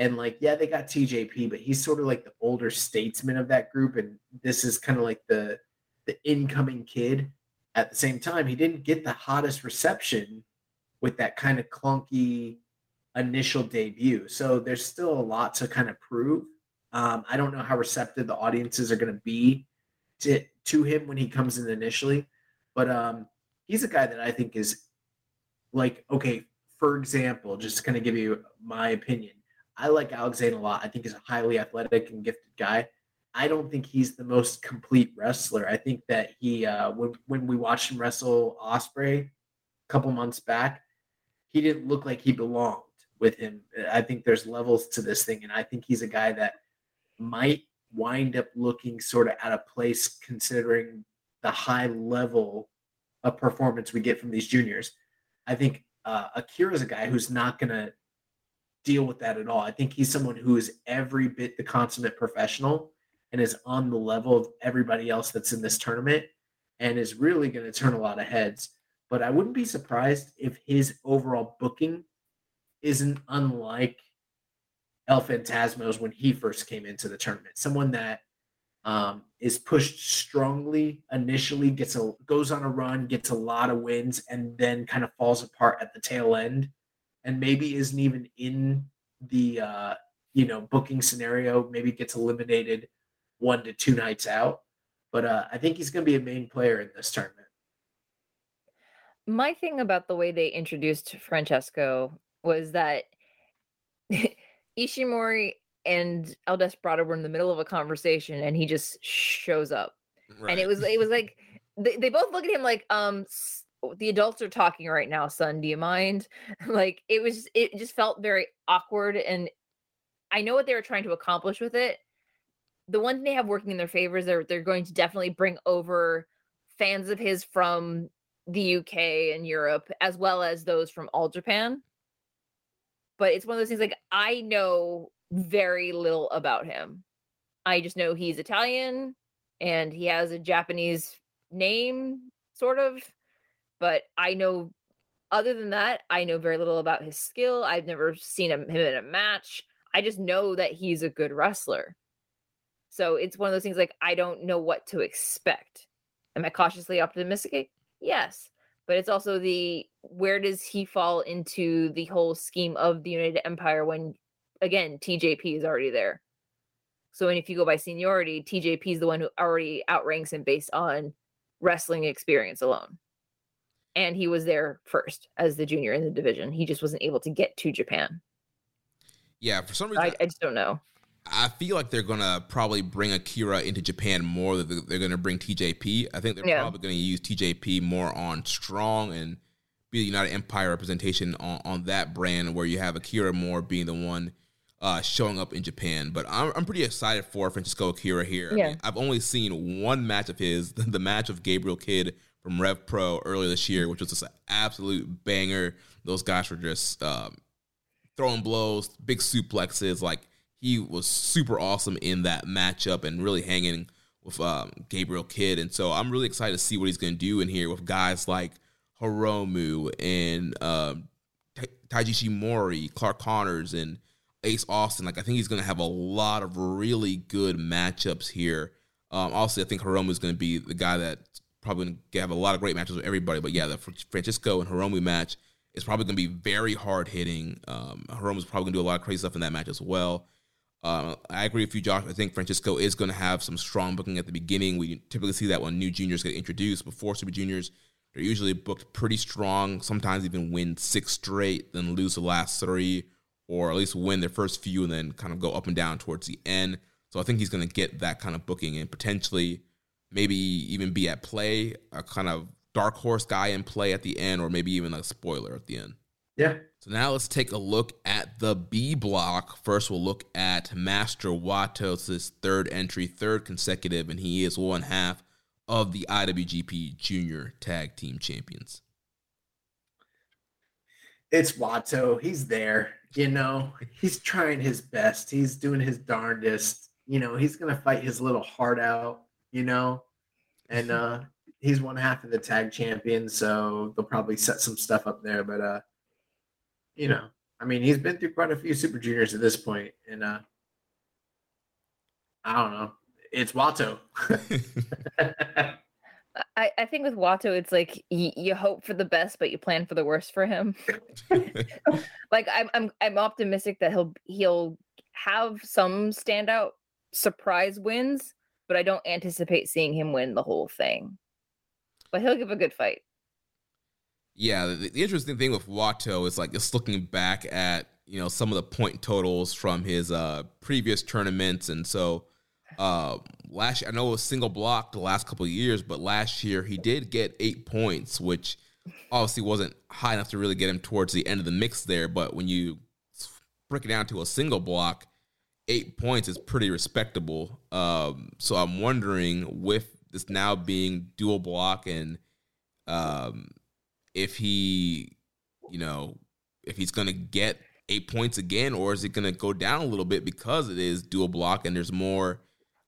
and like, yeah, they got TJP, but he's sort of like the older statesman of that group. And this is kind of like the the incoming kid. At the same time, he didn't get the hottest reception with that kind of clunky initial debut. So there's still a lot to kind of prove. Um, I don't know how receptive the audiences are going to be to to him when he comes in initially, but um, he's a guy that I think is like okay. For example, just to kind of give you my opinion, I like Alex Zayne a lot. I think he's a highly athletic and gifted guy. I don't think he's the most complete wrestler. I think that he, uh, when when we watched him wrestle Ospreay a couple months back, he didn't look like he belonged with him. I think there's levels to this thing, and I think he's a guy that might wind up looking sort of out of place considering the high level of performance we get from these juniors. I think uh, is a guy who's not going to deal with that at all. I think he's someone who is every bit the consummate professional and is on the level of everybody else that's in this tournament and is really going to turn a lot of heads. But I wouldn't be surprised if his overall booking isn't unlike El Phantasmo's when he first came into the tournament. Someone that um, is pushed strongly initially, gets a goes on a run, gets a lot of wins, and then kind of falls apart at the tail end and maybe isn't even in the uh, you know booking scenario. Maybe gets eliminated one to two nights out. But uh, I think he's going to be a main player in this tournament. My thing about the way they introduced Francesco was that Ishimori and El Desperado were in the middle of a conversation, and he just shows up, right. and it was it was like they, they both look at him like um the adults are talking right now, son. Do you mind? like it was it just felt very awkward and I know what they were trying to accomplish with it. The one thing they have working in their favor is they're they're going to definitely bring over fans of his from the UK and Europe as well as those from all Japan. But it's one of those things like I know very little about him. I just know he's Italian and he has a Japanese name sort of but I know other than that, I know very little about his skill. I've never seen him, him in a match. I just know that he's a good wrestler. So it's one of those things like I don't know what to expect. Am I cautiously optimistic? Yes. But it's also the where does he fall into the whole scheme of the United Empire when again TJP is already there. So and if you go by seniority, TJP is the one who already outranks him based on wrestling experience alone and he was there first as the junior in the division. He just wasn't able to get to Japan. Yeah, for some reason, I, I just don't know. I feel like they're gonna probably bring Akira into Japan more than they're gonna bring TJP. I think they're yeah. probably gonna use TJP more on Strong and be the United Empire representation on, on that brand, where you have Akira more being the one uh, showing up in Japan. But I'm, I'm pretty excited for Francisco Akira here. Yeah. I mean, I've only seen one match of his, the match of Gabriel Kidd from Rev Pro earlier this year, which was just an absolute banger. Those guys were just um, throwing blows, big suplexes. Like he was super awesome in that matchup and really hanging with um, Gabriel Kidd. And so I'm really excited to see what he's going to do in here with guys like Hiromu and um, Taiji Mori, Clark Connors, and Ace Austin. Like I think he's going to have a lot of really good matchups here. Um, also, I think Hiromu is going to be the guy that probably going to have a lot of great matches with everybody. But yeah, the Francisco and Hiromu match is probably going to be very hard hitting. Um, Hiromu's probably going to do a lot of crazy stuff in that match as well. Uh, I agree with you, Josh. I think Francisco is going to have some strong booking at the beginning. We typically see that when new juniors get introduced before Super Juniors. They're usually booked pretty strong, sometimes even win six straight, then lose the last three, or at least win their first few and then kind of go up and down towards the end. So I think he's going to get that kind of booking and potentially maybe even be at play, a kind of dark horse guy in play at the end, or maybe even a spoiler at the end. Yeah. So now let's take a look at the B block. First, we'll look at Master Wato. his third entry, third consecutive, and he is one half of the IWGP Junior Tag Team Champions. It's Wato. He's there. You know, he's trying his best. He's doing his darndest. You know, he's gonna fight his little heart out. You know, and uh he's one half of the tag champion, so they'll probably set some stuff up there. But uh, you know, I mean, he's been through quite a few Super Juniors at this point, and uh, I don't know. It's Wato. I, I think with Wato, it's like y- you hope for the best, but you plan for the worst for him. like I'm, I'm, I'm optimistic that he'll he'll have some standout surprise wins, but I don't anticipate seeing him win the whole thing. But he'll give a good fight. Yeah, the, the interesting thing with Wato is like just looking back at you know some of the point totals from his uh previous tournaments, and so uh, last I know it was single block the last couple of years, but last year he did get eight points, which obviously wasn't high enough to really get him towards the end of the mix there. But when you break it down to a single block, eight points is pretty respectable. Um, so I'm wondering with this now being dual block and um, if he, you know, if he's going to get eight points again, or is it going to go down a little bit because it is dual block and there's more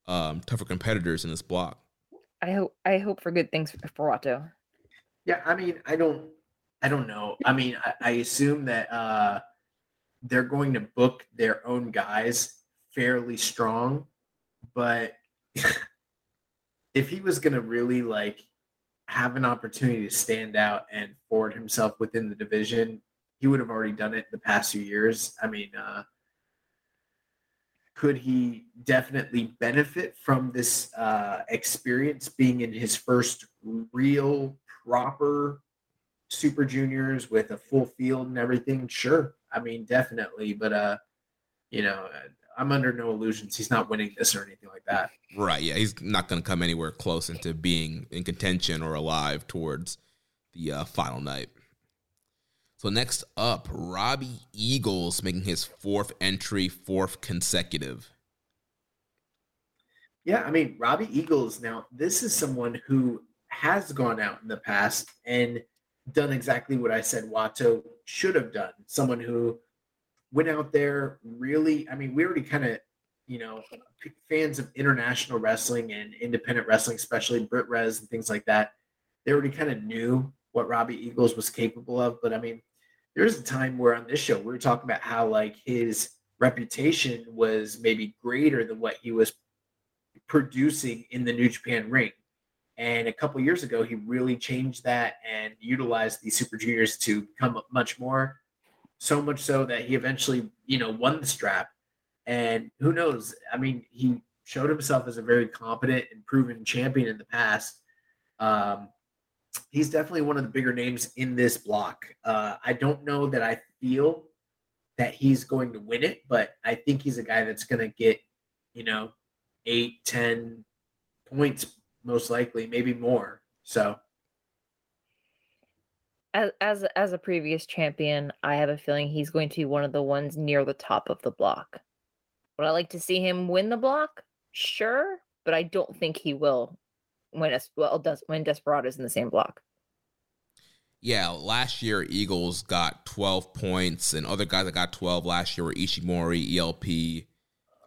um, tougher competitors in this block. I hope I hope for good things for Wato. Yeah, I mean, I don't, I don't know. I mean, I, I assume that uh, they're going to book their own guys fairly strong, but if he was going to really like have an opportunity to stand out and forward himself within the division, he would have already done it the past few years. I mean, uh, could he definitely benefit from this uh, experience being in his first real proper super juniors with a full field and everything sure i mean definitely but uh you know i'm under no illusions he's not winning this or anything like that right yeah he's not going to come anywhere close into being in contention or alive towards the uh, final night so next up, Robbie Eagles making his fourth entry, fourth consecutive. Yeah, I mean, Robbie Eagles, now this is someone who has gone out in the past and done exactly what I said Wato should have done. Someone who went out there really, I mean, we already kind of, you know, fans of international wrestling and independent wrestling, especially Brit Res and things like that, they already kind of knew what Robbie Eagles was capable of. But I mean, there's a time where on this show we were talking about how like his reputation was maybe greater than what he was producing in the New Japan ring. And a couple years ago, he really changed that and utilized the Super Juniors to become much more. So much so that he eventually, you know, won the strap. And who knows? I mean, he showed himself as a very competent and proven champion in the past. Um, he's definitely one of the bigger names in this block. Uh, I don't know that I feel that he's going to win it, but I think he's a guy that's going to get, you know, eight, ten points most likely, maybe more. So, as as as a previous champion, I have a feeling he's going to be one of the ones near the top of the block. Would I like to see him win the block? Sure, but I don't think he will when as well does when Desperado's in the same block. Yeah, last year Eagles got 12 points, and other guys that got 12 last year were Ishimori, ELP.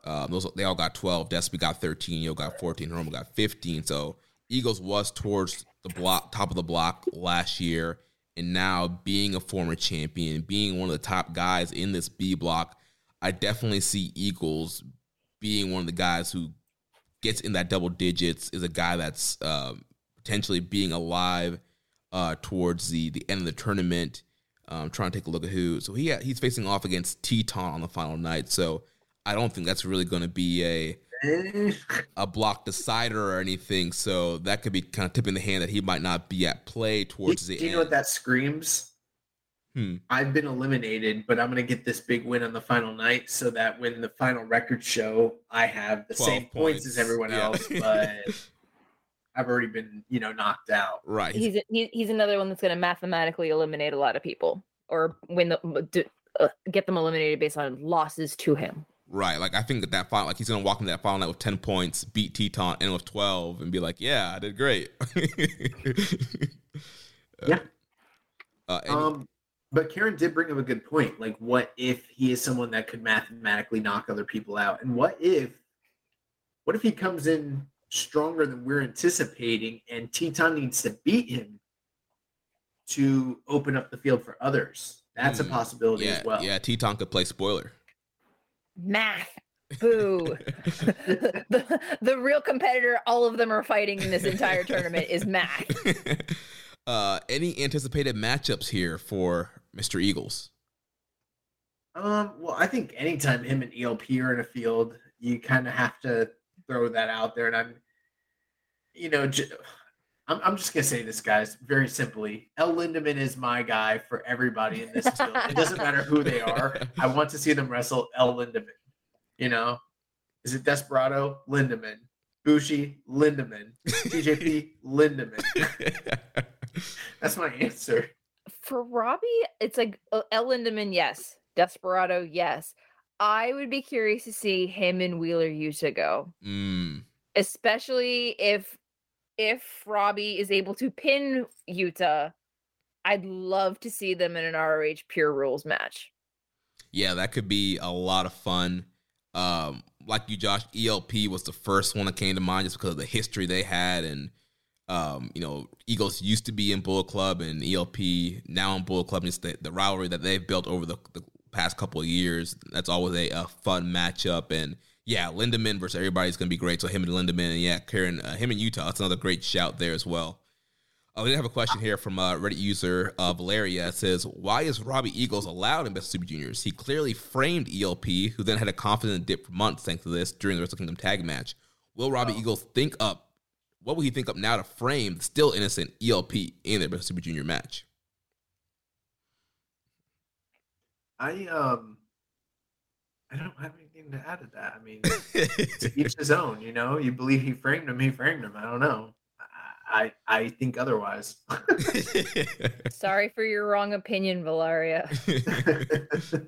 Um, those they all got 12. Despy got 13. Yo got 14. Hiromu got 15. So Eagles was towards the block, top of the block last year, and now being a former champion, being one of the top guys in this B block, I definitely see Eagles being one of the guys who gets in that double digits is a guy that's um, potentially being alive uh, towards the the end of the tournament. Um, trying to take a look at who. So he he's facing off against Titan on the final night. So I don't think that's really going to be a a block decider or anything. So that could be kind of tipping the hand that he might not be at play towards you, the do you know what that screams? Hmm. I've been eliminated, but I'm going to get this big win on the final night so that when the final record show, I have the same points. as everyone Yeah. else, but I've already been, you know, knocked out. Right. He's he, he's another one that's going to mathematically eliminate a lot of people. or win the d- uh, get them eliminated based on losses to him. Right. Like I think that that final, like he's gonna walk into that final night with ten points, beat Titan, and with twelve, and be like, "Yeah, I did great." Yeah. Uh, and- Um, but Karen did bring up a good point. Like, what if he is someone that could mathematically knock other people out? And what if, what if he comes in stronger than we're anticipating, and Titan needs to beat him to open up the field for others? That's a Hmm. possibility yeah, as well. yeah. Titan could play spoiler. Math. Boo. the, the real competitor all of them are fighting in this entire tournament is math. uh, any anticipated matchups here for Mr. Eagles? Um, well, I think anytime him and ELP are in a field, you kind of have to throw that out there. And I'm, you know, j- I'm, I'm just gonna say this, guys, very simply. L. Lindaman is my guy for everybody in this field. It doesn't matter who they are. I want to see them wrestle L. Lindaman. You know, is it Desperado Lindaman, Bushi Lindaman, TJP Lindaman? That's my answer. For Robbie, it's like uh, El Lindaman, yes. Desperado, yes. I would be curious to see him and Wheeler Yuta go, mm, especially if if Robbie is able to pin Yuta. I'd love to see them in an ROH Pure Rules match. yeah, that could be a lot of fun. Um, like you, Josh, ELP was the first one that came to mind just because of the history they had, and um, you know, Eagles used to be in Bull Club and ELP now in Bull Club, and it's the, the rivalry that they've built over the, the past couple of years. That's always a, a fun matchup, and yeah, Lindaman versus everybody's gonna be great. So him and Lindaman, and yeah, Karen, uh, him and Yuta, that's another great shout there as well. Uh, we have a question here from uh, Reddit user uh, Valeria. It says, "Why is Robbie Eagles allowed in Best of Super Juniors? He clearly framed ELP, who then had a confident dip for months thanks to this during the Wrestle Kingdom tag match. Will Robbie Eagles think up? What will he think up now to frame the still innocent ELP in their Best of Super Junior match? I um I don't have anything to add to that. I mean, to each his own, you know. You believe he framed him, he framed him. I don't know. I I, I think otherwise. Sorry for your wrong opinion, Valeria.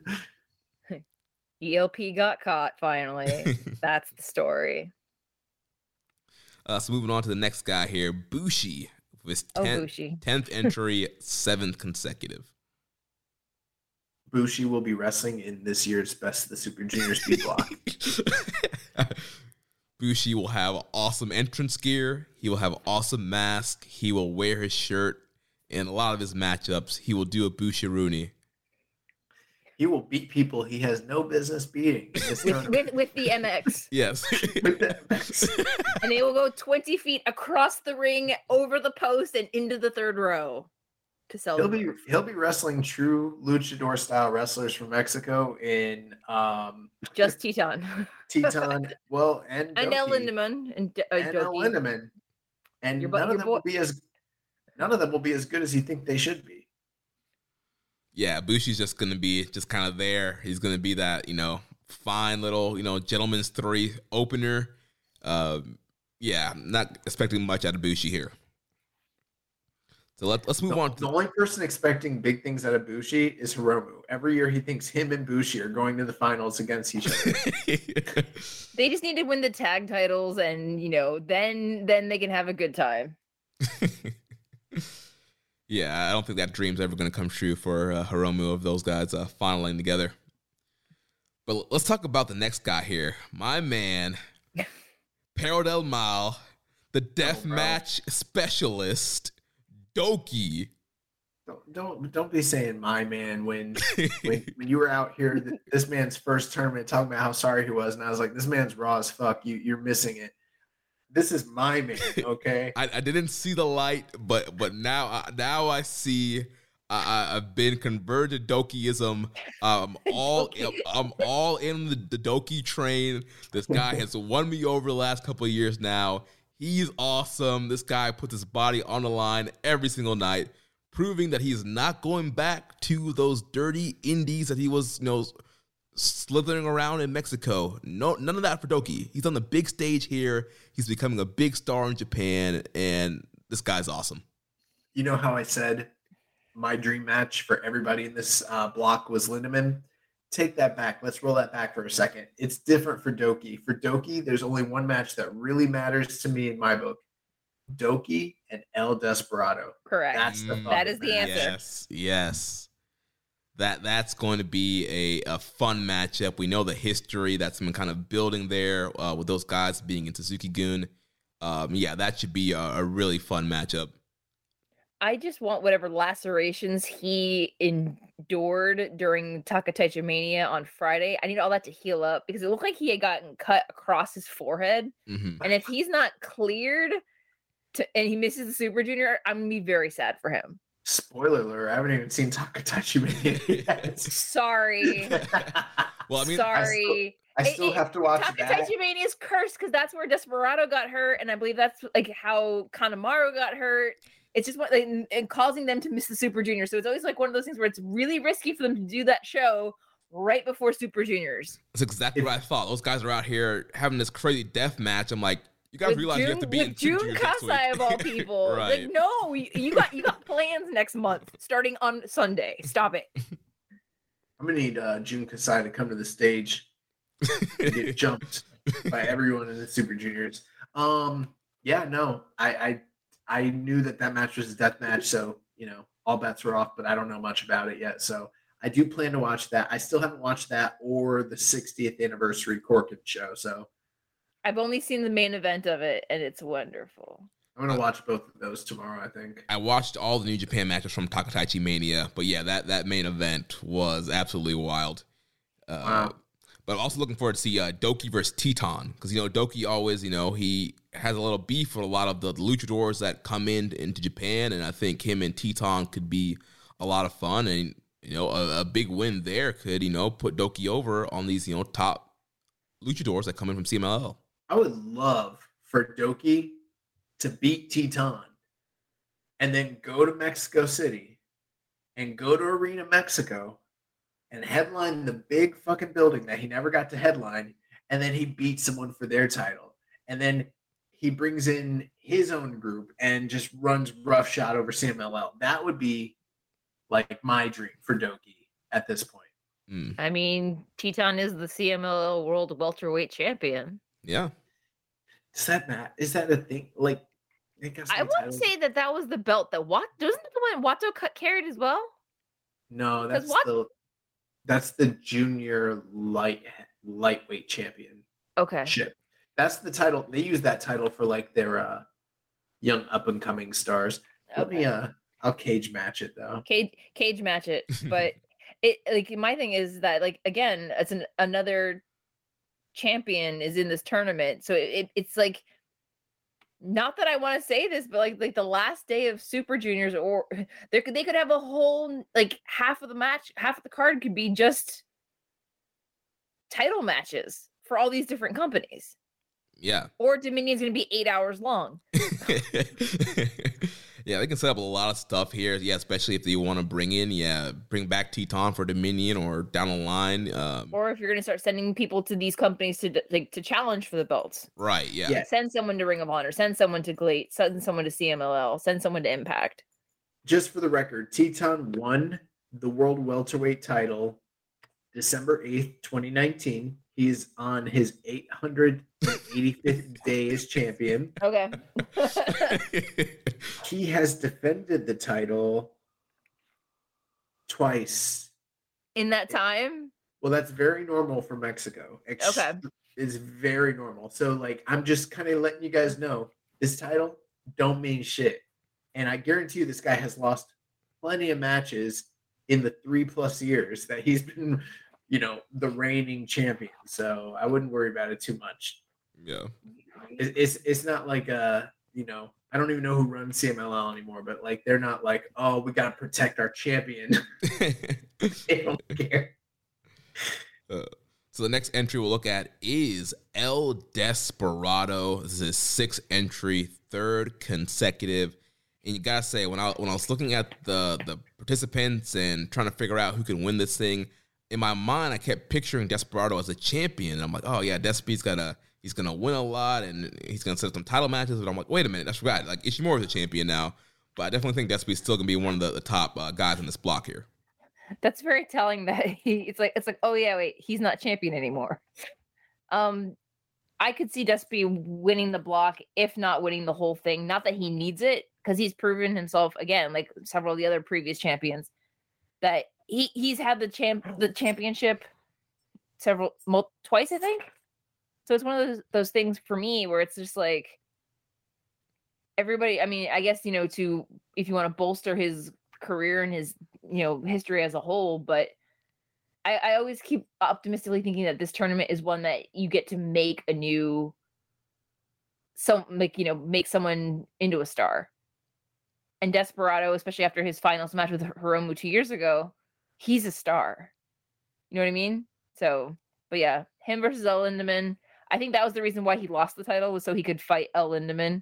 ELP got caught finally. That's the story. uh, so moving on to the next guy here, Bushi, with his Oh, 10th, Bushi. 10th entry, seventh consecutive. Bushi will be wrestling in this year's Best of the Super Junior Speed Block. Bushi will have awesome entrance gear. He will have awesome mask. He will wear his shirt. In a lot of his matchups, he will do a Bushi Rooney. He will beat people he has no business beating. With, with, with the MX. Yes. With the MX. and they will go 20 feet across the ring, over the post, and into the third row to sell. He'll be he'll be wrestling true luchador style wrestlers from Mexico in um just Titan Titan, well, and and El Douki. Lindaman and, D- uh, and El Lindaman. And Your bu- none of them boy- will be as none of them will be as good as you think they should be. yeah, Bushi's just gonna be just kind of there. He's gonna be that, you know, fine little, you know, gentleman's three opener. Um, yeah, I'm not expecting much out of Bushi here. So let, let's move The, on the only person expecting big things out of Bushi is Hiromu. Every year he thinks him and Bushi are going to the finals against each other. They just need to win the tag titles, and you know, then then they can have a good time. yeah, I don't think that dream's ever going to come true for uh, Hiromu of those guys uh, finaling together. But let's talk about the next guy here. My man, Pero Del Mal, the death bro. match specialist, Douki. don't, don't don't be saying my man when when, when you were out here this man's first tournament talking about how sorry he was and I was like this man's raw as fuck you you're missing it. This is my man, okay? I, I didn't see the light, but but now I- now I see. I, I've been converted to Dokiism. I'm all I'm all in the, the Douki train. This guy has won me over the last couple of years now. He's awesome. This guy puts his body on the line every single night, proving that he's not going back to those dirty indies that he was, you know, slithering around in Mexico. No, none of that for Douki. He's on the big stage here. He's becoming a big star in Japan, and this guy's awesome. you know how I said my dream match for everybody in this uh, block was Lindaman. Take that back. Let's roll that back for a second. It's different for Douki. For Douki, there's only one match that really matters to me in my book. Douki and El Desperado. Correct. That's the Mm, That is the match. answer. Yes, yes. That that's going to be a, a fun matchup. We know the history that's been kind of building there uh, with those guys being in Suzuki Gun. Um, yeah, that should be a, a really fun matchup. I just want whatever lacerations he endured during Takataichi Mania on Friday. I need all that to heal up because it looked like he had gotten cut across his forehead. hmm And if he's not cleared to and he misses the Super Junior, I'm gonna be very sad for him. Spoiler alert, I haven't even seen Takataichi Mania yet. Sorry. Well, I mean, Sorry. I It- still it- have to watch that. Takataichi Mania is cursed because that's where Desperado got hurt, and I believe that's like how Kanemaru got hurt. It's just what like, and- and causing them to miss the Super Junior. So it's always like one of those things where it's really risky for them to do that show right before Super Juniors. that's exactly what I thought. Those guys are out here having this crazy death match. I'm like, you guys With realize you have to June- be in with Super June Juniors. Kasai of all people. right? Like, no, you, you got you got plans next month starting on Sunday. Stop it. I'm gonna need uh, Jun Kasai to come to the stage and get jumped by everyone in the Super Juniors. Um, yeah, no, I, I I knew that that match was a death match, so you know all bets were off. But I don't know much about it yet, so I do plan to watch that. I still haven't watched that or the 60th anniversary Korakuen show, so I've only seen the main event of it, and it's wonderful. I'm gonna watch both of those tomorrow. I think. I watched all the New Japan matches from Takataichi Mania, but yeah, that that main event was absolutely wild. Uh, Wow. But I'm also looking forward to see uh, Douki versus Titan because you know Douki always you know he has a little beef with a lot of the luchadors that come in into Japan, and I think him and Titan could be a lot of fun, and you know a, a big win there could you know put Douki over on these you know top luchadors that come in from CMLL. I would love for Douki to beat Titan and then go to Mexico City and go to Arena Mexico and headline the big fucking building that he never got to headline. And then he beats someone for their title. And then he brings in his own group and just runs roughshod over CMLL. That would be like my dream for Douki at this point. Mm, I mean, Titan is the CMLL World Welterweight Champion. yeah, Is that matter? Is that a thing? Like, they got I some won't titles- say that that was the belt that Wat doesn't the one Wato cut carried as well. No, that's what- the that's the junior light lightweight champion. Okay. That's the title. They use that title for like their uh young up and coming stars. Let me uh I'll cage match it though. Cage cage match it, but it like my thing is that like again, it's an another champion is in this tournament, so it, it it's like not that I want to say this, but like like the last day of Super Juniors, or they could they could have a whole like half of the match, half of the card could be just title matches for all these different companies. Yeah. Or Dominion's going to be eight hours long. yeah, they can set up a lot of stuff here. Yeah, especially if they want to bring in, yeah, bring back Titan for Dominion or down the line. Um, Or if you're going to start sending people to these companies to like to challenge for the belts. right, yeah. Yeah. Send someone to Ring of Honor, send someone to GLEAT, send someone to CMLL, send someone to Impact. Just for the record, Titan won the world welterweight title December 8th, 2019. He's on his 885th day as champion. Okay. He has defended the title twice In that time, Well, that's very normal for Mexico. Ex- Okay. It's very normal. So, like, I'm just kind of letting you guys know this title don't mean shit. And I guarantee you, this guy has lost plenty of matches in the three plus years that he's been, you know, the reigning champion. So I wouldn't worry about it too much. yeah. It- It's it's not like uh you know I don't even know who runs CMLL anymore, but like they're not like oh we gotta protect our champion. they don't care. So the next entry we'll look at is El Desperado. This is his sixth entry, third consecutive. And you gotta say, when I when I was looking at the the participants and trying to figure out who can win this thing, in my mind I kept picturing Desperado as a champion. And I'm like, oh yeah, Despe's gonna he's gonna win a lot and he's gonna set up some title matches. But I'm like, wait a minute, that's right. Like Ishimori's a champion now. but I definitely think Despee's still gonna be one of the, the top uh, guys in this block here. That's very telling that he it's like it's like, oh yeah, wait, he's not champion anymore. Um I could see Despy winning the block, if not winning the whole thing. Not that he needs it, because he's proven himself again, like several of the other previous champions, that he he's had the champ the championship several mul- twice, I think. So it's one of those those things for me where it's just like everybody. I mean, I guess you know to if you want to bolster his career and his you know history as a whole, but I, I always keep optimistically thinking that this tournament is one that you get to make a new some like you know make someone into a star and desperado especially after his finals match with hiromu two years ago he's a star. You know what i mean? So but yeah him versus el lindaman i think that was the reason why he lost the title was so he could fight el lindaman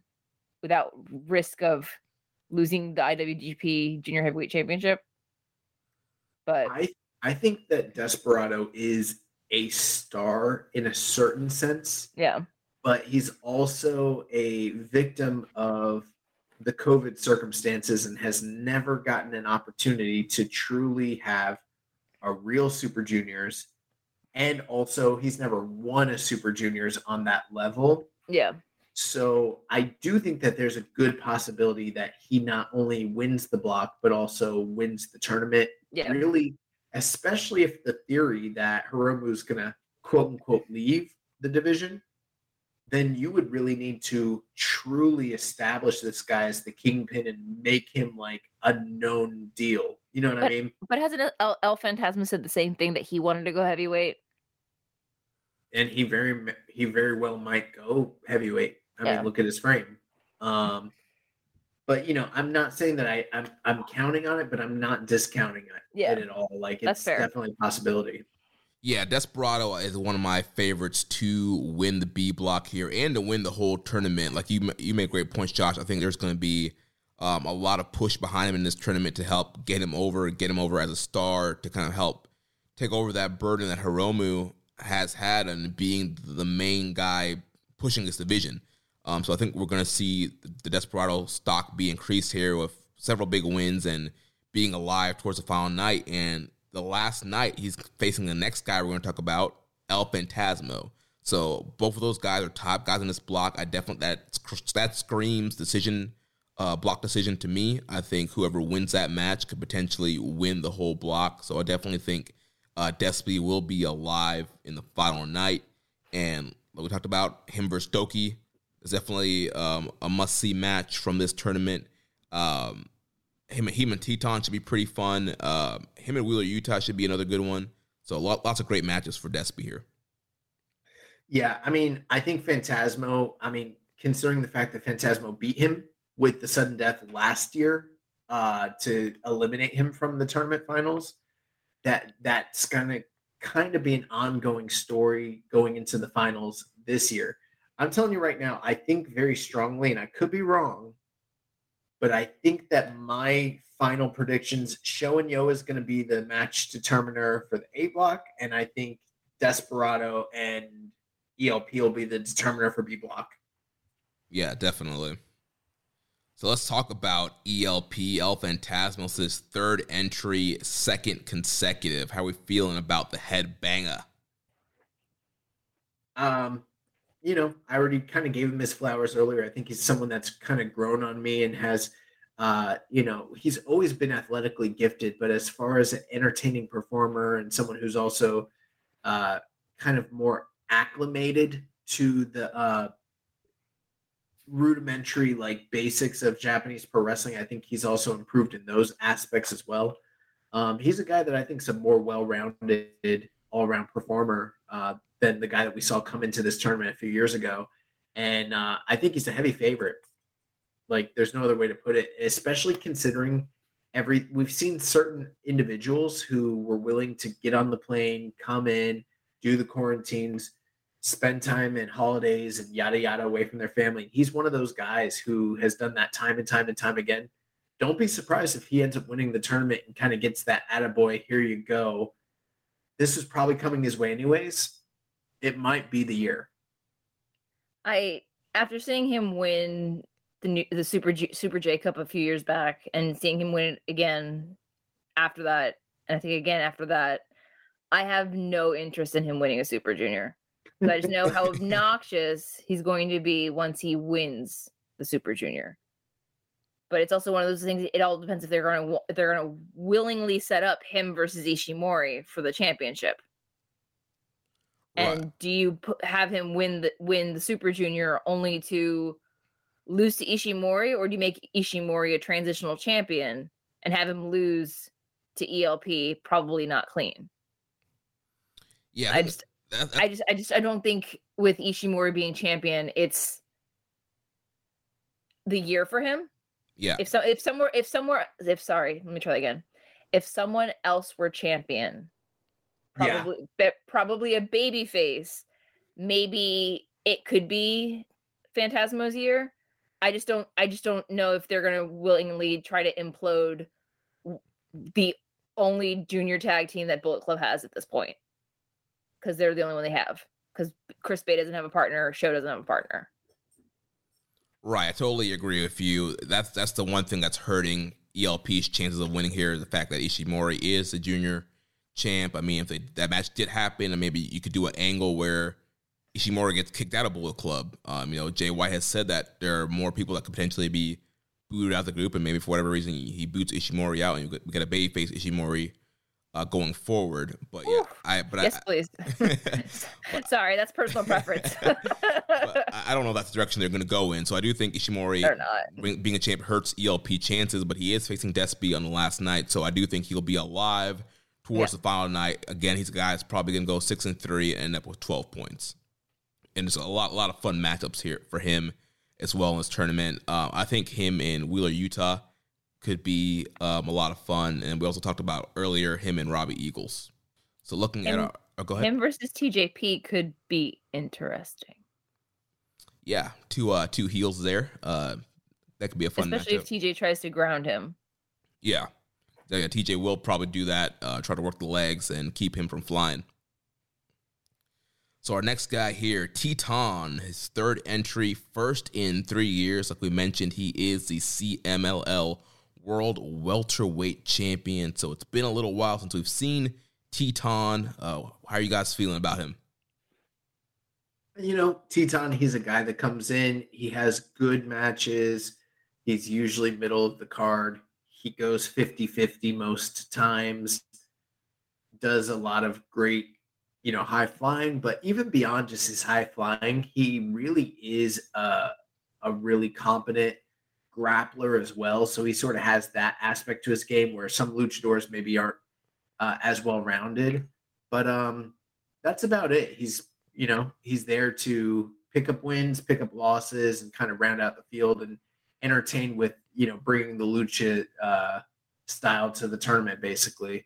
without risk of losing the iwgp junior heavyweight championship. But I I think that Desperado is a star in a certain sense, yeah. but he's also a victim of the COVID circumstances and has never gotten an opportunity to truly have a real Super Juniors. And also, he's never won a Super Juniors on that level. yeah So I do think that there's a good possibility that he not only wins the block, but also wins the tournament. Yeah. Really, especially if the theory that Hiromu is going to quote unquote leave the division, then you would really need to truly establish this guy as the kingpin and make him like a known deal. You know what I mean? but hasn't el, el phantasmo said the same thing that he wanted to go heavyweight and he very he very well might go heavyweight. I Yeah. mean, look at his frame. Um, but you know, I'm not saying that I I'm I'm counting on it, but I'm not discounting it, Yeah. it at all. Like it's definitely a possibility. Yeah, Desperado is one of my favorites to win the B block here and to win the whole tournament. Like you, you make great points, Josh. I think there's going to be um, a lot of push behind him in this tournament to help get him over, get him over as a star, to kind of help take over that burden that Hiromu has had and being the main guy pushing this division. Um, so I think we're going to see the Desperado stock be increased here with several big wins and being alive towards the final night. And the last night, he's facing the next guy we're going to talk about, El Phantasmo. So both of those guys are top guys in this block. I definitely that that screams decision, uh, block decision to me. I think whoever wins that match could potentially win the whole block. So I definitely think uh, Despy will be alive in the final night. And we talked about him versus Douki is definitely um, a must see match from this tournament. Um, him, him and Titan should be pretty fun. Uh, him and Wheeler Yuta should be another good one. So lot, lots of great matches for Despy here. Yeah, I mean, I think Phantasmo. I mean, considering the fact that Phantasmo beat him with the sudden death last year uh, to eliminate him from the tournament finals, that that's gonna kind of be an ongoing story going into the finals this year. I'm telling you right now, I think very strongly, and I could be wrong, but I think that my final predictions, Sho and Yo is going to be the match determiner for the A block, and I think Desperado and ELP will be the determiner for B block. Yeah, definitely. So let's talk about ELP, El Phantasmos' third entry, second consecutive. How are we feeling about the head banger? Um, you know, I already kind of gave him his flowers earlier. I think he's someone that's kind of grown on me and has, uh, you know, he's always been athletically gifted, but as far as an entertaining performer and someone who's also uh, kind of more acclimated to the uh, rudimentary like basics of Japanese pro wrestling, I think he's also improved in those aspects as well. Um, he's a guy that I think is a more well-rounded, all-around performer uh, than the guy that we saw come into this tournament a few years ago. And uh, I think he's a heavy favorite. Like, there's no other way to put it, especially considering every we've seen certain individuals who were willing to get on the plane, come in, do the quarantines, spend time in holidays and yada yada away from their family. He's one of those guys who has done that time and time and time again. Don't be surprised if he ends up winning the tournament and kind of gets that attaboy, here you go. This is probably coming his way anyways. It might be the year. I after seeing him win the new the Super G, Super J Cup a few years back and seeing him win it again after that, and I think again after that, I have no interest in him winning a Super Junior. I just know how obnoxious he's going to be once he wins the Super Junior. But it's also one of those things. It all depends if they're going to if they're going to willingly set up him versus Ishimori for the championship. And Right. do you have him win the win the Super Junior only to lose to Ishimori, or do you make Ishimori a transitional champion and have him lose to ELP? Probably not clean. Yeah, I just that- I just I just I don't think with Ishimori being champion, it's the year for him. yeah, If so if somewhere if somewhere if sorry, let me try again. If someone else were champion, Yeah. probably be- probably a baby face, maybe it could be Phantasmo's year. I just don't I just don't know if they're gonna willingly try to implode the only junior tag team that Bullet Club has at this point. Because they're the only one they have. Because Chris Bey doesn't have a partner, Sho doesn't have a partner. Right, I totally agree with you. That's that's the one thing that's hurting ELP's chances of winning here. The fact that Ishimori is the junior champ. I mean, if they, that match did happen, and maybe you could do an angle where Ishimori gets kicked out of Bullet Club. Um, you know, Jay White has said that there are more people that could potentially be booted out of the group, and maybe for whatever reason he, boots Ishimori out, and we get a babyface Ishimori uh, going forward. But yeah, Oof. I but yes, I, please. Sorry, that's personal preference. but I don't know if that's the direction they're going to go in. So I do think Ishimori being a champ hurts ELP chances, but he is facing Despy on the last night, so I do think he'll be alive towards Yeah. the final night. Again, he's a guy that's probably going to go six and three and end up with twelve points, and it's a lot, a lot of fun matchups here for him as well in this tournament. Uh, I think him and Wheeler Yuta could be um, a lot of fun, and we also talked about earlier him and Robbie Eagles. So looking at our, oh, go ahead, Him versus TJP could be interesting. yeah, two uh two heels there. Uh, that could be a fun Especially matchup. if TJ tries to ground him. Yeah. Yeah, yeah, TJ will probably do that, uh, try to work the legs and keep him from flying. So our next guy here, Titan, his third entry, first in three years. Like we mentioned, he is the CMLL World Welterweight Champion. So it's been a little while since we've seen Titan. Uh, how are you guys feeling about him? You know, Titan, he's a guy that comes in, he has good matches. He's usually middle of the card. He goes 50 50 most times, does a lot of great, you know, high flying. But even beyond just his high flying, he really is a, a really competent grappler as well. So he sort of has that aspect to his game where some luchadors maybe aren't uh, as well rounded. But um, that's about it. He's you know he's there to pick up wins, pick up losses, and kind of round out the field and entertain with you know bringing the lucha uh, style to the tournament basically.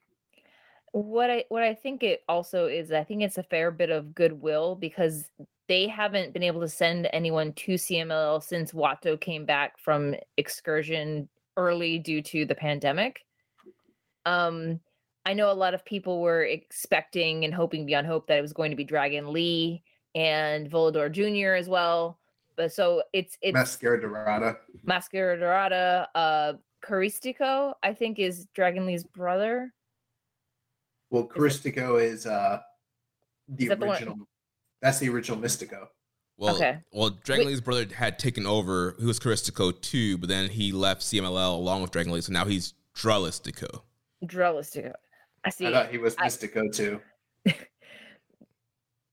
What I what I think it also is I think it's a fair bit of goodwill because they haven't been able to send anyone to CMLL since Wato came back from excursion early due to the pandemic. Um I know a lot of people were expecting and hoping beyond hope that it was going to be Dragon Lee and Volador Jr. as well. But so it's it's Mascara Dorada. Mascara Dorada, uh Caristico, I think is Dragon Lee's brother. Well, Caristico is uh the Is that the original. That's the original Místico. Well, Okay. well, Dragon Wait. Lee's brother had taken over. He was Caristico too, but then he left CMLL along with Dragon Lee, so now he's Dralistico. Dralistico. I see. I thought he was I- Místico too.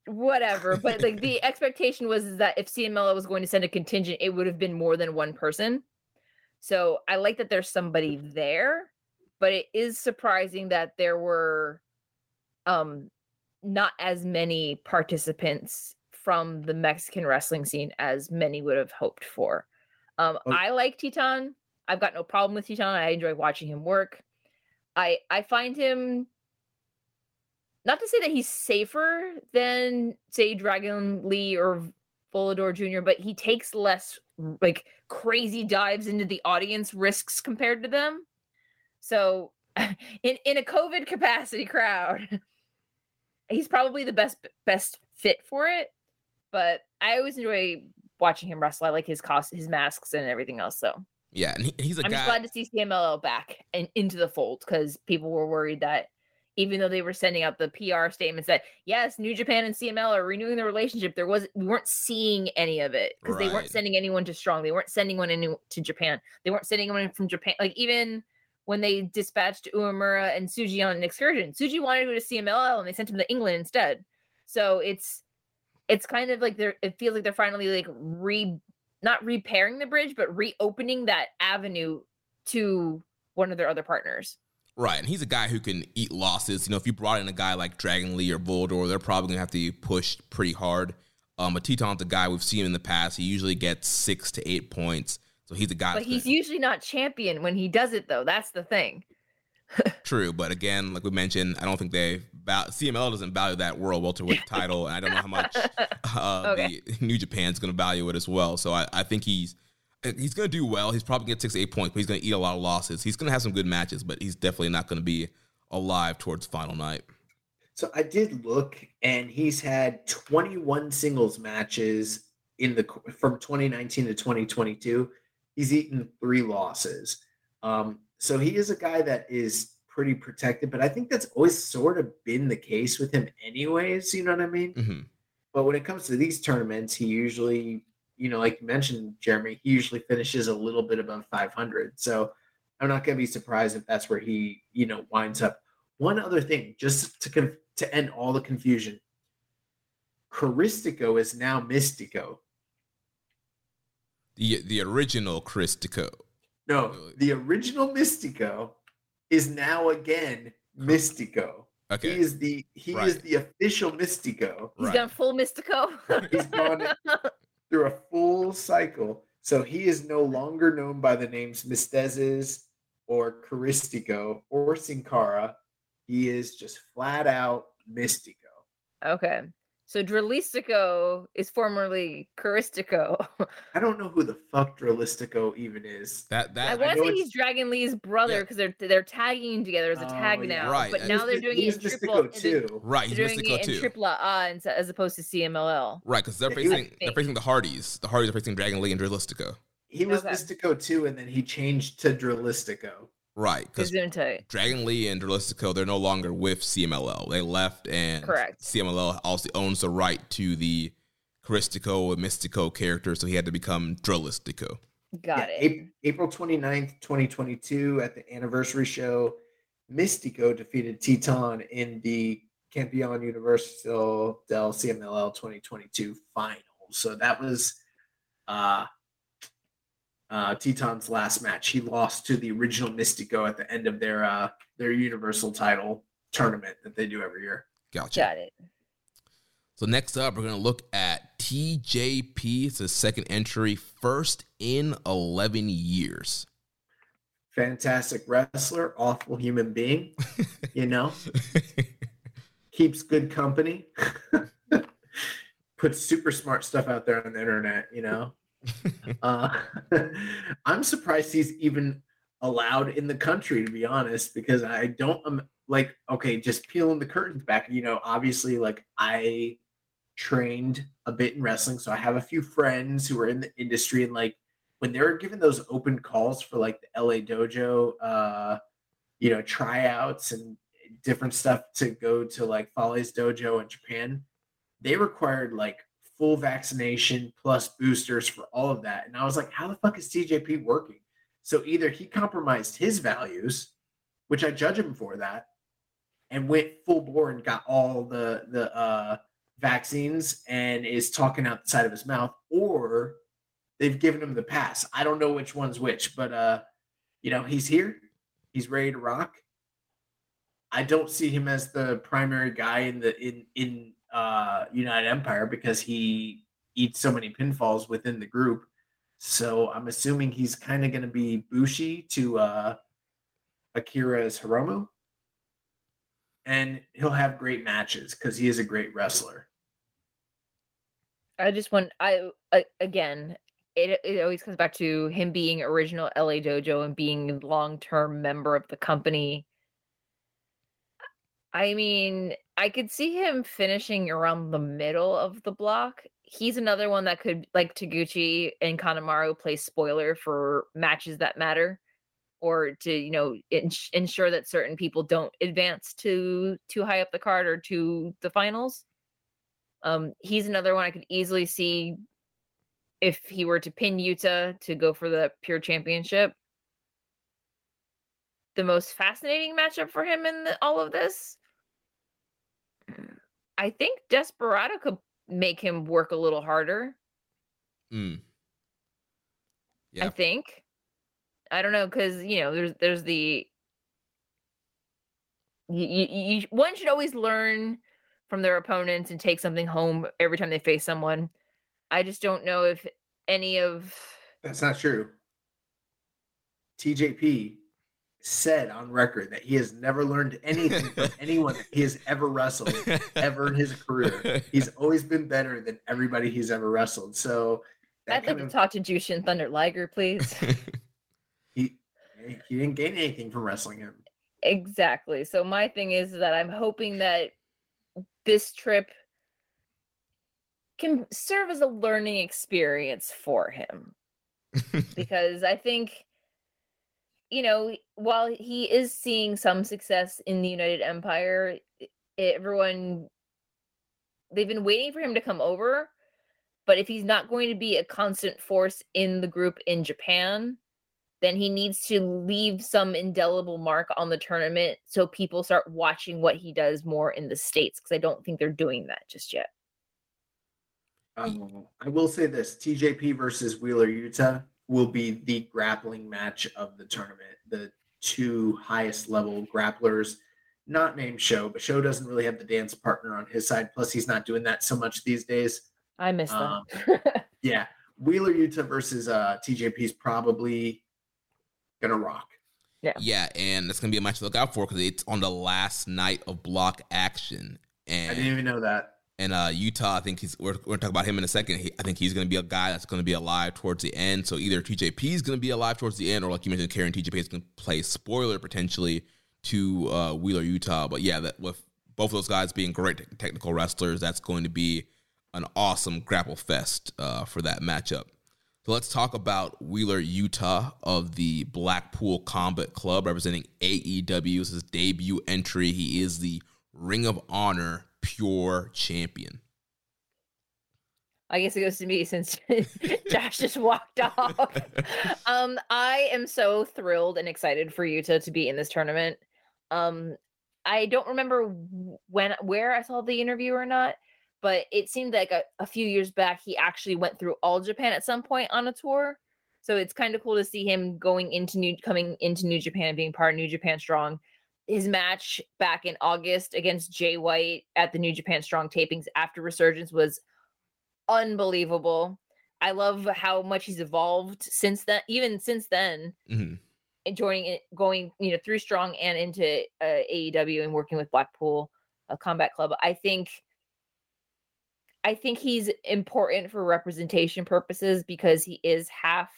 whatever but like the expectation was that if CMLL was going to send a contingent it would have been more than one person so i like that there's somebody there but it is surprising that there were um not as many participants from the mexican wrestling scene as many would have hoped for um Oh. i like titan i've got no problem with titan i enjoy watching him work i i find him not to say that he's safer than say Dragon Lee or Volador Jr., but he takes less like crazy dives into the audience risks compared to them. So in in a COVID capacity crowd, he's probably the best best fit for it. But I always enjoy watching him wrestle. I like his cost, his masks, and everything else. So Yeah, and he, he's a I'm guy. just glad to see CMLL back and into the fold because people were worried that even though they were sending out the PR statements that yes, New Japan and CML are renewing their relationship, there was we weren't seeing any of it because they weren't sending anyone to Strong, they weren't sending one any to Japan, they weren't sending anyone from Japan. Like even when they dispatched Uemura and Tsuji on an excursion, Tsuji wanted to go to CMLL and they sent him to England instead. So it's it's kind of like they're it feels like they're finally like re not repairing the bridge, but reopening that avenue to one of their other partners. Right, and he's a guy who can eat losses. You know, if you brought in a guy like Dragon Lee or Volador, they're probably gonna have to be pushed pretty hard. Um, but Titan's a guy we've seen in the past. He usually gets six to eight points, so he's a guy. But he's gonna- usually not champion when he does it, though. That's the thing. true. But again, like we mentioned, I don't think they val- CML doesn't value that world welterweight title, and I don't know how much uh, Okay. the New Japan's going to value it as well. So I, I think he's uh, he's going to do well. He's probably going to get six to eight points, but he's going to eat a lot of losses. He's going to have some good matches, but he's definitely not going to be alive towards final night. So I did look, and he's had 21 singles matches in the from 2019 to 2022. He's eaten three losses. Um, so he is a guy that is pretty protected, but I think that's always sort of been the case with him, anyways. You know what I mean? hmm But when it comes to these tournaments, he usually, you know, like you mentioned, Jeremy, he usually finishes a little bit above 500. So I'm not going to be surprised if that's where he, you know, winds up. One other thing, just to conf- to end all the confusion, Caristico is now Místico. The the original Caristico. No, the original Místico is now again Místico. Okay. He is the he is the official Místico. He's Right. gone full Místico. He's gone through a full cycle. So he is no longer known by the names Mistezes or Caristico or Sin Cara. He is just flat out Místico. okay. So Dralistico is formerly Caristico. I don't know who the fuck Dralistico even is. That I that want to know say he's Dragon Lee's brother Yeah. because they're they're tagging together as a Oh, tag yeah. now. Right, But now He's they're doing he's it in Místico triple. they're- too. right. He's doing Místico it in too. triple A as opposed to CMLL. Right, because they're Yeah, facing they're facing the Hardys. The Hardys are facing Dragon Lee and Dralistico. He was Okay. Místico too, and then he changed to Dralistico. Right, He's because doing tight. Dragon Lee and Dralistico, they're no longer with CMLL. They left, and Correct. CMLL also owns the right to the Caristico and Místico characters, so he had to become Dralistico. Got Yeah, it. Ap- April 29th, 2022, at the anniversary show, Místico defeated Titan in the Campeon Universal del CMLL 2022 final. So that was uh, uh, Titan's last match. He lost to the original Místico at the end of their uh, their Universal title tournament that they do every year. Gotcha. Got it. So next up, we're gonna look at TJP. It's a second entry, first in eleven years. Fantastic wrestler, awful human being, you know. keeps good company, puts super smart stuff out there on the internet, you know. uh, I'm surprised he's even allowed in the country, to be honest, because I don't um, like, okay, just peeling the curtains back, you know, obviously, like, I trained a bit in wrestling, so I have a few friends who are in the industry, and like, when they were given those open calls for like the LA dojo, uh, you know, tryouts and different stuff to go to like Folly's dojo in Japan, they required like full vaccination plus boosters for all of that. And I was like, how the fuck is TJP working? So either he compromised his values, which I judge him for that, and went full bore and got all the the uh, vaccines and is talking out the side of his mouth, or they've given him the pass. I don't know which one's which, but uh, you know, he's here, he's ready to rock. I don't see him as the primary guy in the in in uh United Empire because he eats so many pinfalls within the group. So I'm assuming he's kind of going to be Bushi to uh Akira's Hiromu. And he'll have great matches because he is a great wrestler. I just want I, I again. It it always comes back to him being original LA Dojo and being long term member of the company. I mean, I could see him finishing around the middle of the block. he's another one that could like Taguchi and Kanemaru play spoiler for matches that matter or to you know ins- ensure that certain people don't advance to too high up the card or to the finals um he's another one i could easily see if he were to pin yuta to go for the pure championship the most fascinating matchup for him in the, all of this i think desperado could make him work a little harder Mm. i think i don't know because you know there's there's the you, you, you one should always learn from their opponents and take something home every time they face someone i just don't know if any of That's not true. TJP said on record that he has never learned anything from anyone that he has ever wrestled ever in his career. He's always been better than everybody he's ever wrestled. So that i'd like kind to talk to jushin thunder liger please he he didn't gain anything from wrestling him. exactly so my thing is that i'm hoping that this trip can serve as a learning experience for him because I think, you know, while he is seeing some success in the United Empire, everyone they've been waiting for him to come over. But if he's not going to be a constant force in the group in Japan, then he needs to leave some indelible mark on the tournament so people start watching what he does more in the States because I don't think they're doing that just yet. Um, I will say this: TJP versus Wheeler Yuta will be the grappling match of the tournament. The two highest level grapplers, not named Sho, but Sho doesn't really have the dance partner on his side. Plus, he's not doing that so much these days. I miss them. Um, Yeah, Wheeler Yuta versus uh, TJP is probably gonna rock. yeah, Yeah. and that's gonna be a match to look out for because it's on the last night of block action. And I didn't even know that. And uh, Yuta, I think he's. We're, we're gonna talk about him in a second. He, I think he's gonna be a guy that's gonna be alive towards the end. So either TJP is gonna be alive towards the end, or like you mentioned, Karen TJP is gonna play spoiler potentially to uh, Wheeler Yuta. But yeah, that with both of those guys being great te- technical wrestlers, that's going to be an awesome grapple fest uh, for that matchup. So let's talk about Wheeler Yuta of the Blackpool Combat Club, representing AEW. His debut entry. He is the Ring of Honor Pure Champion. I guess it goes to me since Josh just walked off. um, I am so thrilled and excited for Yuta to be in this tournament. Um, I don't remember when where I saw the interview or not, but it seemed like a, a few years back he actually went through all Japan at some point on a tour. So it's kind of cool to see him going into new coming into New Japan and being part of New Japan Strong. His match back in August against Jay White at the New Japan Strong tapings after Resurgence was unbelievable. I love how much he's evolved since then, even since then, Mhm. and joining it, going you know through Strong and into uh, AEW and working with Blackpool uh, Combat Club. I think, I think he's important for representation purposes because he is half.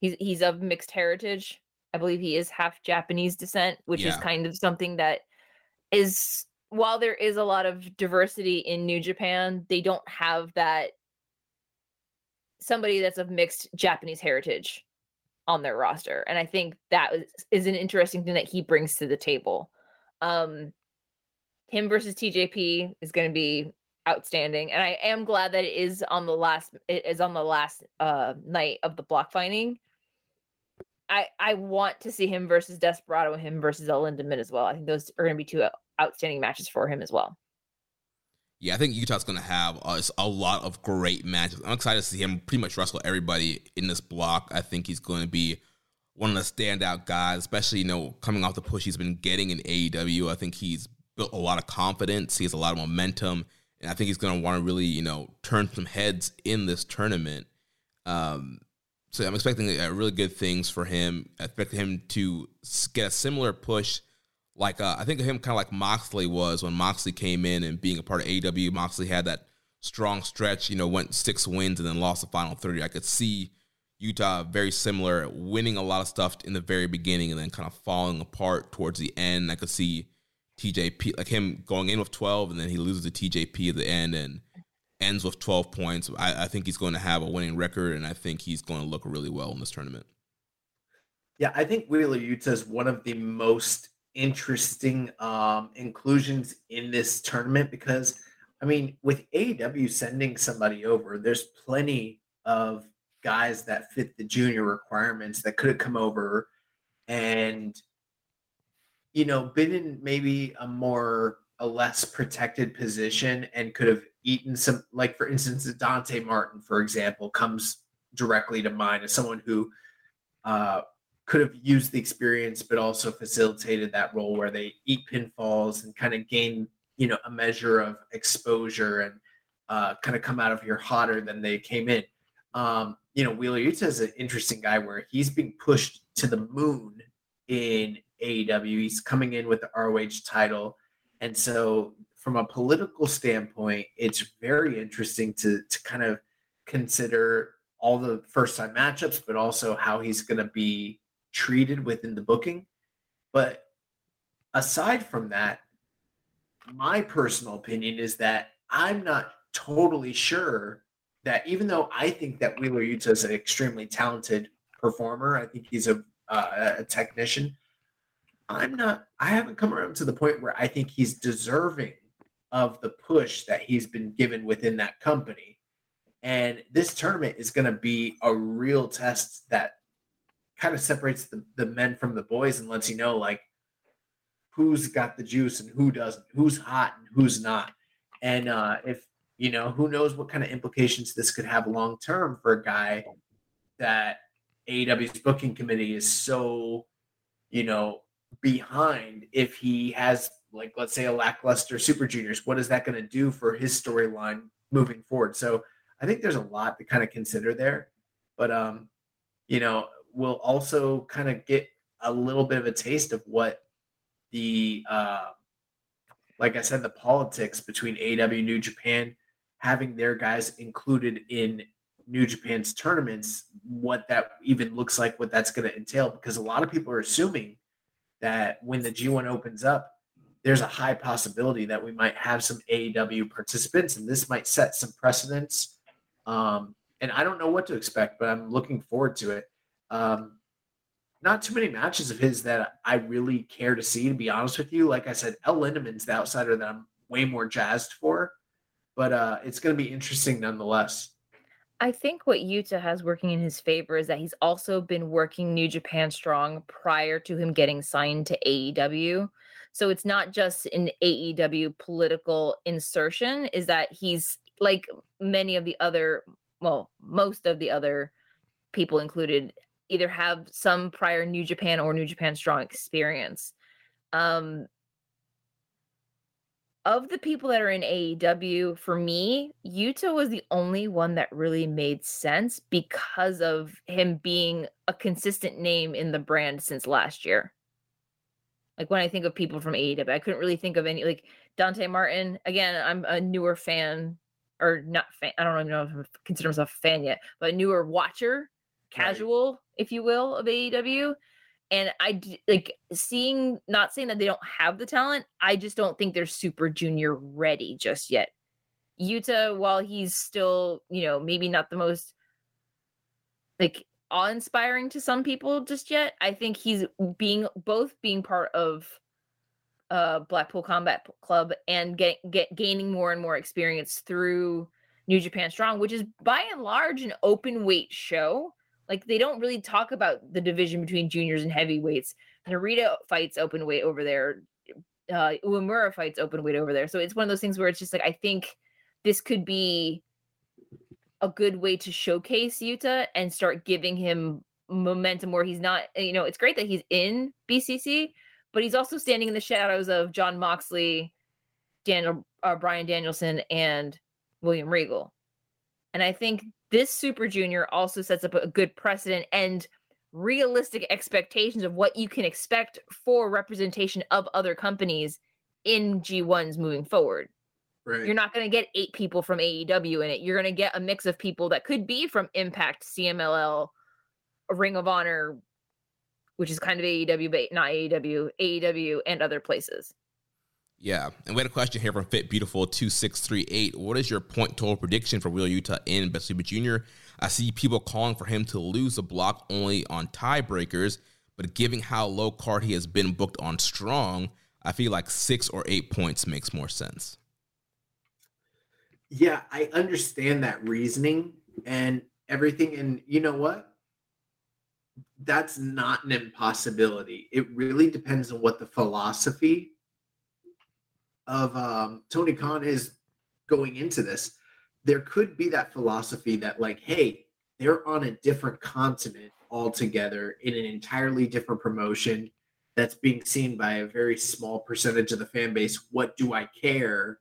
He's he's of mixed heritage. I believe he is half Japanese descent, which is kind of something that is while there is a lot of diversity in New Japan, they don't have that somebody that's of mixed Japanese heritage on their roster. And I think that is, is an interesting thing that he brings to the table. Um him versus TJP is going to be outstanding and I am glad that it is on the last it is on the last uh night of the block finding. I I want to see him versus Desperado and him versus El Lindaman as well. I think those are going to be two outstanding matches for him as well. Yeah, I think Yuta's going to have uh, a lot of great matches. I'm excited to see him pretty much wrestle everybody in this block. I think he's going to be one of the standout guys, especially, you know, coming off the push he's been getting in AEW. I think he's built a lot of confidence. He has a lot of momentum. And I think he's going to want to really, you know, turn some heads in this tournament. Um, so I'm expecting uh, really good things for him. I expect him to get a similar push like uh, I think of him kind of like Moxley was when Moxley came in and being a part of AEW. Moxley had that strong stretch, you know, went six wins and then lost the final thirty. I could see Yuta very similar, winning a lot of stuff in the very beginning and then kind of falling apart towards the end. I could see TJP like him going in with twelve and then he loses to TJP at the end and ends with 12 points. I, I think he's going to have a winning record, and I think he's going to look really well in this tournament. Yeah, I think Wheeler Yuta is one of the most interesting um, inclusions in this tournament because, I mean, with AEW sending somebody over, there's plenty of guys that fit the junior requirements that could have come over and, you know, been in maybe a more, a less protected position and could have eaten some, like, for instance, Dante Martin, for example, comes directly to mind as someone who, uh, could have used the experience, but also facilitated that role where they eat pinfalls and kind of gain, you know, a measure of exposure and uh, kind of come out of here hotter than they came in. Um, you know, Wheeler Yuta is an interesting guy where he's being pushed to the moon in AEW. He's coming in with the ROH title. And so from a political standpoint, it's very interesting to to kind of consider all the first time matchups, but also how he's going to be treated within the booking. But aside from that, my personal opinion is that I'm not totally sure that even though I think that Wheeler Yuta is an extremely talented performer, I think he's a, uh, a technician. I'm not. I haven't come around to the point where I think he's deserving of the push that he's been given within that company. And this tournament is going to be a real test that kind of separates the, the men from the boys and lets you know like who's got the juice and who doesn't, who's hot and who's not. And uh, if you know, who knows what kind of implications this could have long term for a guy that AEW's booking committee is so, you know, behind if he has like let's say a lackluster super juniors what is that going to do for his storyline moving forward? So i think there's a lot to kind of consider there but um you know we'll also kind of get a little bit of a taste of what the uh, like I said, the politics between AW New Japan having their guys included in New Japan's tournaments, what that even looks like, what that's going to entail, because a lot of people are assuming that when the G1 opens up, there's a high possibility that we might have some AEW participants, and this might set some precedents. Um, and I don't know what to expect, but I'm looking forward to it. Um, not too many matches of his that I really care to see, to be honest with you. Like I said, El Lindaman's the outsider that I'm way more jazzed for, but uh, it's going to be interesting nonetheless. I think what Yuta has working in his favor is that he's also been working New Japan Strong prior to him getting signed to AEW. So it's not just an AEW political insertion, is that he's like many of the other, well, most of the other people included either have some prior New Japan or New Japan Strong experience. Um, of the people that are in AEW, for me, Yuta was the only one that really made sense because of him being a consistent name in the brand since last year. Like when I think of people from AEW, I couldn't really think of any like Dante Martin. Again, I'm a newer fan, or not fan. I don't even know if I consider myself a fan yet, but a newer watcher casual, right. if you will, of AEW. And I like seeing, not saying that they don't have the talent, I just don't think they're super junior ready just yet. Yuta, while he's still, you know, maybe not the most like awe-inspiring to some people just yet, I think he's being both being part of uh Blackpool Combat Club and get, get gaining more and more experience through New Japan Strong, which is by and large an open weight show. Like they don't really talk about the division between juniors and heavyweights. Narita fights open weight over there. Uh, Uemura fights open weight over there. So it's one of those things where it's just like I think this could be a good way to showcase Yuta and start giving him momentum where he's not. You know, it's great that he's in BCC, but he's also standing in the shadows of Jon Moxley, Daniel, uh, Bryan Danielson, and William Regal. And I think this Super Junior also sets up a good precedent and realistic expectations of what you can expect for representation of other companies in G1s moving forward. Right. You're not going to get eight people from AEW in it. You're going to get a mix of people that could be from Impact, CMLL, Ring of Honor, which is kind of AEW, but not AEW, AEW, and other places. Yeah, and we had a question here from Fit Beautiful two six three eight. What is your point total prediction for Will Yuta in Best Super Junior? I see people calling for him to lose the block only on tiebreakers, but given how low card he has been booked on strong, I feel like six or eight points makes more sense. Yeah, I understand that reasoning and everything, and you know what? That's not an impossibility. It really depends on what the philosophy of um, Tony Khan is going into this, there could be that philosophy that, like, hey, they're on a different continent altogether in an entirely different promotion that's being seen by a very small percentage of the fan base. What do I care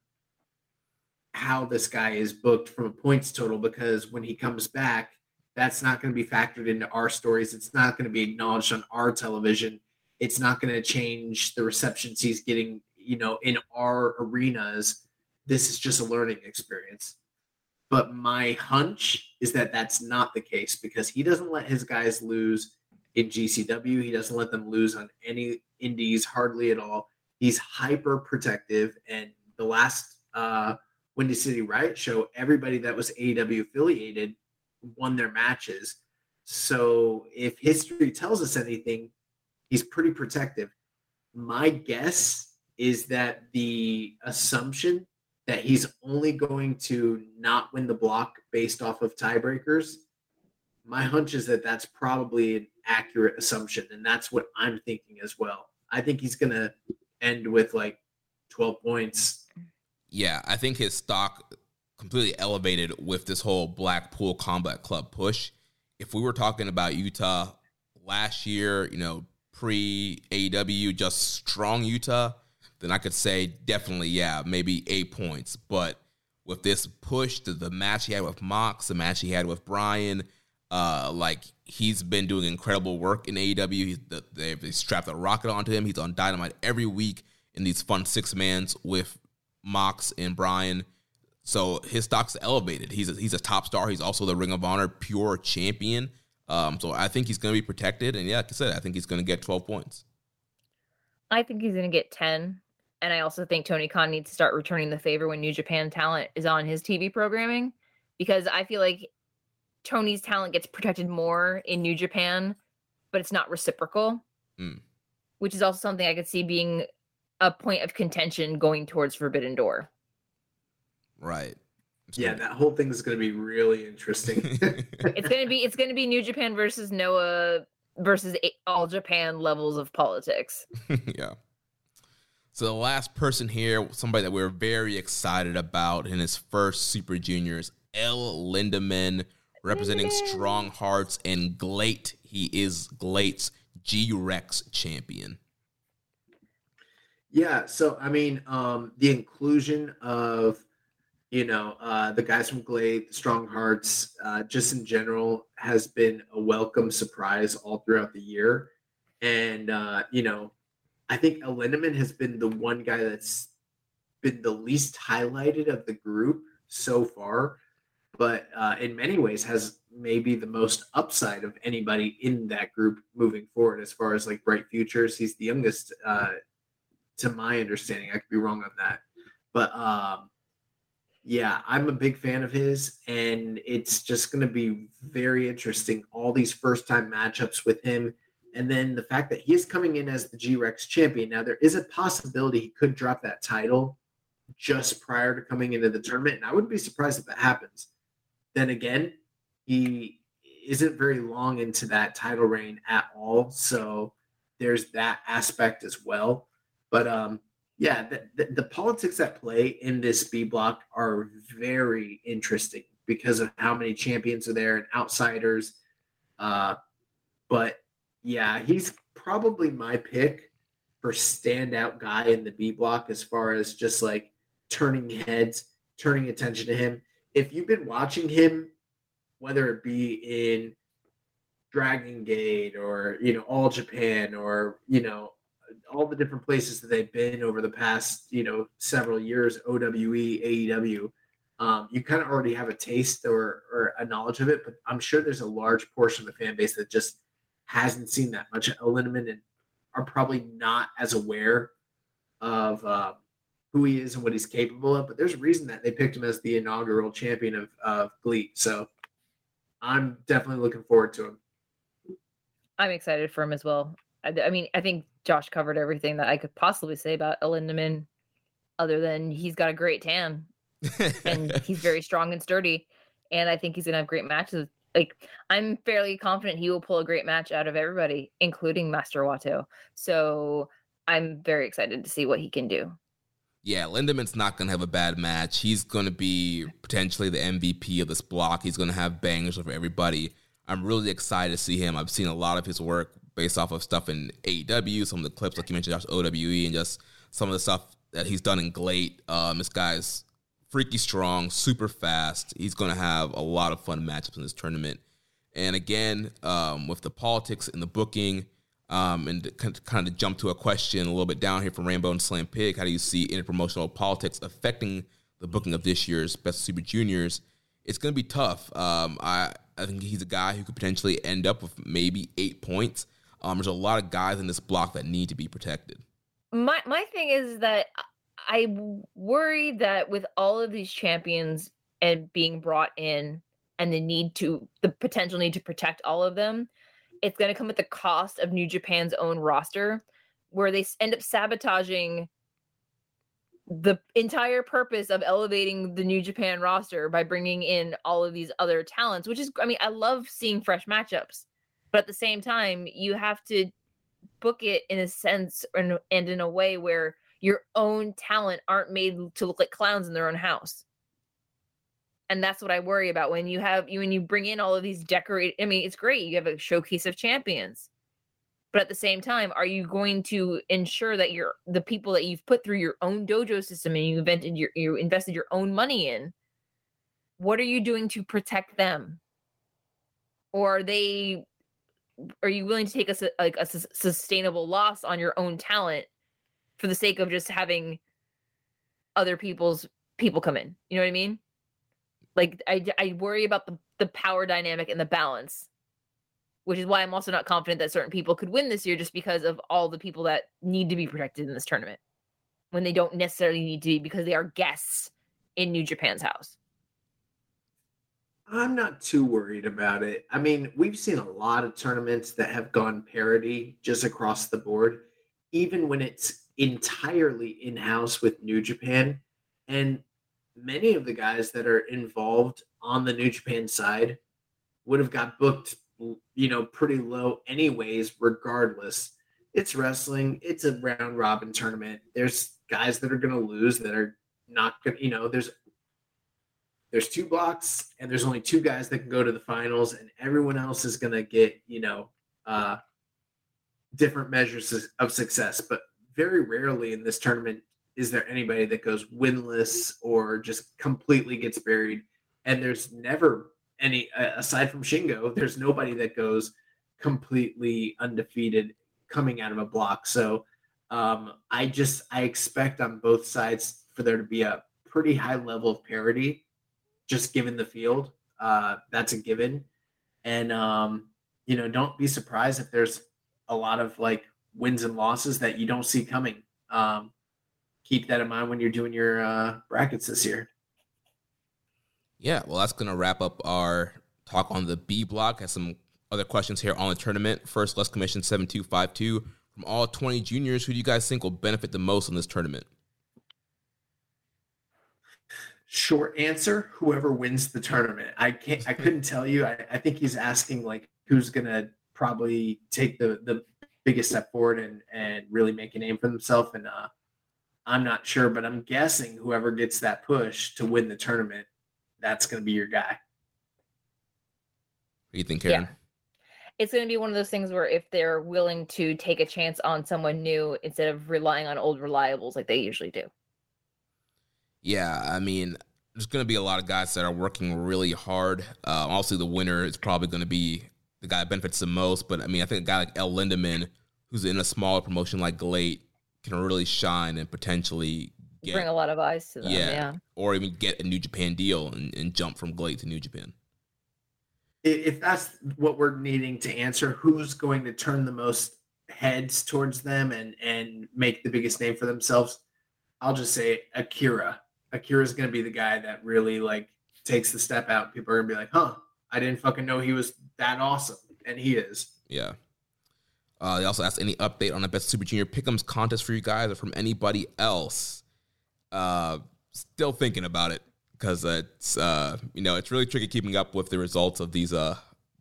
how this guy is booked from a points total? Because when he comes back, that's not going to be factored into our stories. It's not going to be acknowledged on our television. It's not going to change the receptions he's getting you know, in our arenas, this is just a learning experience. But my hunch is that that's not the case because he doesn't let his guys lose in GCW. He doesn't let them lose on any indies hardly at all. He's hyper protective. And the last uh, Windy City Riot show, everybody that was AEW affiliated won their matches. So if history tells us anything, he's pretty protective. My guess is that the assumption that he's only going to not win the block based off of tiebreakers my hunch is that that's probably an accurate assumption and that's what i'm thinking as well i think he's going to end with like 12 points yeah i think his stock completely elevated with this whole blackpool combat club push if we were talking about Yuta last year you know pre aew just strong Yuta, then I could say definitely, yeah, maybe eight points. But with this push, the, the match he had with Mox, the match he had with Bryan, uh, like he's been doing incredible work in AEW. He's, they've strapped a rocket onto him. He's on Dynamite every week in these fun six mans with Mox and Bryan. So his stock's elevated. He's a, he's a top star. He's also the Ring of Honor pure champion. Um, so I think he's going to be protected. And yeah, like I said, I think he's going to get 12 points. I think he's going to get 10 and I also think Tony Khan needs to start returning the favor when New Japan talent is on his TV programming because I feel like Tony's talent gets protected more in New Japan, but it's not reciprocal, mm. which is also something I could see being a point of contention going towards Forbidden Door. Right. It's yeah, that whole thing is going to be really interesting. it's going to be it's going to be New Japan versus Noah versus all Japan levels of politics. yeah. So the last person here, somebody that we're very excited about in his first Super Juniors, El Lindaman, representing Strong Hearts and GLEAT. He is GLEAT's G Rex champion. Yeah, so I mean, um, the inclusion of you know uh, the guys from GLEAT, Strong Hearts, uh, just in general, has been a welcome surprise all throughout the year, and uh, you know I think El has been the one guy that's been the least highlighted of the group so far, but uh, in many ways has maybe the most upside of anybody in that group moving forward as far as like bright futures. He's the youngest, uh, to my understanding. I could be wrong on that, but um, yeah, I'm a big fan of his, and it's just going to be very interesting. All these first time matchups with him and then the fact that he is coming in as the G Rex champion. Now, there is a possibility he could drop that title just prior to coming into the tournament. And I wouldn't be surprised if that happens. Then again, he isn't very long into that title reign at all. So there's that aspect as well. But um, yeah, the, the, the politics at play in this B block are very interesting because of how many champions are there and outsiders. Uh, but yeah, he's probably my pick for standout guy in the B block as far as just like turning heads, turning attention to him. If you've been watching him, whether it be in Dragon Gate or you know All Japan or you know all the different places that they've been over the past you know several years, OWE, AEW, um, you kind of already have a taste or or a knowledge of it. But I'm sure there's a large portion of the fan base that just hasn't seen that much of Lindaman and are probably not as aware of uh, who he is and what he's capable of. But there's a reason that they picked him as the inaugural champion of of GLEAT. So I'm definitely looking forward to him. I'm excited for him as well. I, I mean, I think Josh covered everything that I could possibly say about Lindaman, other than he's got a great tan and he's very strong and sturdy. And I think he's gonna have great matches. Like I'm fairly confident he will pull a great match out of everybody, including Master Wato. So I'm very excited to see what he can do. Yeah, Lindaman's not going to have a bad match. He's going to be potentially the MVP of this block. He's going to have bangers over everybody. I'm really excited to see him. I've seen a lot of his work based off of stuff in AEW, some of the clips, like you mentioned, OWE, and just some of the stuff that he's done in GLEAT. Um, this guy's freaky strong, super fast. He's going to have a lot of fun matchups in this tournament. And again, um, with the politics and the booking, um, and kind of jump to a question a little bit down here from Rainbow and Slam Pig. How do you see interpromotional politics affecting the booking of this year's Best Super Juniors? It's going to be tough. Um, I I think he's a guy who could potentially end up with maybe eight points. Um, there's a lot of guys in this block that need to be protected. My my thing is that I worry that with all of these champions and being brought in and the need to the potential need to protect all of them it's going to come at the cost of New Japan's own roster, where they end up sabotaging the entire purpose of elevating the New Japan roster by bringing in all of these other talents, which is, I mean, I love seeing fresh matchups, but at the same time, you have to book it in a sense and, and in a way where your own talent aren't made to look like clowns in their own house and that's what I worry about when you have you when you bring in all of these decorate. I mean, it's great you have a showcase of champions, but at the same time, are you going to ensure that you're the people that you've put through your own dojo system and you invented your you invested your own money in? What are you doing to protect them? Or are they? Are you willing to take a like a sustainable loss on your own talent for the sake of just having other people's people come in? You know what I mean? Like I, I worry about the, the power dynamic and the balance, which is why I'm also not confident that certain people could win this year just because of all the people that need to be protected in this tournament when they don't necessarily need to be because they are guests in New Japan's house. I'm not too worried about it. I mean, we've seen a lot of tournaments that have gone parity just across the board, even when it's entirely in house with New Japan. And many of the guys that are involved on the New Japan side would have got booked, mm, you know, pretty low anyways, regardless. It's wrestling, it's a round robin tournament. There's guys that are going to lose that are not going to, you know, there's there's two blocks and there's only two guys that can go to the finals and everyone else is going to get, you know, uh different measures of success, but very rarely in this tournament is there anybody that goes winless or just completely gets buried? And there's never any aside from Shingo, there's nobody that goes completely undefeated coming out of a block. So um, I just I expect on both sides for there to be a pretty high level of parity, just given the field. Uh, that's a given, and um, you know don't be surprised if there's a lot of like wins and losses that you don't see coming. Um, keep that in mind when you're doing your uh, brackets this year. Yeah, well, that's going to wrap up our talk on the B block. Has some other questions here on the tournament. First, Les Commission 7252. From all 20 juniors, who do you guys think will benefit the most in this tournament? Short answer: Whoever wins the tournament. I can't. I couldn't tell you. I, I think he's asking like who's gonna probably take the the biggest step forward and and really make a name for themselves. And uh, I'm not sure, but I'm guessing whoever gets that push to win the tournament, that's going to be your guy. What do you think, Karen? Yeah. It's going to be one of those things where if they're willing to take a chance on someone new instead of relying on old reliables like they usually do. Yeah, I mean, there's going to be a lot of guys that are working really hard. Uh, also, the winner is probably going to be the guy that benefits the most. But I mean, I think a guy like El Lindaman, who's in a smaller promotion like GLEAT, can really shine and potentially get, bring a lot of eyes to them. Yeah, yeah. or even get a New Japan deal and, and jump from GLEAT to New Japan. If that's what we're needing to answer, who's going to turn the most heads towards them and and make the biggest name for themselves? I'll just say Akira. Akira is going to be the guy that really like takes the step out. People are going to be like, "Huh, I didn't fucking know he was that awesome," and he is. Yeah. Uh, they also asked any update on the best Super Junior Pick'ems contest for you guys or from anybody else. Uh, still thinking about it because it's uh, you know it's really tricky keeping up with the results of these uh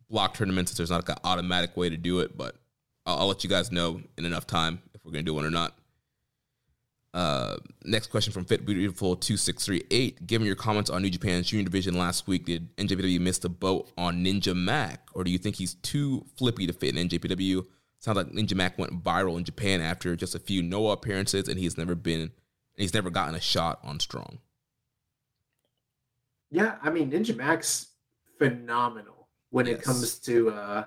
block tournaments. There's not like an automatic way to do it, but I'll, I'll let you guys know in enough time if we're gonna do one or not. Uh, next question from Fit Beautiful two six three eight. Given your comments on New Japan's Junior Division last week, did NJPW miss the boat on Ninja Mack, or do you think he's too flippy to fit in NJPW? Sounds like Ninja Mack went viral in Japan after just a few Noah appearances, and he's never been, he's never gotten a shot on Strong. Yeah, I mean Ninja Mack's phenomenal when it comes to uh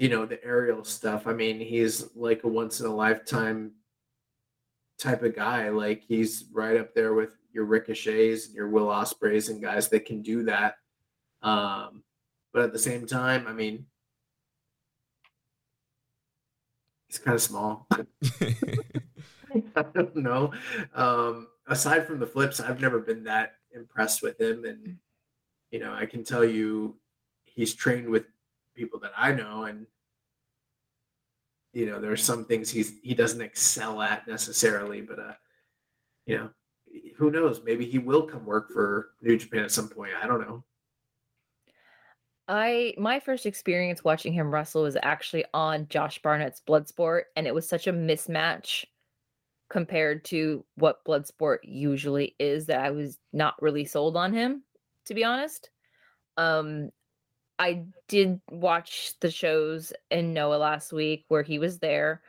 you know the aerial stuff. I mean, he's like a once in a lifetime type of guy. Like he's right up there with your ricochets and your Will Ospreays and guys that can do that. Um, but at the same time, I mean, he's kind of small. I don't know. Um, aside from the flips, I've never been that impressed with him. And, you know, I can tell you he's trained with people that I know and you know, there are some things he's he doesn't excel at necessarily, but uh, you know, who knows? Maybe he will come work for New Japan at some point. I don't know. I my first experience watching him wrestle was actually on Josh Barnett's Bloodsport, and it was such a mismatch compared to what Bloodsport usually is that I was not really sold on him, to be honest. Um, I did watch the shows in Noah last week where he was there.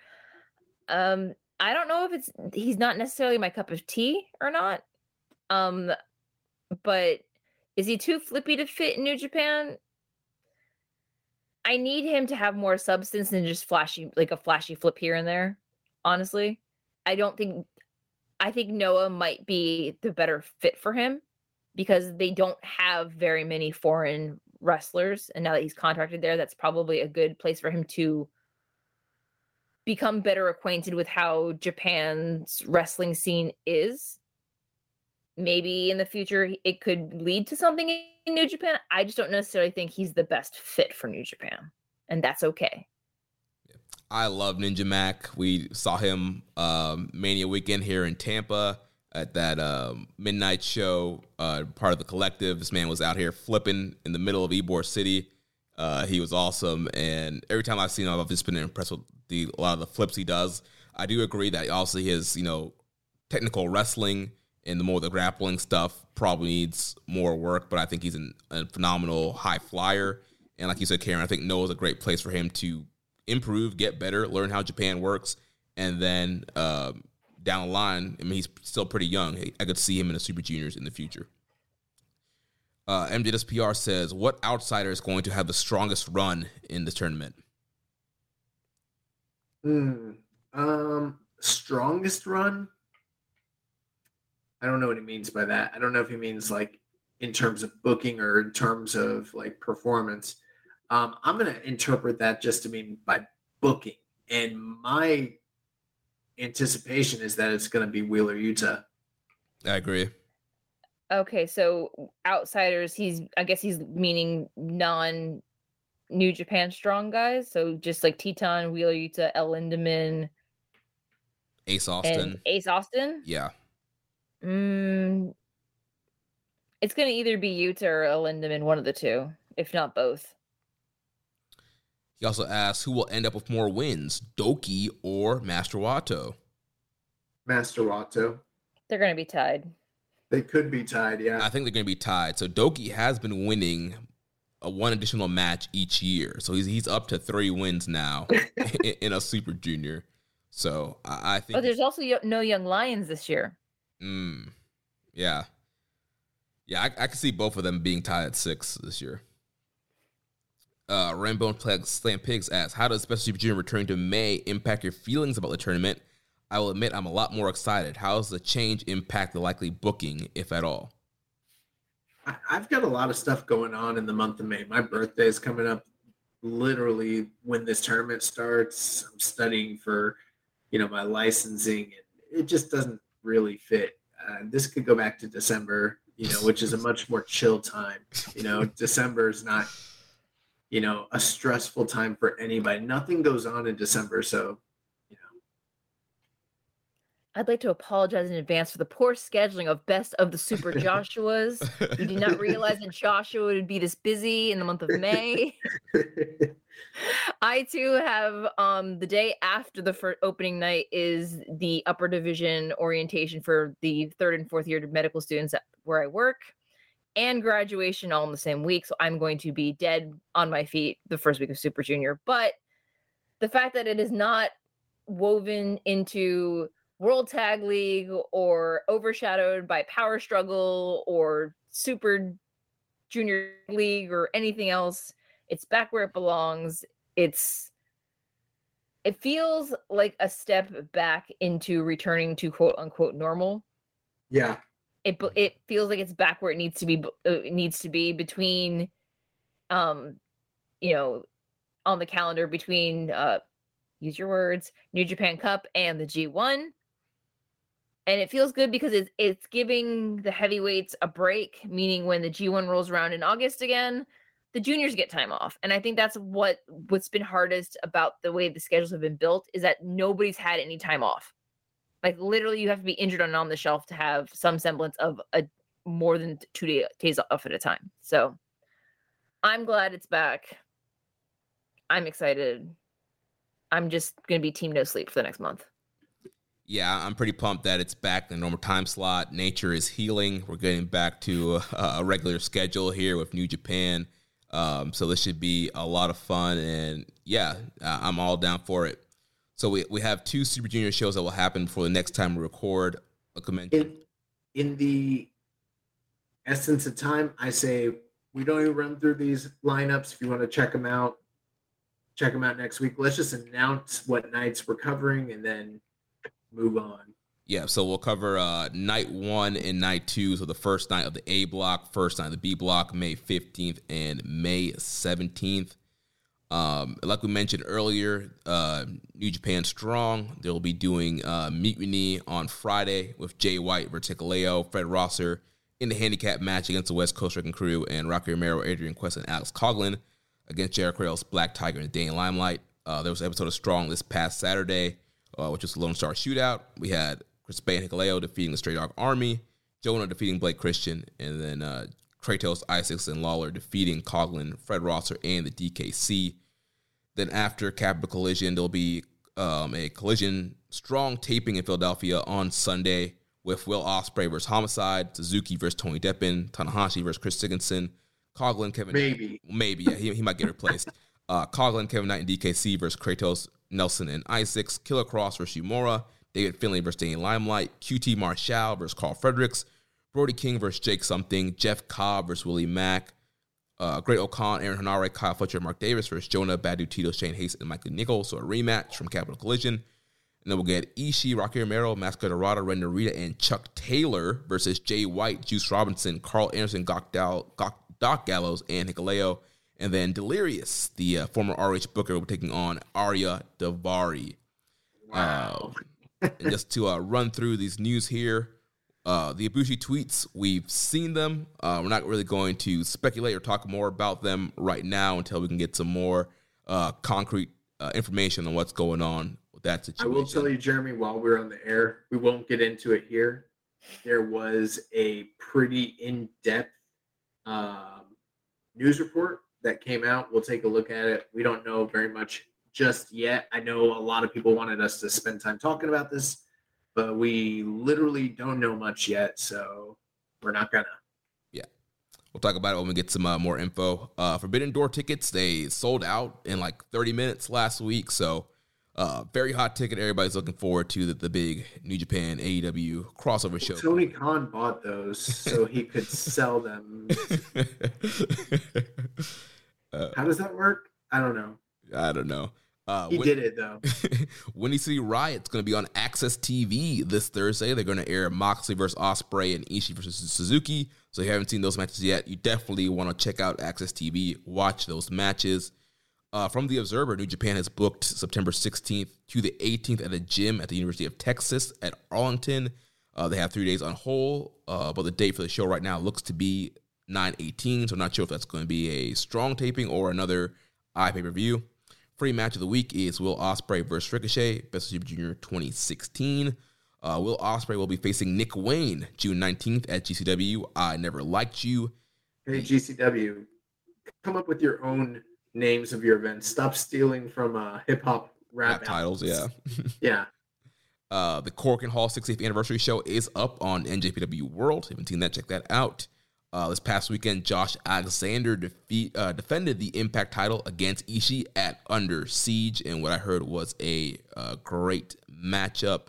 Um, I don't know if it's he's not necessarily my cup of tea or not. Um, but is he too flippy to fit in New Japan? I need him to have more substance than just flashy, like a flashy flip here and there. Honestly, I don't think. I think Noah might be the better fit for him because they don't have very many foreign wrestlers, and now that he's contracted there, that's probably a good place for him to become better acquainted with how Japan's wrestling scene is. Maybe in the future it could lead to something in New Japan. I just don't necessarily think he's the best fit for New Japan, and that's okay. I love Ninja Mack. We saw him um, Mania weekend here in Tampa at that um, midnight show, uh, part of the collective. This man was out here flipping in the middle of Ybor City. Uh, he was awesome, and every time I've seen him, I've just been impressed with the a lot of the flips he does. I do agree that also his you know technical wrestling and the more the grappling stuff probably needs more work, but I think he's an, a phenomenal high flyer. And like you said, Karen, I think Noah's a great place for him to improve, get better, learn how Japan works, and then uh, down the line, I mean, he's still pretty young. I could see him in the Super Juniors in the future. Uh, MJSPR says, "What outsider is going to have the strongest run in the tournament?" Hmm. Um, strongest run. I don't know what he means by that. I don't know if he means like in terms of booking or in terms of like performance. Um, I'm gonna interpret that just to mean by booking. And my anticipation is that it's gonna be Wheeler Yuta. I agree. Okay, so outsiders, he's I guess he's meaning non New Japan strong guys. So just like Titan, Wheeler Yuta, El Lindaman, Ace Austin. Ace Austin. yeah. Mm, it's gonna either be Yuta or El Lindaman, one of the two, if not both. He also asks, "Who will end up with more wins, Douki or Master Wato?" Master Wato. They're gonna be tied. They could be tied, yeah. I think they're going to be tied. So Douki has been winning a one additional match each year, so he's he's up to three wins now in, in a Super Junior. So I, I think. Oh, there's also no Young Lions this year. Mm, yeah, yeah, I, I can see both of them being tied at six this year. Uh, Rainbow Plague Slam Pigs asks, "How does Special Junior return to May impact your feelings about the tournament?" I will admit I'm a lot more excited. How does the change impact the likely booking, if at all? I've got a lot of stuff going on in the month of May. My birthday is coming up literally when this tournament starts. I'm studying for, you know, my licensing and it just doesn't really fit. Uh, this could go back to December, you know, which is a much more chill time. You know, December is not, you know, a stressful time for anybody. Nothing goes on in December, so you know. I'd like to apologize in advance for the poor scheduling of Best of the Super Joshuas. we did not realize that Joshua would be this busy in the month of May. I too have um the day after the first opening night is the upper division orientation for the third and fourth year medical students at where I work and graduation all in the same week. So I'm going to be dead on my feet the first week of Super Junior. But the fact that it is not woven into World Tag League or overshadowed by Power Struggle or Super Junior League or anything else. It's back where it belongs. It's it feels like a step back into returning to quote unquote normal. Yeah. It it feels like it's back where it needs to be uh, needs to be between um you know on the calendar between uh use your words New Japan Cup and the G1 and it feels good because it's it's giving the heavyweights a break meaning when the g1 rolls around in august again the juniors get time off. And i think that's what what's been hardest about the way the schedules have been built is that nobody's had any time off like literally you have to be injured on and on the shelf to have some semblance of a more than two day, days off at a time so i'm glad it's back i'm excited i'm just to be team no sleep for the next month yeah, I'm pretty pumped that it's back in the normal time slot. Nature is healing. We're getting back to a, a regular schedule here with New Japan. Um, so this should be a lot of fun. And yeah, I'm all down for it. So we, we have two Super Junior shows that will happen before the next time we record. A convention. In, in the essence of time, I say we don't even run through these lineups. If you want to check them out, check them out next week. Let's just announce what nights we're covering and then move on. Yeah, so we'll cover uh, night one and night two. So the first night of the A block, first night of the B block, May 15th and May 17th. Um, like we mentioned earlier, uh, New Japan Strong. They'll be doing uh, Mutiny on Friday with Jay White versus Fred Rosser in the handicap match against the West Coast Wrecking Crew, and Rocky Romero, Adrian Quest, and Alex Coughlin against JR Kratos, Black Tiger, and Danny Limelight. Uh, there was an episode of Strong this past Saturday uh, which was the Lone Star Shootout. We had Chris Bey and Hikuleo defeating the Stray Dog Army, Jonah defeating Blake Christian, and then uh, Kratos, Isaacs, and Lawlor defeating Coughlin, Fred Rosser, and the DKC. Then after Capital Collision, there'll be um, a Collision strong taping in Philadelphia on Sunday with Will Ospreay versus Homicide, Suzuki versus Tony Deppen, Tanahashi versus Chris Dickinson, Coughlin, Kevin Maybe. Knight, maybe, yeah, he, he might get replaced. uh, Coughlin, Kevin Knight, and DKC versus Kratos, Nelson and Isaacs, Killer Kross versus Uemura, David Finlay versus Danny Limelight, QT Marshall versus Karl Fredericks, Brody King versus Jake Something, Jeff Cobb versus Willie Mack, uh, Great-O-Khan, Aaron Henare, Kyle Fletcher, Mark Davis versus Jonah, Bad Dude Tito, Shane Haste, and Michael Nichols. So a rematch from Capital Collision. And then we'll get Ishii, Rocky Romero, Mascara Dorada, Ren Narita, and Chuck Taylor versus Jay White, Juice Robinson, Karl Anderson, Gok Gok, Doc Gallows, and Hikuleo. And then Delirious, the uh, former RH Booker, will be taking on Ariya Daivari. Wow. Uh, and just to uh, run through these news here, uh, the Ibushi tweets, we've seen them. Uh, we're not really going to speculate or talk more about them right now until we can get some more uh, concrete uh, information on what's going on with that situation. I will tell you, Jeremy, while we're on the air, we won't get into it here. There was a pretty in depth um, news report that came out. We'll take a look at it. We don't know very much just yet. I know a lot of people wanted us to spend time talking about this, but we literally don't know much yet. So we're not gonna. Yeah, we'll talk about it when we get some uh, more info. Uh, Forbidden Door tickets they sold out in like 30 minutes last week, so uh, very hot ticket. Everybody's looking forward to the, the big New Japan AEW crossover show. Tony Khan bought those so he could sell them. How does that work? I don't know. I don't know. Uh, he when, did it though. Windy City Riot's going to be on AXS TV this Thursday. They're going to air Moxley versus Ospreay and Ishii versus Suzuki. So if you haven't seen those matches yet, you definitely want to check out AXS TV. Watch those matches. Uh, from the Observer, New Japan has booked September 16th to the 18th at a gym at the University of Texas at Arlington. Uh, they have three days on hold, uh, but the date for the show right now looks to be 918. So I'm not sure if that's going to be a strong taping or another eye pay per view. Free match of the week is Will Ospreay versus Ricochet, Best Super Junior 2016. Uh, Will Ospreay will be facing Nick Wayne June 19th at GCW. I never liked you. Hey GCW, come up with your own names of your events. Stop stealing from uh, hip hop rap, Rap titles, yeah. Yeah. Uh, the Korakuen Hall 60th anniversary show is up on NJPW World. If you haven't seen that, check that out. Uh, this past weekend, Josh Alexander defeat uh, defended the Impact title against Ishii at Under Siege, and what I heard was a uh, great matchup.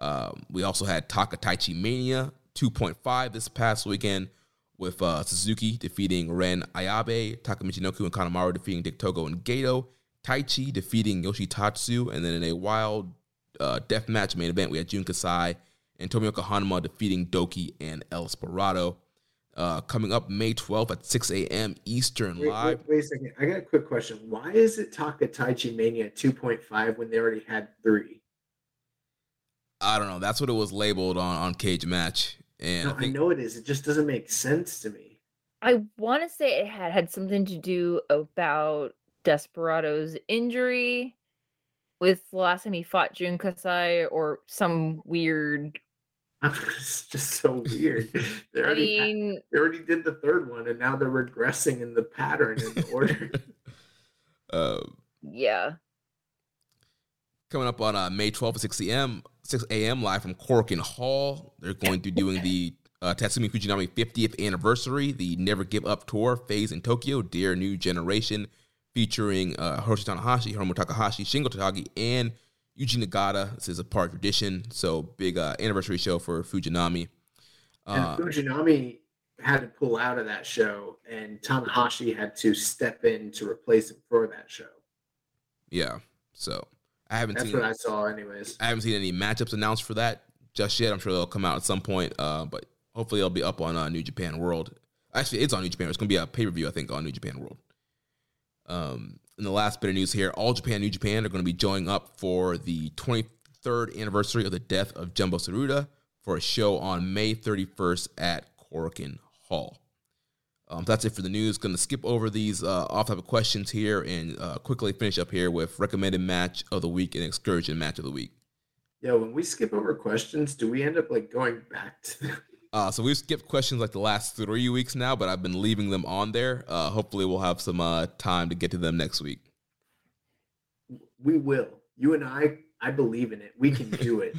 Um, we also had Taka Taichi Mania 2.5 this past weekend with uh, Suzuki defeating Ren Ayabe, Taka Michinoku and Kanemaru defeating Dick Togo and Gato, Taichi defeating Yoshitatsu, and then in a wild uh, death match main event, we had Jun Kasai and Tomioka Hanuma defeating Douki and El Desperado. Uh, coming up May 12th at 6 a.m. Eastern Wait, live. wait, wait a second. I got a quick question. Why is it Taka Taichi Mania 2.5 when they already had three? I don't know. That's what it was labeled on, on Cage Match. And No, I I know it is. It just doesn't make sense to me. I want to say it had had something to do about Desperado's injury with the last time he fought Jun Kasai or some weird. it's just so weird. They I already, had- mean, they already did the third one, and now they're regressing in the pattern and the order. uh, yeah. coming up on uh, May 12th at 6 a.m. 6 a.m. live from Korakuen Hall. They're going to be doing the uh, Tatsumi Fujinami 50th anniversary, the Never Give Up tour phase in Tokyo, Dear New Generation, featuring uh, Hiroshi Tanahashi, Hiromu Takahashi, Shingo Takagi, and Yuji Nagata. This is a part tradition, so big uh, anniversary show for Fujinami. Uh, and Fujinami had to pull out of that show, and Tanahashi had to step in to replace him for that show. yeah, so I haven't That's seen what I saw, anyways. I haven't seen any matchups announced for that just yet. I'm sure they'll come out at some point, uh, but hopefully they'll be up on uh, New Japan World. Actually, it's on New Japan. It's going to be a pay per view, I think, on New Japan World. Um, in the last bit of news here, All Japan, New Japan are going to be joining up for the 23rd anniversary of the death of Jumbo Tsuruta for a show on May 31st at Korakuen Hall. Um, that's it for the news. Going to skip over these uh, off-topic questions here and uh, quickly finish up here with recommended match of the week and excursion match of the week. Yeah, when we skip over questions, do we end up like going back to them? Uh, so we've skipped questions like the last three weeks now, but I've been leaving them on there. Uh, hopefully, we'll have some uh, time to get to them next week. We will. You and I, I believe in it. We can do it.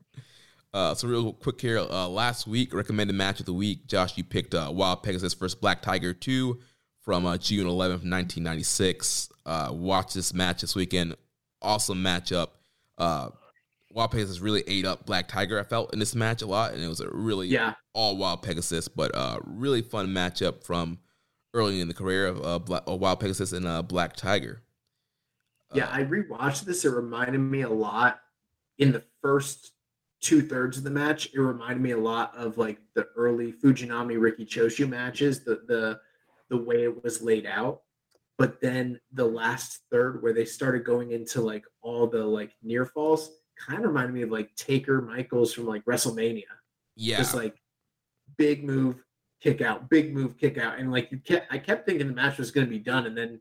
uh, so real quick here. Uh, last week, recommended match of the week. Josh, you picked uh, Wild Pegasus versus Black Tiger two from uh, June 11th, 1996. Uh, watch this match this weekend. Awesome matchup. Wild Pegasus really ate up Black Tiger. I felt in this match a lot, and it was a really Yeah. all Wild Pegasus, but uh, really fun matchup from early in the career of uh, Black, uh, Wild Pegasus and uh, Black Tiger. Yeah, I rewatched this. It reminded me a lot in the first two thirds of the match. It reminded me a lot of like the early Fujinami Riki Choshu matches, the the the way it was laid out. But then the last third, where they started going into like all the like near falls, kind of reminded me of like Taker Michaels from like WrestleMania. yeah, Just like big move, kick out, big move, kick out, and like you kept, I kept thinking the match was going to be done, and then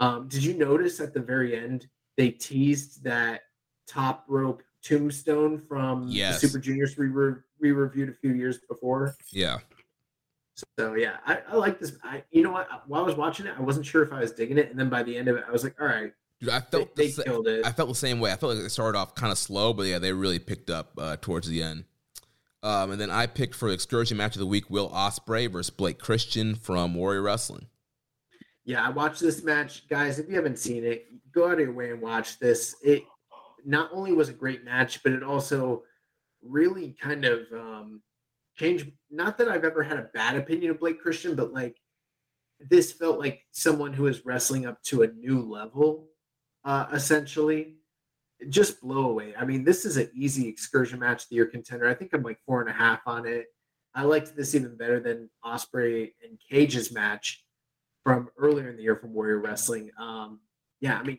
um, did you notice at the very end they teased that top rope tombstone from Yes. the Super Juniors we re- we reviewed a few years before? yeah, So yeah, I, I like this. I you know what? While I was watching it, I wasn't sure if I was digging it, and then by the end of it, I was like, all right, Dude, I felt they the sa- killed it. I felt the same way. I felt like they started off kind of slow, but yeah, they really picked up uh, towards the end. Um, and then I picked for excursion match of the week Will Ospreay versus Blake Christian from Warrior Wrestling. Yeah, I watched this match, guys. If you haven't seen it, go out of your way and watch this. It not only was a great match, but it also really kind of um, changed. Not that I've ever had a bad opinion of Blake Christian, but like this felt like someone who is wrestling up to a new level, uh, essentially. Just blow away. I mean, this is an easy excursion match the year contender. I think I'm like four and a half on it. I liked this even better than Ospreay and Cage's match from earlier in the year from Warrior Wrestling. Um, yeah, I mean,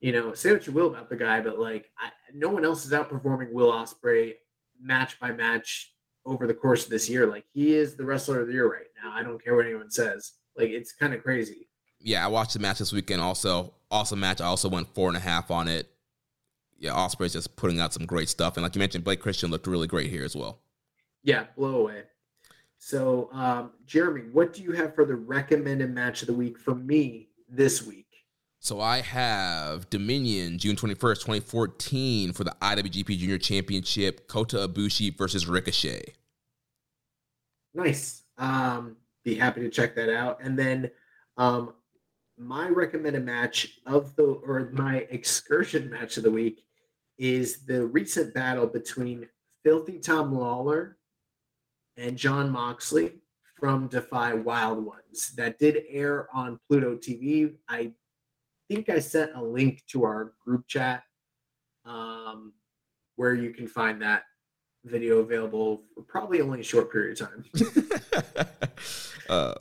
you know, say what you will about the guy, but like, I, no one else is outperforming Will Ospreay match by match over the course of this year. Like he is the wrestler of the year right now. I don't care what anyone says. Like it's kind of crazy. Yeah, I watched the match this weekend. Also, awesome match. I also went four and a half on it. Yeah, Ospreay's just putting out some great stuff, and like you mentioned, Blake Christian looked really great here as well. Yeah, blow away. So, um, Jeremy, what do you have for the recommended match of the week for me this week? So I have Dominion, June 21st, 2014, for the IWGP Junior Championship, Kota Ibushi versus Ricochet. Nice. Um, be happy to check that out. And then um, my recommended match of the, or my excursion match of the week is the recent battle between Filthy Tom Lawlor and Jon Moxley from Defy Wild Ones that did air on Pluto TV. I think I sent a link to our group chat um, where you can find that video available for probably only a short period of time. uh,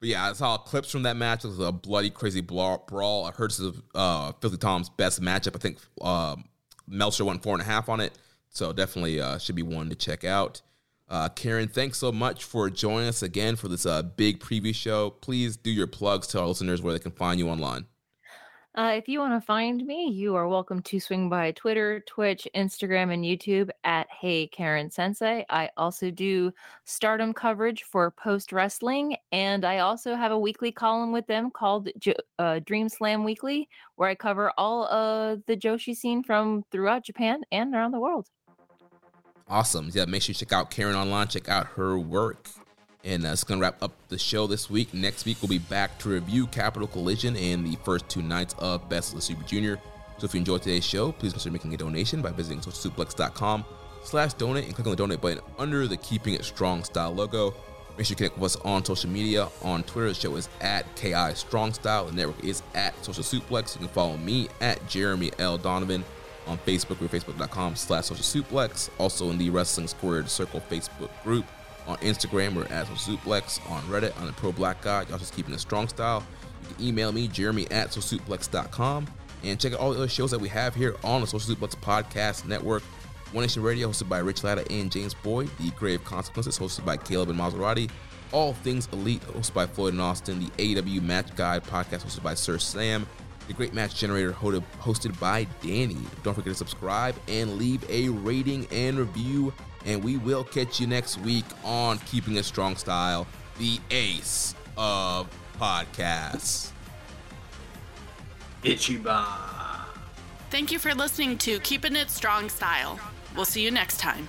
but yeah, I saw clips from that match. It was a bloody, crazy brawl. I heard this is uh, Filthy Tom's best matchup. I think um, Meltzer went four and a half on it. So definitely uh, should be one to check out. Uh, Karen, thanks so much for joining us again for this uh, big preview show. Please do your plugs to our listeners where they can find you online. Uh, if you want to find me, you are welcome to swing by Twitter, Twitch, Instagram, and YouTube at Hey Karen Sensei. I also do stardom coverage for Post Wrestling, and I also have a weekly column with them called uh, Dream Slam Weekly, where I cover all of the Joshi scene from throughout Japan and around the world. Awesome. Yeah, make sure you check out Karen online, check out her work. And that's going to wrap up the show this week. Next week, we'll be back to review Capital Collision and the first two nights of Best of the Super Junior. So if you enjoyed today's show, please consider making a donation by visiting socialsuplex.com slash donate and click on the donate button under the Keeping It Strong Style logo. Make sure you connect with us on social media. On Twitter, the show is at KI Strong Style. The network is at Social Suplex. You can follow me at Jeremy L. Donovan. On Facebook, we're facebook.com slash social suplex. Also in the Wrestling Squared Circle Facebook group. On Instagram, we're at Suplex. On Reddit, I'm the Pro Black Guy. Y'all just keeping a strong style. You can email me, Jeremy at SocialSuplex.com. And check out all the other shows that we have here on the Social Suplex Podcast Network. One Nation Radio, hosted by Rich Latta and James Boyd. The Grave Consequences, hosted by Caleb and Maserati. All Things Elite, hosted by Floyd and Austin. The AEW Match Guide podcast, hosted by Sir Sam. The Great Match Generator, hosted by Danny. Don't forget to subscribe and leave a rating and review and we will catch you next week on Keeping a Strong Style, the ace of podcasts. Ichiban. Thank you for listening to Keeping It Strong Style. We'll see you next time.